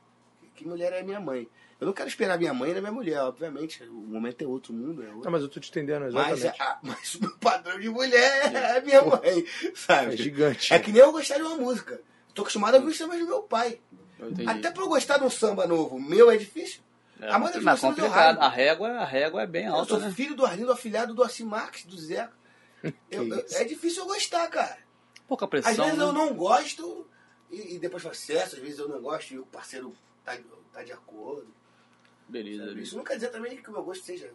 Que mulher é minha mãe. Eu não quero esperar minha mãe da minha mulher, obviamente. O momento é outro, o mundo é outro. Não, mas eu tô te entendendo Mas, exatamente. a- mas o meu padrão de mulher é minha mãe, sabe? É gigante. É que nem eu gostar de uma música. Tô acostumado a ouvir os sambas do meu pai. Eu. Até pra eu gostar de um samba novo, meu é difícil. É, a mãe das mas pessoas é complicado. A régua, a régua é bem Eu alta, sou né? filho do Arlindo, afilhado do Assi Marques, do Zeca. Eu- eu- é difícil eu gostar, cara. Pouca Às pressão. vezes né? eu não gosto e, e depois faço sucesso, às vezes eu não gosto e o parceiro tá, tá de acordo. Beleza, sabe? beleza. Isso não quer dizer também que o meu gosto seja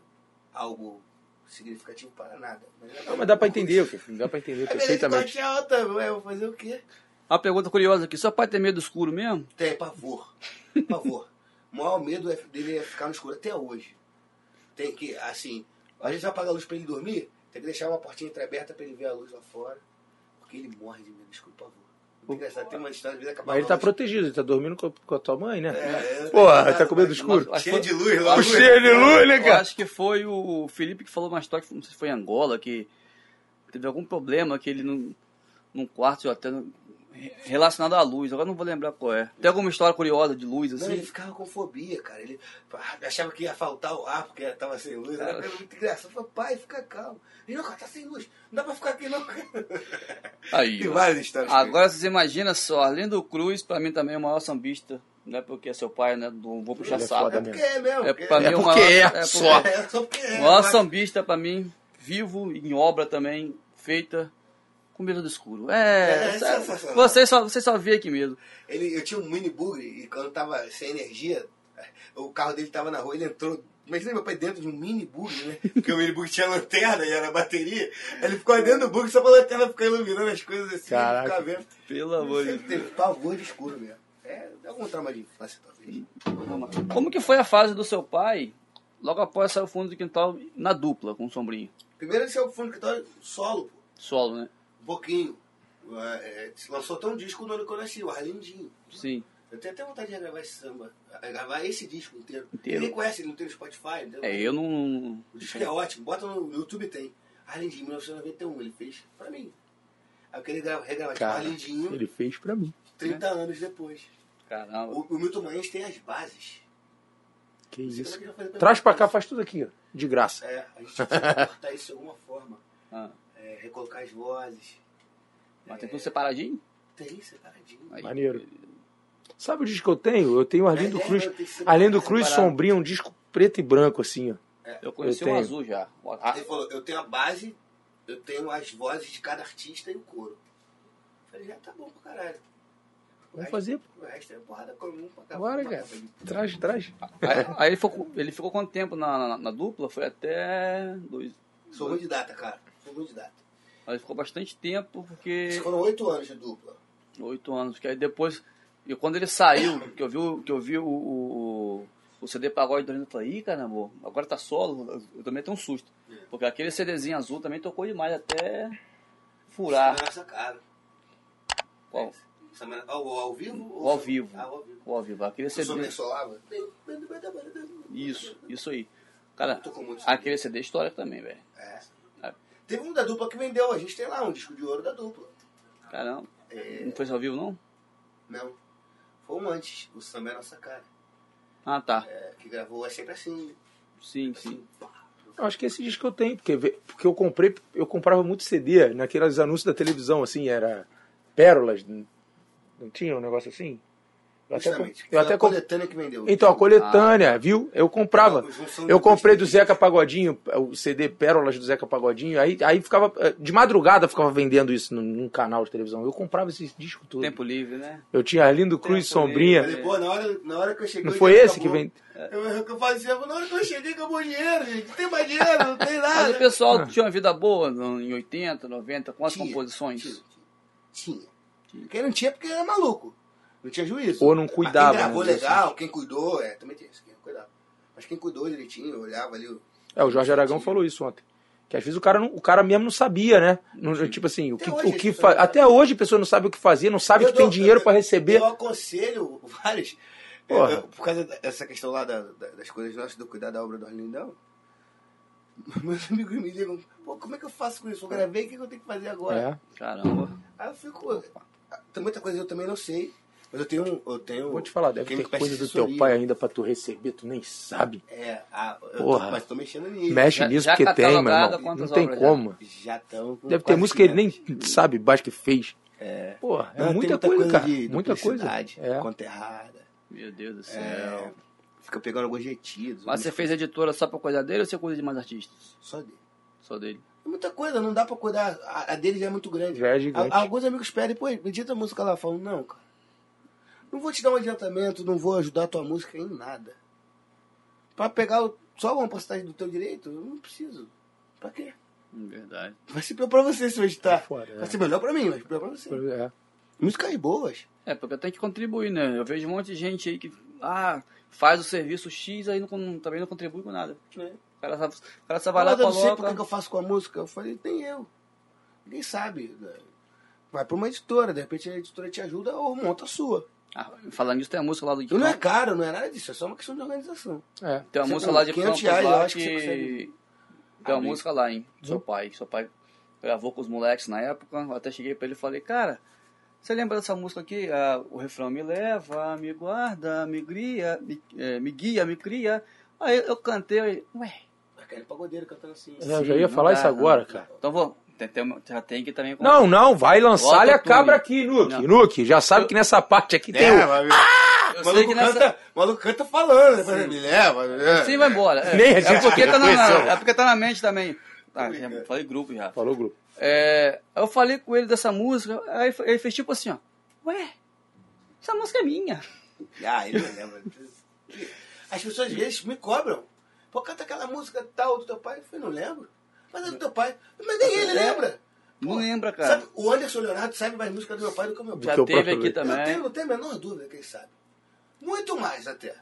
algo significativo para nada. Mas, Não, mas dá pra entender, filho. Dá pra entender perfeitamente. corte é alta, eu vou fazer o quê? Uma pergunta curiosa aqui. Seu pai tem medo do escuro mesmo? Tem pavor. Pavor. O maior medo é- dele é ficar no escuro até hoje. Tem que, assim, a gente vai apagar a luz pra ele dormir, tem que deixar uma portinha entreaberta pra ele ver a luz lá fora. Porque ele morre de medo do escuro, pavor. Tem uma história de vida acabar Mas ele tá protegido, ele tá dormindo com a, com a tua mãe, né? É, é, Porra, tá tá com medo do mas- escuro? Que Cheio de luz lá. Cheio de luz, né, Eu cara? acho que foi o Felipe que falou uma história, que não sei se foi em Angola, que teve algum problema que ele num, num quarto até no- relacionado à luz. Agora não vou lembrar qual é. Tem alguma história curiosa de luz Não, assim? ele ficava com fobia, cara. Ele ah, achava que ia faltar o ar porque tava sem luz. Era muito engraçada. Eu falei, pai, fica calmo. Ele, não, cara, tá sem luz. Não dá pra ficar aqui, não. Aí, Tem ó. várias histórias. Agora você imagina só, Arlindo Cruz, pra mim também é o maior sambista, não é porque é seu pai, né? Não vou puxar Ele é saco. É porque é mesmo. É pra mim É o porque maior, é, por- só. É, só porque é. O maior mas- sambista pra mim, vivo, em obra também, feita com medo do escuro. É, É, sensacional. você só, você só vê aqui mesmo. Ele, eu tinha um mini bugre e quando tava sem energia, o carro dele tava na rua, ele entrou. Imagina meu pai dentro de um mini bugre, né? Porque o mini bugre tinha lanterna e era bateria. Ele ficou dentro do bugre só pra lanterna ficar iluminando as coisas assim, Caraca. ficar vendo. Pelo amor de Ele teve pavor de escuro mesmo. É, é algum trauma de infância, talvez. Como que foi a fase do seu pai, logo após sair o fundo do quintal, na dupla com o Sombrinho? Primeiro ele saiu pro fundo do escritório solo, pô. Solo, né? Um pouquinho. É, é, lançou até um disco no ano que eu nasci, o Arlindinho. Sim. Eu tenho até vontade de gravar esse samba. Gravar esse disco inteiro. Inteiro. Ninguém conhece, ele não tem no Spotify. entendeu? É, eu não... O disco é ótimo, bota no YouTube tem. Arlindinho, 1991, ele fez pra mim. Aí eu queria gra- regravar tipo, Cara, Arlindinho ele fez pra mim. 30 anos depois. Caramba. O, o Milton Manhães tem as bases. Que isso. que Traz pra cá, faz tudo aqui, ó. De graça. É, a gente precisa cortar isso de alguma forma. Ah, É, recolocar as vozes. mas tem tudo separadinho? Tem separadinho. Aí, Maneiro. Sabe o disco que eu tenho? Eu tenho Arlindo É, é, Cruz. que Arlindo Cruz separar. Sombrinho, um disco preto e branco, assim, ó. Eu conheci Eu um tenho. azul já. Ah, Ele falou, eu tenho a base, eu tenho as vozes de cada artista e o coro. Eu falei, já tá bom pra caralho. O Vamos resto- fazer. O resto é porrada comum pra cá. Bora, cara. Traz, traz. Aí, aí ele, ficou, ele ficou quanto tempo na, na, na dupla? Foi até dois. Sou ruim de data, cara. De data. Mas ficou bastante tempo, porque. Foram oito anos de dupla. Oito anos. Porque aí depois. E quando ele saiu, que eu vi, o- que eu vi o, o, o CD Pagode do Arlindo, eu falei, ih, caramba, agora tá solo. Eu também tenho um susto. Porque aquele CDzinho azul também tocou demais até furar. Na nossa cara. Qual? Samana- Ao, ao vivo? O ao vivo. Ah, ao vivo. O ao vivo. Aquele CD. Isso, isso aí. Cara, aquele CD é histórico também, velho. É. Teve um da dupla que vendeu. A gente tem lá um disco de ouro da dupla. Caramba. É, Não foi ao vivo, não? não. Foi um antes. O Sam é nossa cara. Ah, tá. É, que gravou É Sempre Assim. Sim, sim. pá. Eu acho que esse disco eu tenho, porque, porque eu comprei, eu comprava muito CD naqueles anúncios da televisão, assim, era pérolas, não tinha um negócio assim? Eu até, Justamente. eu Foi até a coletânea que vendeu. Então, a coletânea, viu? Eu comprava. Eu comprei do Zeca Pagodinho, o CD Pérolas do Zeca Pagodinho, aí, aí ficava. eh, De madrugada ficava vendendo isso num, canal de televisão. Eu comprava esses discos todos. Tempo livre, né? Eu tinha Arlindo Cruz Tempo Sombrinha. Falei, pô, na hora, na hora que eu cheguei. Não foi esse que acabou. vem. Eu, eu, eu fazia, na hora que eu cheguei, acabou o dinheiro, gente. Não tem mais dinheiro, não tem Mas nada. o pessoal tinha uma vida boa em 80, 90, com as Tinha, composições. Tinha. tinha. Quem não tinha porque era maluco. Não tinha juízo. Ou não Mas cuidava, Quem gravou legal, quem cuidou, é, também tinha isso, quem cuidava. Mas quem cuidou direitinho, olhava ali. o- É, o Jorge Aragão falou isso ontem. Que às vezes o cara, não, o cara mesmo não sabia, né? Não- tipo assim, o Até que, hoje o que fa- até hoje a pessoa não sabe o que fazer, não sabe Eu que tem dou- dinheiro eu- para receber. Eu aconselho vários. Porra. eu- eu- por causa dessa questão lá da- da- das coisas nossas, do cuidar da obra do Arlindão. Meus amigos me ligam, pô, como é que eu faço com isso? Eu gravei, o que que eu tenho que fazer agora? É. Caramba. Aí eu fico. Tem muita coisa que eu também não sei. Mas eu tenho. Eu tenho Vou te falar, deve ter coisa do teu pai ainda pra tu receber, tu nem sabe. É, eu Porra. Tô, mas tô mexendo nisso. Mexe Já- nisso já porque tem, meu irmão. Não tem já? como. Já estão. Deve ter música que ele nem sabe mais que fez. É. Porra, é Não, tem muita, coisa, cara. de muita coisa. É. Conta errada. Meu Deus do céu. É, fica pegando alguns jeitinhos. Mas você fez editora só pra cuidar dele ou você cuida de mais artistas? Só dele. Só dele. É muita coisa, não dá pra cuidar. A, a dele já é muito grande. Já é gigante. A- alguns amigos pedem, pô, edita a música lá. Falo, não, cara. Não vou te dar um adiantamento, não vou ajudar a tua música em nada. Pra pegar só uma postagem do teu direito, eu não preciso. Pra quê? Verdade. Vai ser pior pra você se eu editar. É foda, é. Vai ser melhor pra mim, mas pior pra você. É. Músicas boas. É, porque tem que contribuir, né? Eu vejo um monte de gente aí que ah, faz o serviço X aí não, também não contribui com nada. Né? O cara, só- o cara só vai lá e eu não sei coloca. por que que eu faço com a música. Eu falei, tem eu. Ninguém sabe. Vai pra uma editora, de repente a editora te ajuda ou monta a sua. Ah, falando nisso, tem a música lá do não é caro, não é nada disso, é só uma questão de organização. É. Tem uma Você música lá de 500 Campos reais, eu lá acho que você que. consegue Tem uma música lá, hein? Do seu pai. Seu pai gravou com os moleques na época. Eu até cheguei pra ele e falei, cara, você lembra dessa música aqui? Ah, o refrão me leva, me guarda, me guia, me, eh, me guia, me cria. Aí eu cantei, aí, ué. Aquele pagodeiro cantando assim. Eu já ia falar dá, isso agora, não. cara. Então vou. Tem, tem, já tem que também. Não, não, vai lançar Bota e a cabra aqui, Nuke. Não. Nuke, já sabe que nessa parte aqui tem É, o... mas- Eu o sei maluco, que nessa. canta, maluco canta falando, né? Me leva. né? Sim, vai embora. É, Nem a é porque tá na, é porque tá na mente também. Ah, já falei grupo já. Falou, grupo. É, eu falei com ele dessa música, aí ele fez tipo assim, ó. Ué, essa música é minha. Ah, ele não lembra. As pessoas às vezes me cobram. Pô, canta aquela música tal do teu pai. Eu falei, não lembro. Mas é do teu pai. Mas nem ele lembra. Não lembra, cara. Sabe, o Anderson Leonardo sabe mais música do meu pai do que o meu pai. Já teve aqui também. tenho, não tenho a menor dúvida que ele sabe. Muito mais até.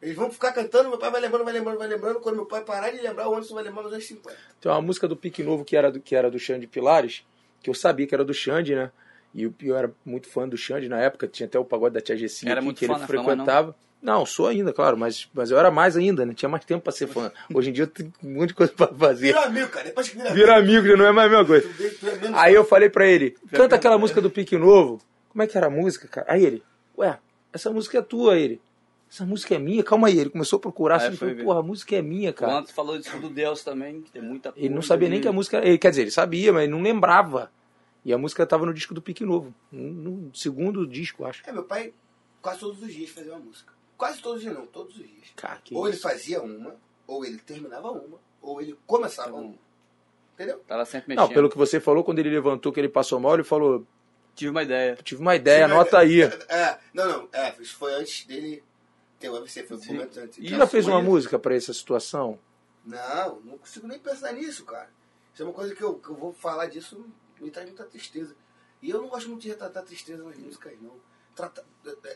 Eles vão ficar cantando, meu pai vai lembrando, vai lembrando, vai lembrando. Quando meu pai parar de lembrar, o Anderson vai lembrar nos anos 50. Tem uma música do Pique Novo que era do, que era do Xande Pilares, que eu sabia que era do Xande, né? E eu, eu era muito fã do Xande na época, tinha até o pagode da Tia Gessinha Era aqui, muito que fã ele na fama, frequentava. Não, sou ainda, claro, mas, mas eu era mais ainda, né? Tinha mais tempo pra ser fã. Hoje em dia eu tenho um monte de coisa pra fazer. Vira amigo, cara. Depois que vira amigo, Vira amigo, já não é mais a mesma coisa. é Aí eu falei pra ele, canta aquela música do Pique Novo. Como é que era a música, cara? Aí ele, ué, essa música é tua, Aí ele. Essa música é minha? Calma aí. Ele começou a procurar, assim, falou, porra, a música é minha, O cara. Antes falou disso do Deus também, que tem muita coisa. Ele não sabia nem que a música era. Ele, quer dizer, ele sabia, mas ele não lembrava. E a música estava no disco do Pique Novo. No, no segundo disco, acho. É, meu pai quase todos os dias fazia uma música. Quase todos os dias, não, todos os dias. Cara, que Ou ele isso. fazia uma, ou ele terminava uma, ou ele começava uma. Entendeu? Tava sempre mexendo. Não, pelo que você falou, quando ele levantou que ele passou mal, ele falou: Tive uma ideia. tive uma ideia, Tive uma anota aí. É, não, não, é, isso foi antes dele ter o AVC, foi um momento antes. Você já fez Foi uma música pra essa situação? Não, não consigo nem pensar nisso, cara. Isso é uma coisa que eu, que eu vou falar disso, me traz muita tristeza. E eu não gosto muito de retratar tristeza nas músicas, não. Trata,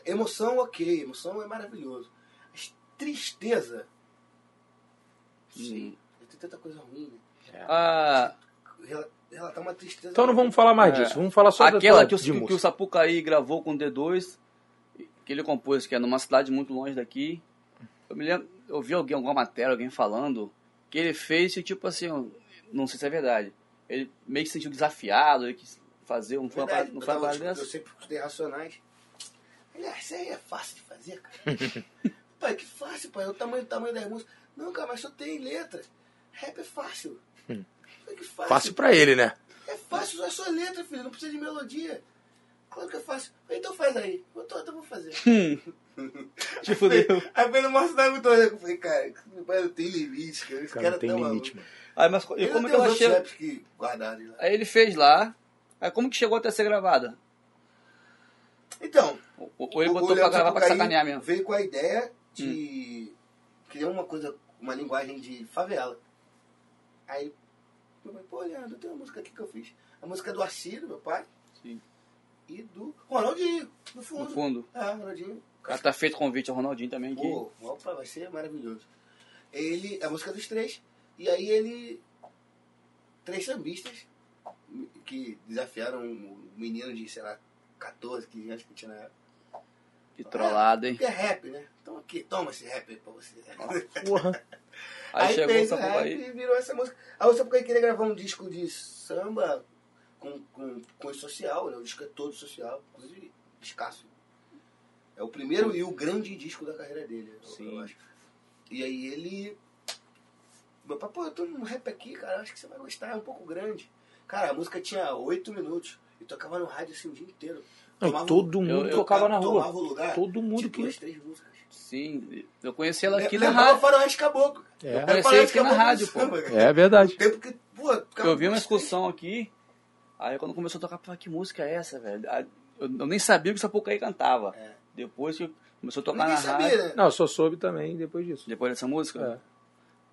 emoção, ok, emoção é maravilhoso. Mas tristeza, sim. Tem tanta coisa ruim, né? Ah, Rela- Relatar uma tristeza. Então não vamos falar mais É. disso, vamos falar só aquela que o, de que, que o. Sapucaí gravou com o D2, que ele compôs, que é numa cidade muito longe daqui. Eu me lembro, eu vi alguém, alguma matéria, alguém falando, que ele fez e tipo assim, não sei se é verdade. Ele meio que se sentiu desafiado, ele quis fazer um Verdade, não foi uma eu, parada eu, sempre escutei racionais. Ele, ah, isso aí é fácil de fazer, cara. pai, que fácil, pai. O tamanho, o tamanho das músicas. Não, cara, mas só tem letra. Rap é fácil. Falei, que fácil. Fácil pra ele, né? É fácil, é só letra, filho. Não precisa de melodia. Claro que é fácil. Falei, então faz aí. Eu tô, então vou fazer. Te fudeu. Aí fez no mostra da muito Eu falei, cara, não tem limite, cara. Esse Cara, cara não tem tá limite, maluco. mano. Aí, mas, e Ele como que ela chega? que guardaram lá. Aí ele fez lá. Aí como que chegou até ser gravada? Então, Ou ou ele o- botou o pra gravar pra sacanear mesmo? Veio com a ideia de criar uma coisa, uma linguagem de favela. Aí, eu falei, pô, Leandro, tem uma música aqui que eu fiz. A música é do Arcílio, meu pai, Sim. e do Ronaldinho, no fundo. No fundo. É, Ronaldinho. Ela tá feito convite ao Ronaldinho também aqui. Pô, opa, vai ser maravilhoso. Ele, a música dos três, e aí ele. Três sambistas que desafiaram um menino de, sei lá, 14, 15 anos que tinha na época. Que trollada, hein? Porque é rap, né? Então aqui, toma esse rap aí pra você. Porra. Aí, Aí, chegou fez o Sapucaí. e virou essa música. Aí o Sapucaí queria gravar um disco de samba com, com, com social, né? O disco é todo social, inclusive escasso. É o primeiro e o grande disco da carreira dele, Sim. eu acho. E aí ele. Meu pai, pô, eu tô num rap aqui, cara, acho que você vai gostar, é um pouco grande. Cara, a música tinha oito minutos e tocava no rádio assim o dia inteiro. Tomava- todo mundo eu- eu tocava na tomava rua. lugar Todo mundo que. duas, três músicas. Sim, eu conheci ela aqui na rádio. Faroeste Caboclo. É. Eu conheci Faroeste aqui na rádio, pô. É verdade. Tempo que, pô, Eu vi uma excursão aqui, aí quando começou a tocar, eu falei, que música é essa, velho? Aí Eu, eu nem sabia que o Sapucaí cantava. É. Depois que começou a tocar Ninguém na sabia, rádio. né? Não, eu só soube também depois disso. Depois dessa música? É.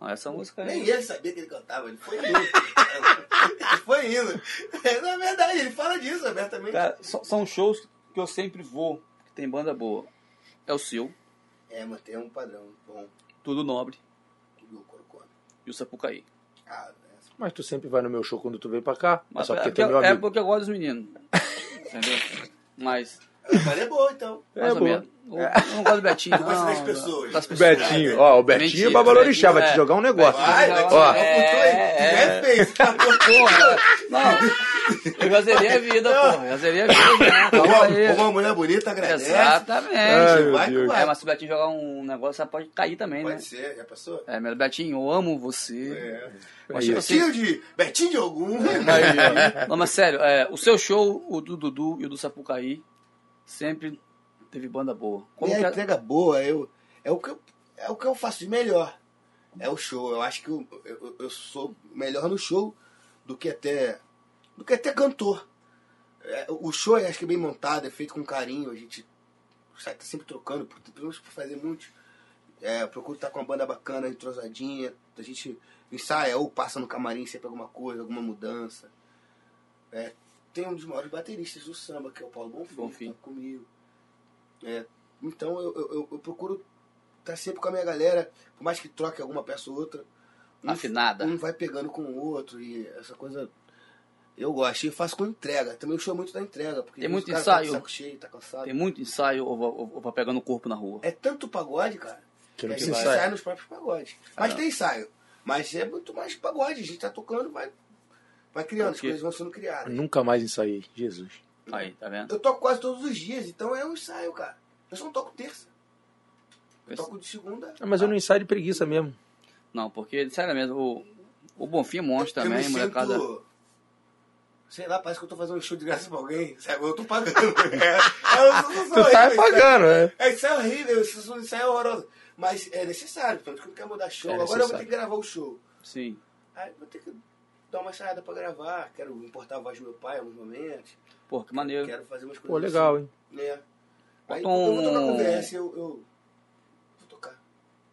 Essa música Nem aí. ele sabia que ele cantava, ele foi indo. ele foi indo. É, Na verdade, ele fala disso abertamente. Cara, são, shows que eu sempre vou, que tem banda boa. É o seu, É, mas tem um padrão bom Tudo Nobre do Corocone. e o Sapucaí. Ah, essa. Mas tu sempre vai no meu show quando tu vem pra cá. Mas é só é, porque é meu é amigo. porque eu gosto dos meninos. Entendeu? Mas, Mas é bom, então. mais É ou boa. menos. Eu, eu não gosto do Betinho, não. Gosto das pessoas. Das O pessoas. Betinho, ó, o Betinho Mentira, é Babalorixá, vai te é. jogar um negócio. Vai, vai, Ó. É, é. Porra, não. Eu já zerei a vida, porra. Já zerei a vida, né? Calma aí. Uma, mulher bonita agradece. Exatamente. Ai, meu vai vai. É, mas se o Betinho jogar um negócio, ela pode cair também, né? Pode ser, já passou? É, mas Betinho, eu amo você. É. Tipo assim, Betinho de, Betinho de algum. Não, mas sério, é, o seu show, o do Dudu e o do Sapucaí, sempre teve banda boa. Como e a que entrega boa eu, é, o que eu, é o que eu faço de melhor. É o show. Eu acho que eu, eu, eu sou melhor no show do que até do que até cantor. É, o show eu acho que é bem montado, é feito com carinho. A gente sai tá sempre trocando, por- por fazer muito. É, procuro estar com uma banda bacana, entrosadinha. A gente ensaia ou passa no camarim sempre alguma coisa, alguma mudança. É, tem um dos maiores bateristas do samba, que é o Paulo Bonfim, Bonfim. que tá comigo. É, então eu, eu, eu- eu procuro estar sempre com a minha galera, por mais que troque alguma peça ou outra. um- Afinada. Um vai pegando com o outro e essa coisa. Eu gosto. E faço com entrega. Também o show muito da entrega. Porque Tem muito Tá ensaio. saco cheio, tá cansado. Tem muito ensaio ou, vai- ou vai pegando o corpo na rua. É tanto pagode, cara. Que Que não a gente ensaio. ensaia nos próprios pagodes. Mas tem ensaio. Mas é muito mais pagode. A gente tá tocando, vai, vai criando. As Porque- coisas vão sendo criadas. Nunca mais ensaiei, Jesus. Aí, tá vendo? Eu toco quase todos os dias, então é um ensaio, cara. Eu só não toco terça. Eu Esse- toco de segunda. Ah, mas eu não ensaio de preguiça mesmo. Não, porque, sério mesmo, o, o Bonfim é monstro Eu também, molecada. sinto- Sei lá, parece que eu tô fazendo um show de graça pra alguém. Sabe? Eu tô pagando. É, eu sou Tu tá horrível, pagando, né? É, isso é horrível, isso, isso é horroroso. Mas é necessário, tanto que eu não quero mudar show. É Agora eu vou ter que gravar o show. Sim. Aí vou ter que dar uma saída pra gravar. Quero importar a voz do meu pai em alguns momentos. Pô, que maneiro. Quero fazer umas coisas. Pô, legal, hein? Assim. É. Aí Bota eu vou tocar com o VS, eu, eu vou tocar.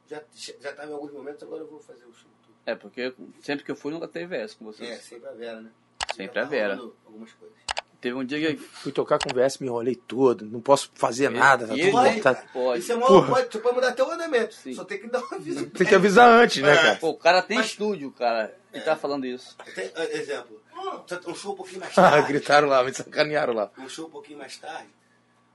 Já, já tava em alguns momentos, agora eu vou fazer o show. todo. É, porque sempre que eu fui nunca teve essa com vocês. É, sempre a Vera, né? Sempre a tá Vera. Algumas coisas. Teve um dia que. Fui tocar com o VS, me enrolei todo. Não posso fazer nada. Tá e tudo Pode. Pode. Isso é uma, pode, você pode mudar até o andamento. Sim. Só tem que dar um aviso. Tem que avisar antes, né, É. cara? Pô, o cara tem Mas- estúdio, cara. Ele tá falando isso. Tem, ah, exemplo, um show um pouquinho mais Ah, tarde. gritaram lá, me sacanearam lá. um show um pouquinho mais tarde.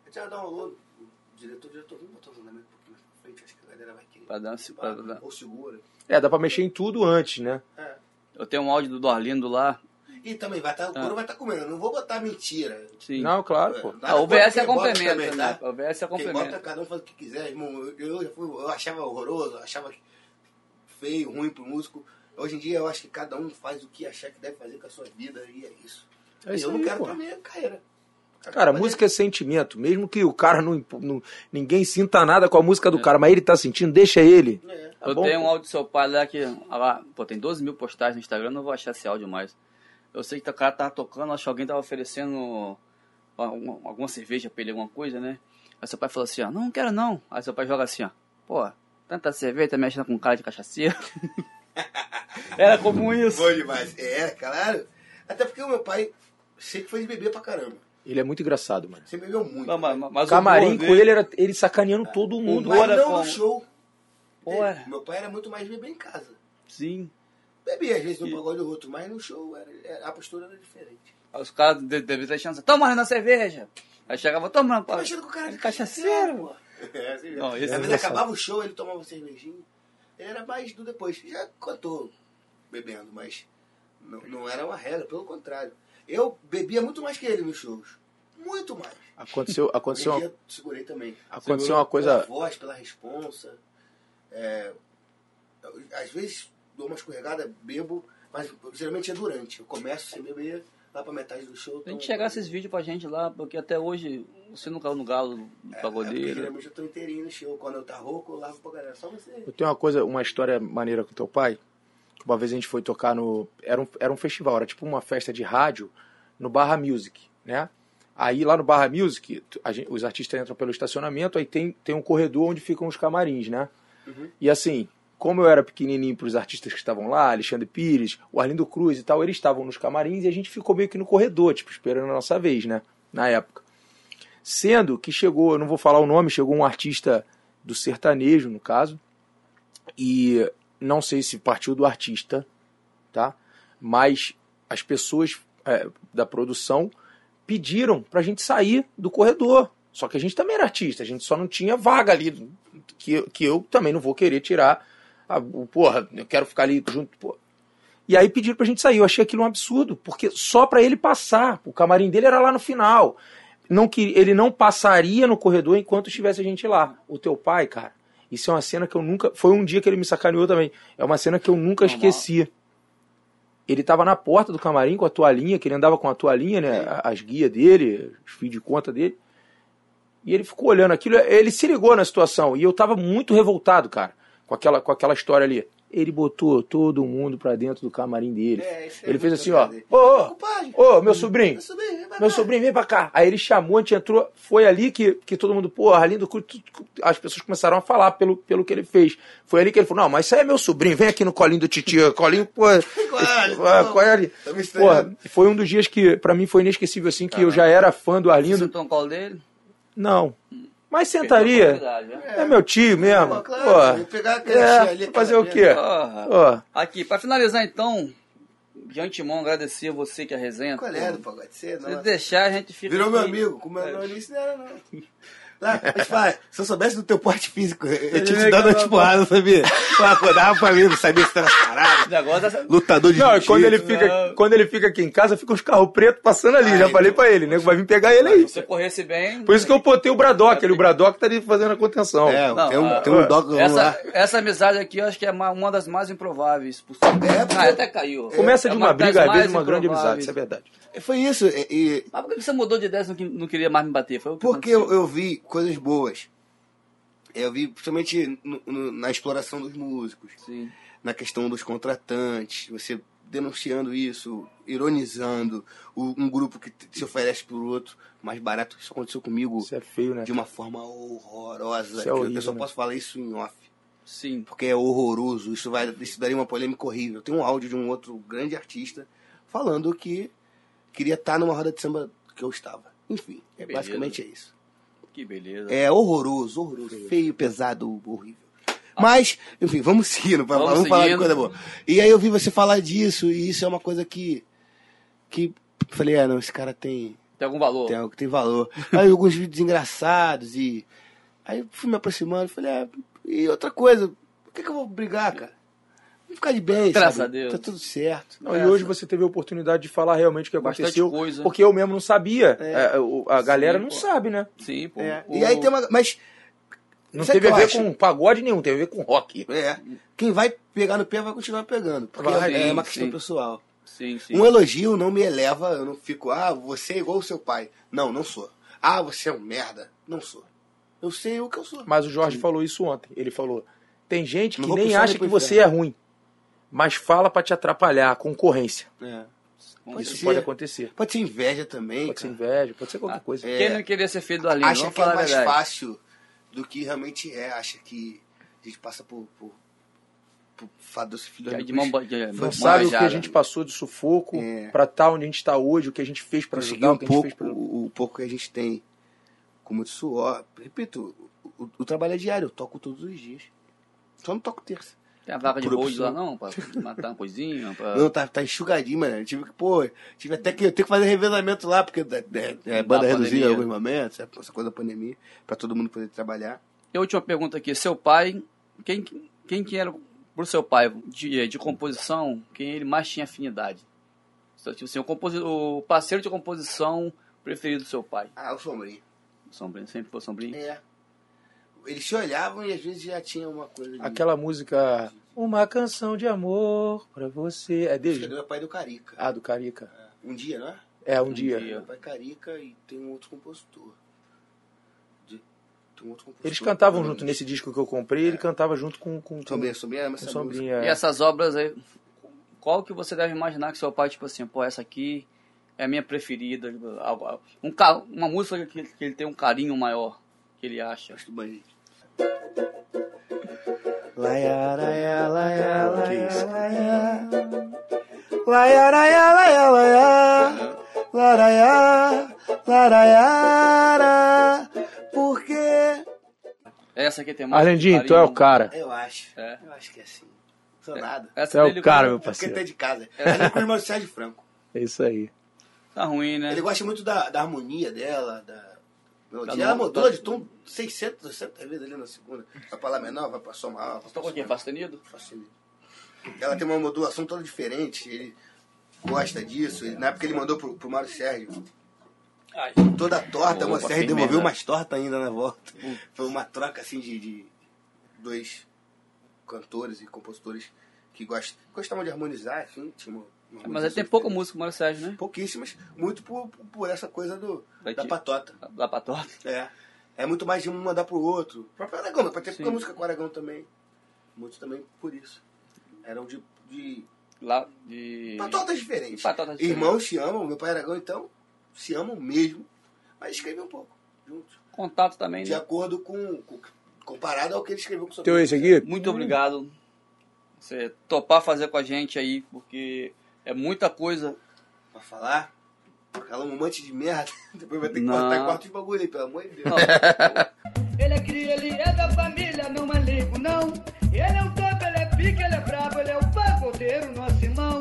A gente vai dar um alô. O diretor, o diretor, vamos botar o andamento um pouquinho mais pra frente. Acho que a galera vai querer. Pra dar, pra dar- Ou segura. É, dá pra mexer em tudo antes, né? É. Eu tenho um áudio do Dorlindo lá. E também vai estar, o Ah. coro vai estar comendo. Eu não vou botar mentira. Sim. Não, claro, pô. Nada Ah, o contra VS é complemento, também, né? tá? O VS é Quem bota, complemento. cada um faz o que quiser, irmão. Eu, eu, já fui- eu achava horroroso, achava feio, ruim pro músico. Hoje em dia eu acho que cada um faz o que achar que deve fazer com a sua vida e é isso. É e isso eu não aí, quero pô. pra minha carreira. Cara, música é sentimento. Mesmo que o cara não, não- Ninguém sinta nada com a música do cara, mas ele tá sentindo, deixa ele. É. Tá eu bom, tenho um áudio do seu pai lá que. lá, pô, tem 12 mil postagens no Instagram, não vou achar esse áudio mais. Eu sei que o cara tava tocando, acho que alguém tava oferecendo alguma, alguma cerveja pra ele, alguma coisa, né? Aí seu pai falou assim, ó, não, não quero não. Aí seu pai joga assim, ó, pô, tanta cerveja, tá me achando com cara de cachaceiro. Era comum isso. Bom demais. É, claro. Até porque o meu pai sempre foi de beber pra caramba. Ele é muito engraçado, mano. Sempre bebeu muito. Não, mas, mas o Camarim com dele- ele era ele sacaneando todo mundo. Mas não no como? show. Pô, É, Meu pai era muito mais de beber em casa. Sim. Bebia às vezes num E- pagode ou outro, mas no show era- era- a postura era diferente. Os caras de- devem ter chance, toma na cerveja. Aí chegava, toma Tá mexendo com o cara de cachaceiro. pô. É, assim. Não, esse Às é vezes acabava o show, ele tomava uma cervejinha. Era mais do depois. Já cantou bebendo, mas não, não era uma regra, pelo contrário. Eu bebia muito mais que ele nos shows. Muito mais. Aconteceu, aconteceu, uma, segurei também. aconteceu uma coisa. Pela voz, pela responsa. É, às vezes dou uma escorregada, bebo, mas geralmente é durante. Eu começo sem beber, lá pra metade do show. Tem que tomo- chegar esses vídeos pra gente lá, porque até hoje você não caiu no galo do É, porque pagodeiro. geralmente eu tô inteirinho no show. Quando eu tá rouco, eu lavo pra galera. Só você. Eu tenho uma coisa, uma história maneira com teu pai. que Uma vez a gente foi tocar no. Era um, era um festival, era tipo uma festa de rádio no Barra Music, né? Aí lá no Barra Music, gente- os artistas entram pelo estacionamento, aí tem, tem um corredor onde ficam os camarins, né? Uhum. E assim, como eu era pequenininho para os artistas que estavam lá, Alexandre Pires, o Arlindo Cruz e tal, eles estavam nos camarins e a gente ficou meio que no corredor, tipo, esperando a nossa vez, né? Na época. Sendo que chegou, eu não vou falar o nome, chegou um artista do sertanejo, no caso, e não sei se partiu do artista, tá? Mas as pessoas é, da produção pediram pra gente sair do corredor. Só que a gente também era artista, a gente só não tinha vaga ali, que, que eu também não vou querer tirar. A, o, porra, eu quero ficar ali junto. Porra. E aí pediram pra gente sair. Eu achei aquilo um absurdo, porque só pra ele passar. O camarim dele era lá no final. Não que ele não passaria no corredor enquanto estivesse a gente lá. O teu pai, cara, isso é uma cena que eu nunca. Foi um dia que ele me sacaneou também. É uma cena que eu nunca Normal. esqueci. Ele tava na porta do camarim com a toalhinha, que ele andava com a toalhinha, né? As guias dele, os fios de conta dele. E ele ficou olhando aquilo, ele se ligou na situação. E eu tava muito revoltado, cara, com aquela, com aquela história ali. Ele botou todo mundo pra dentro do camarim dele. É, isso é ele fez assim, ó. Ô, ô, ô, meu sobrinho. Meu sobrinho, vem pra Meu cá. sobrinho, vem pra cá. Aí ele chamou, a gente entrou. Foi ali que, que todo mundo, pô, Arlindo Cruz, tu- tu- as pessoas começaram a falar pelo, pelo que ele fez. Foi ali que ele falou: não, mas isso aí é meu sobrinho, vem aqui no colinho do titio. Colinho, pô. Não. qual é ali? Tá estranhando. foi um dos dias que, pra mim, foi inesquecível, assim, que eu já era fã do Você Arlindo. sentou no colo dele? Não. Mas sentaria. né? É meu tio mesmo. Pô, claro, pegar aquele é, ali, fazer o quê? Aqui, pra finalizar então, de antemão agradecer a você que é a resenha. Qual é do pagode? Você, Se deixar, a gente fica. Virou meu aqui. amigo. Como É. é. não, não era, não. Lá, mas fala, se eu soubesse do teu porte físico, eu tinha te dado uma acabou- porrada, sabia? Eu acordava pra mim, não sabia se era parado. Dessa- Lutador de Não, quando ele, fica, não. quando ele fica aqui em casa, fica uns carros pretos passando ali. Ah, já falei pra ele, nego vai vir pegar ele aí. Se você corresse bem. Por isso que eu botei o Braddock. Ele, o Braddock tá ali fazendo a contenção. É, Não, tem um, ah, tem um dog lá. Essa, essa amizade aqui eu acho que é uma, uma das mais improváveis possíveis. É, Ah, até caiu. Começa É de uma uma briga, às vezes uma grande amizade, isso é verdade. Foi isso. E, e- Mas por que você mudou de ideia e não, que- não queria mais me bater? Foi o que porque eu, eu vi coisas boas. Eu vi principalmente no- no- na exploração dos músicos. Sim. na questão dos contratantes, você denunciando isso, ironizando o- um grupo que se oferece por outro mais barato. Isso aconteceu comigo Isso é feio, né? de uma forma horrorosa. Isso é que eu horrível, só né? posso falar isso em off. Sim. Porque é horroroso. Isso, vai, isso daria uma polêmica horrível. Tem um áudio de um outro grande artista falando que queria estar numa roda de samba que eu estava. Enfim, é, basicamente é isso. Que beleza. É horroroso, horroroso. Feio, pesado, horrível. Mas, enfim, vamos seguindo, Vamos vamos, falar de seguindo. coisa boa. E aí eu vi você falar disso, e isso é uma coisa que. que falei, ah, não, esse cara tem, Tem algum valor? tem algo que tem valor. aí alguns vídeos engraçados, e. Aí fui me aproximando, falei, ah, e outra coisa, por que, que eu vou brigar, cara? Vamos ficar de bem, Graças sabe? a Deus. Tá tudo certo. Não, e hoje você teve a oportunidade de falar realmente o que Bastante aconteceu. coisa. Porque eu mesmo não sabia. É. É, o- a galera Sim, não pô. sabe, né? Sim, pô. É, E aí tem uma. Mas. Não teve a ver acho? com pagode nenhum, teve a ver com rock. É. Quem vai pegar no pé vai continuar pegando. Porque Vai, é sim, uma questão sim. pessoal. Sim, sim. Um elogio não me eleva, eu não fico, ah, você é igual o seu pai. Não, não sou. Ah, você é um merda. Não sou. Eu sei o que eu sou. Mas o Jorge falou isso ontem. Ele falou: tem gente que nem acha que você é ruim, mas fala pra te atrapalhar, concorrência. É. Pode isso ser. pode acontecer. Pode ser inveja também, Pode ser cara. inveja, pode ser qualquer Ah, coisa. é. Quem não queria ser filho do Arlindo? Acha que é falar a mais fácil do que realmente é. Acha que a gente passa por, por, ser filho De, mão, de Não sabe o que a gente passou de sufoco É. pra estar onde a gente tá hoje, o que a gente fez pra conseguir ajudar, um o que a gente pouco, fez pra... o, o pouco que a gente tem com muito suor. Repito, o, o- o trabalho é diário, eu toco todos os dias. Só não toco terça. Tem a vaca de road lá não? Pra matar uma coisinha? Pra... Não, tá, tá enxugadinho, mano. Eu tive que, pô, tive até que eu tenho que fazer revezamento lá, porque é, é, é banda Da reduzida alguns momentos, é essa coisa da pandemia, pra todo mundo poder trabalhar. E a última pergunta aqui. Seu pai, quem, quem que era pro seu pai de, de composição, quem ele mais tinha afinidade? Tipo assim, o, composi- o parceiro de composição preferido do seu pai. Ah, o Sombrinho. Sombrinho, sempre foi Sombrinho. É. Eles se olhavam e às vezes já tinha uma coisa de... Aquela música Uma canção de amor pra você. É Acho que é dele? do meu pai do Carica. Ah, do Carica. Um dia, não é? É, um, Um dia. dia. Pai Carica e tem um outro compositor. De- Tem um outro compositor. Eles cantavam junto nesse disco que eu comprei, ele cantava junto com, com, com, Sombrinha, Sombrinha com essa Sombrinha. E essas obras aí, qual que você deve imaginar que seu pai, tipo assim, pô, essa aqui é a minha preferida, tipo, algo- um, uma música que, que ele tem um carinho maior, que ele acha. Do banho. Laia, laia, laia, laia, laia. Laia. Por quê? Essa aqui tem mais Arlandinho, tu é o cara. Eu acho. É. Eu acho que é assim. Sou nada. Essa é o cara, meu É porque parceiro. tá de casa. É com o irmão Sérgio Franco. É isso aí. Tá ruim, né? Ele gosta muito da, da harmonia dela, da melodia. Da Ela modula da- de tom 600, 600 vezes ali na segunda. Vai pra lá menor, vai pra sol maior. vai pra Tocou aqui, menor. Fastenido? Facilita. Ela tem uma modulação toda diferente. Ele gosta disso. Ele- na época ele mandou pro, pro Mário Sérgio. Ai. Toda torta, o Sérgio devolveu umas tortas ainda na volta. Foi uma troca assim de, de dois cantores e compositores que gost, gostavam de harmonizar, enfim, tinha uma Mas ele tem pouca diferente. música, Mário Sérgio, né? Pouquíssimas, muito por, por essa coisa do, da patota. Dá pra torta. É. É muito mais de um mandar pro outro. O próprio Aragão, mas Sim. pouca música com o Aragão também. Muitos também por isso. Eram de, de Lá de. patotas diferentes. Patotas diferentes. Irmãos se amam, meu pai e Aragão, então, se amam mesmo, mas escrevem um pouco, juntos. Contato também, De né? acordo com, com- Comparado ao que ele escreveu com o seu Teu esse aqui? Muito obrigado. Você topar fazer com a gente aí, porque é muita coisa. Pra falar? Ela um monte de merda. Depois vai ter que não. cortar quarto de bagulho aí, pelo amor de Deus. ele é cria, ele é da família, não é maligno, não. Ele é um topo, ele é pica, ele é brabo, ele é o um pagodeiro, nosso irmão.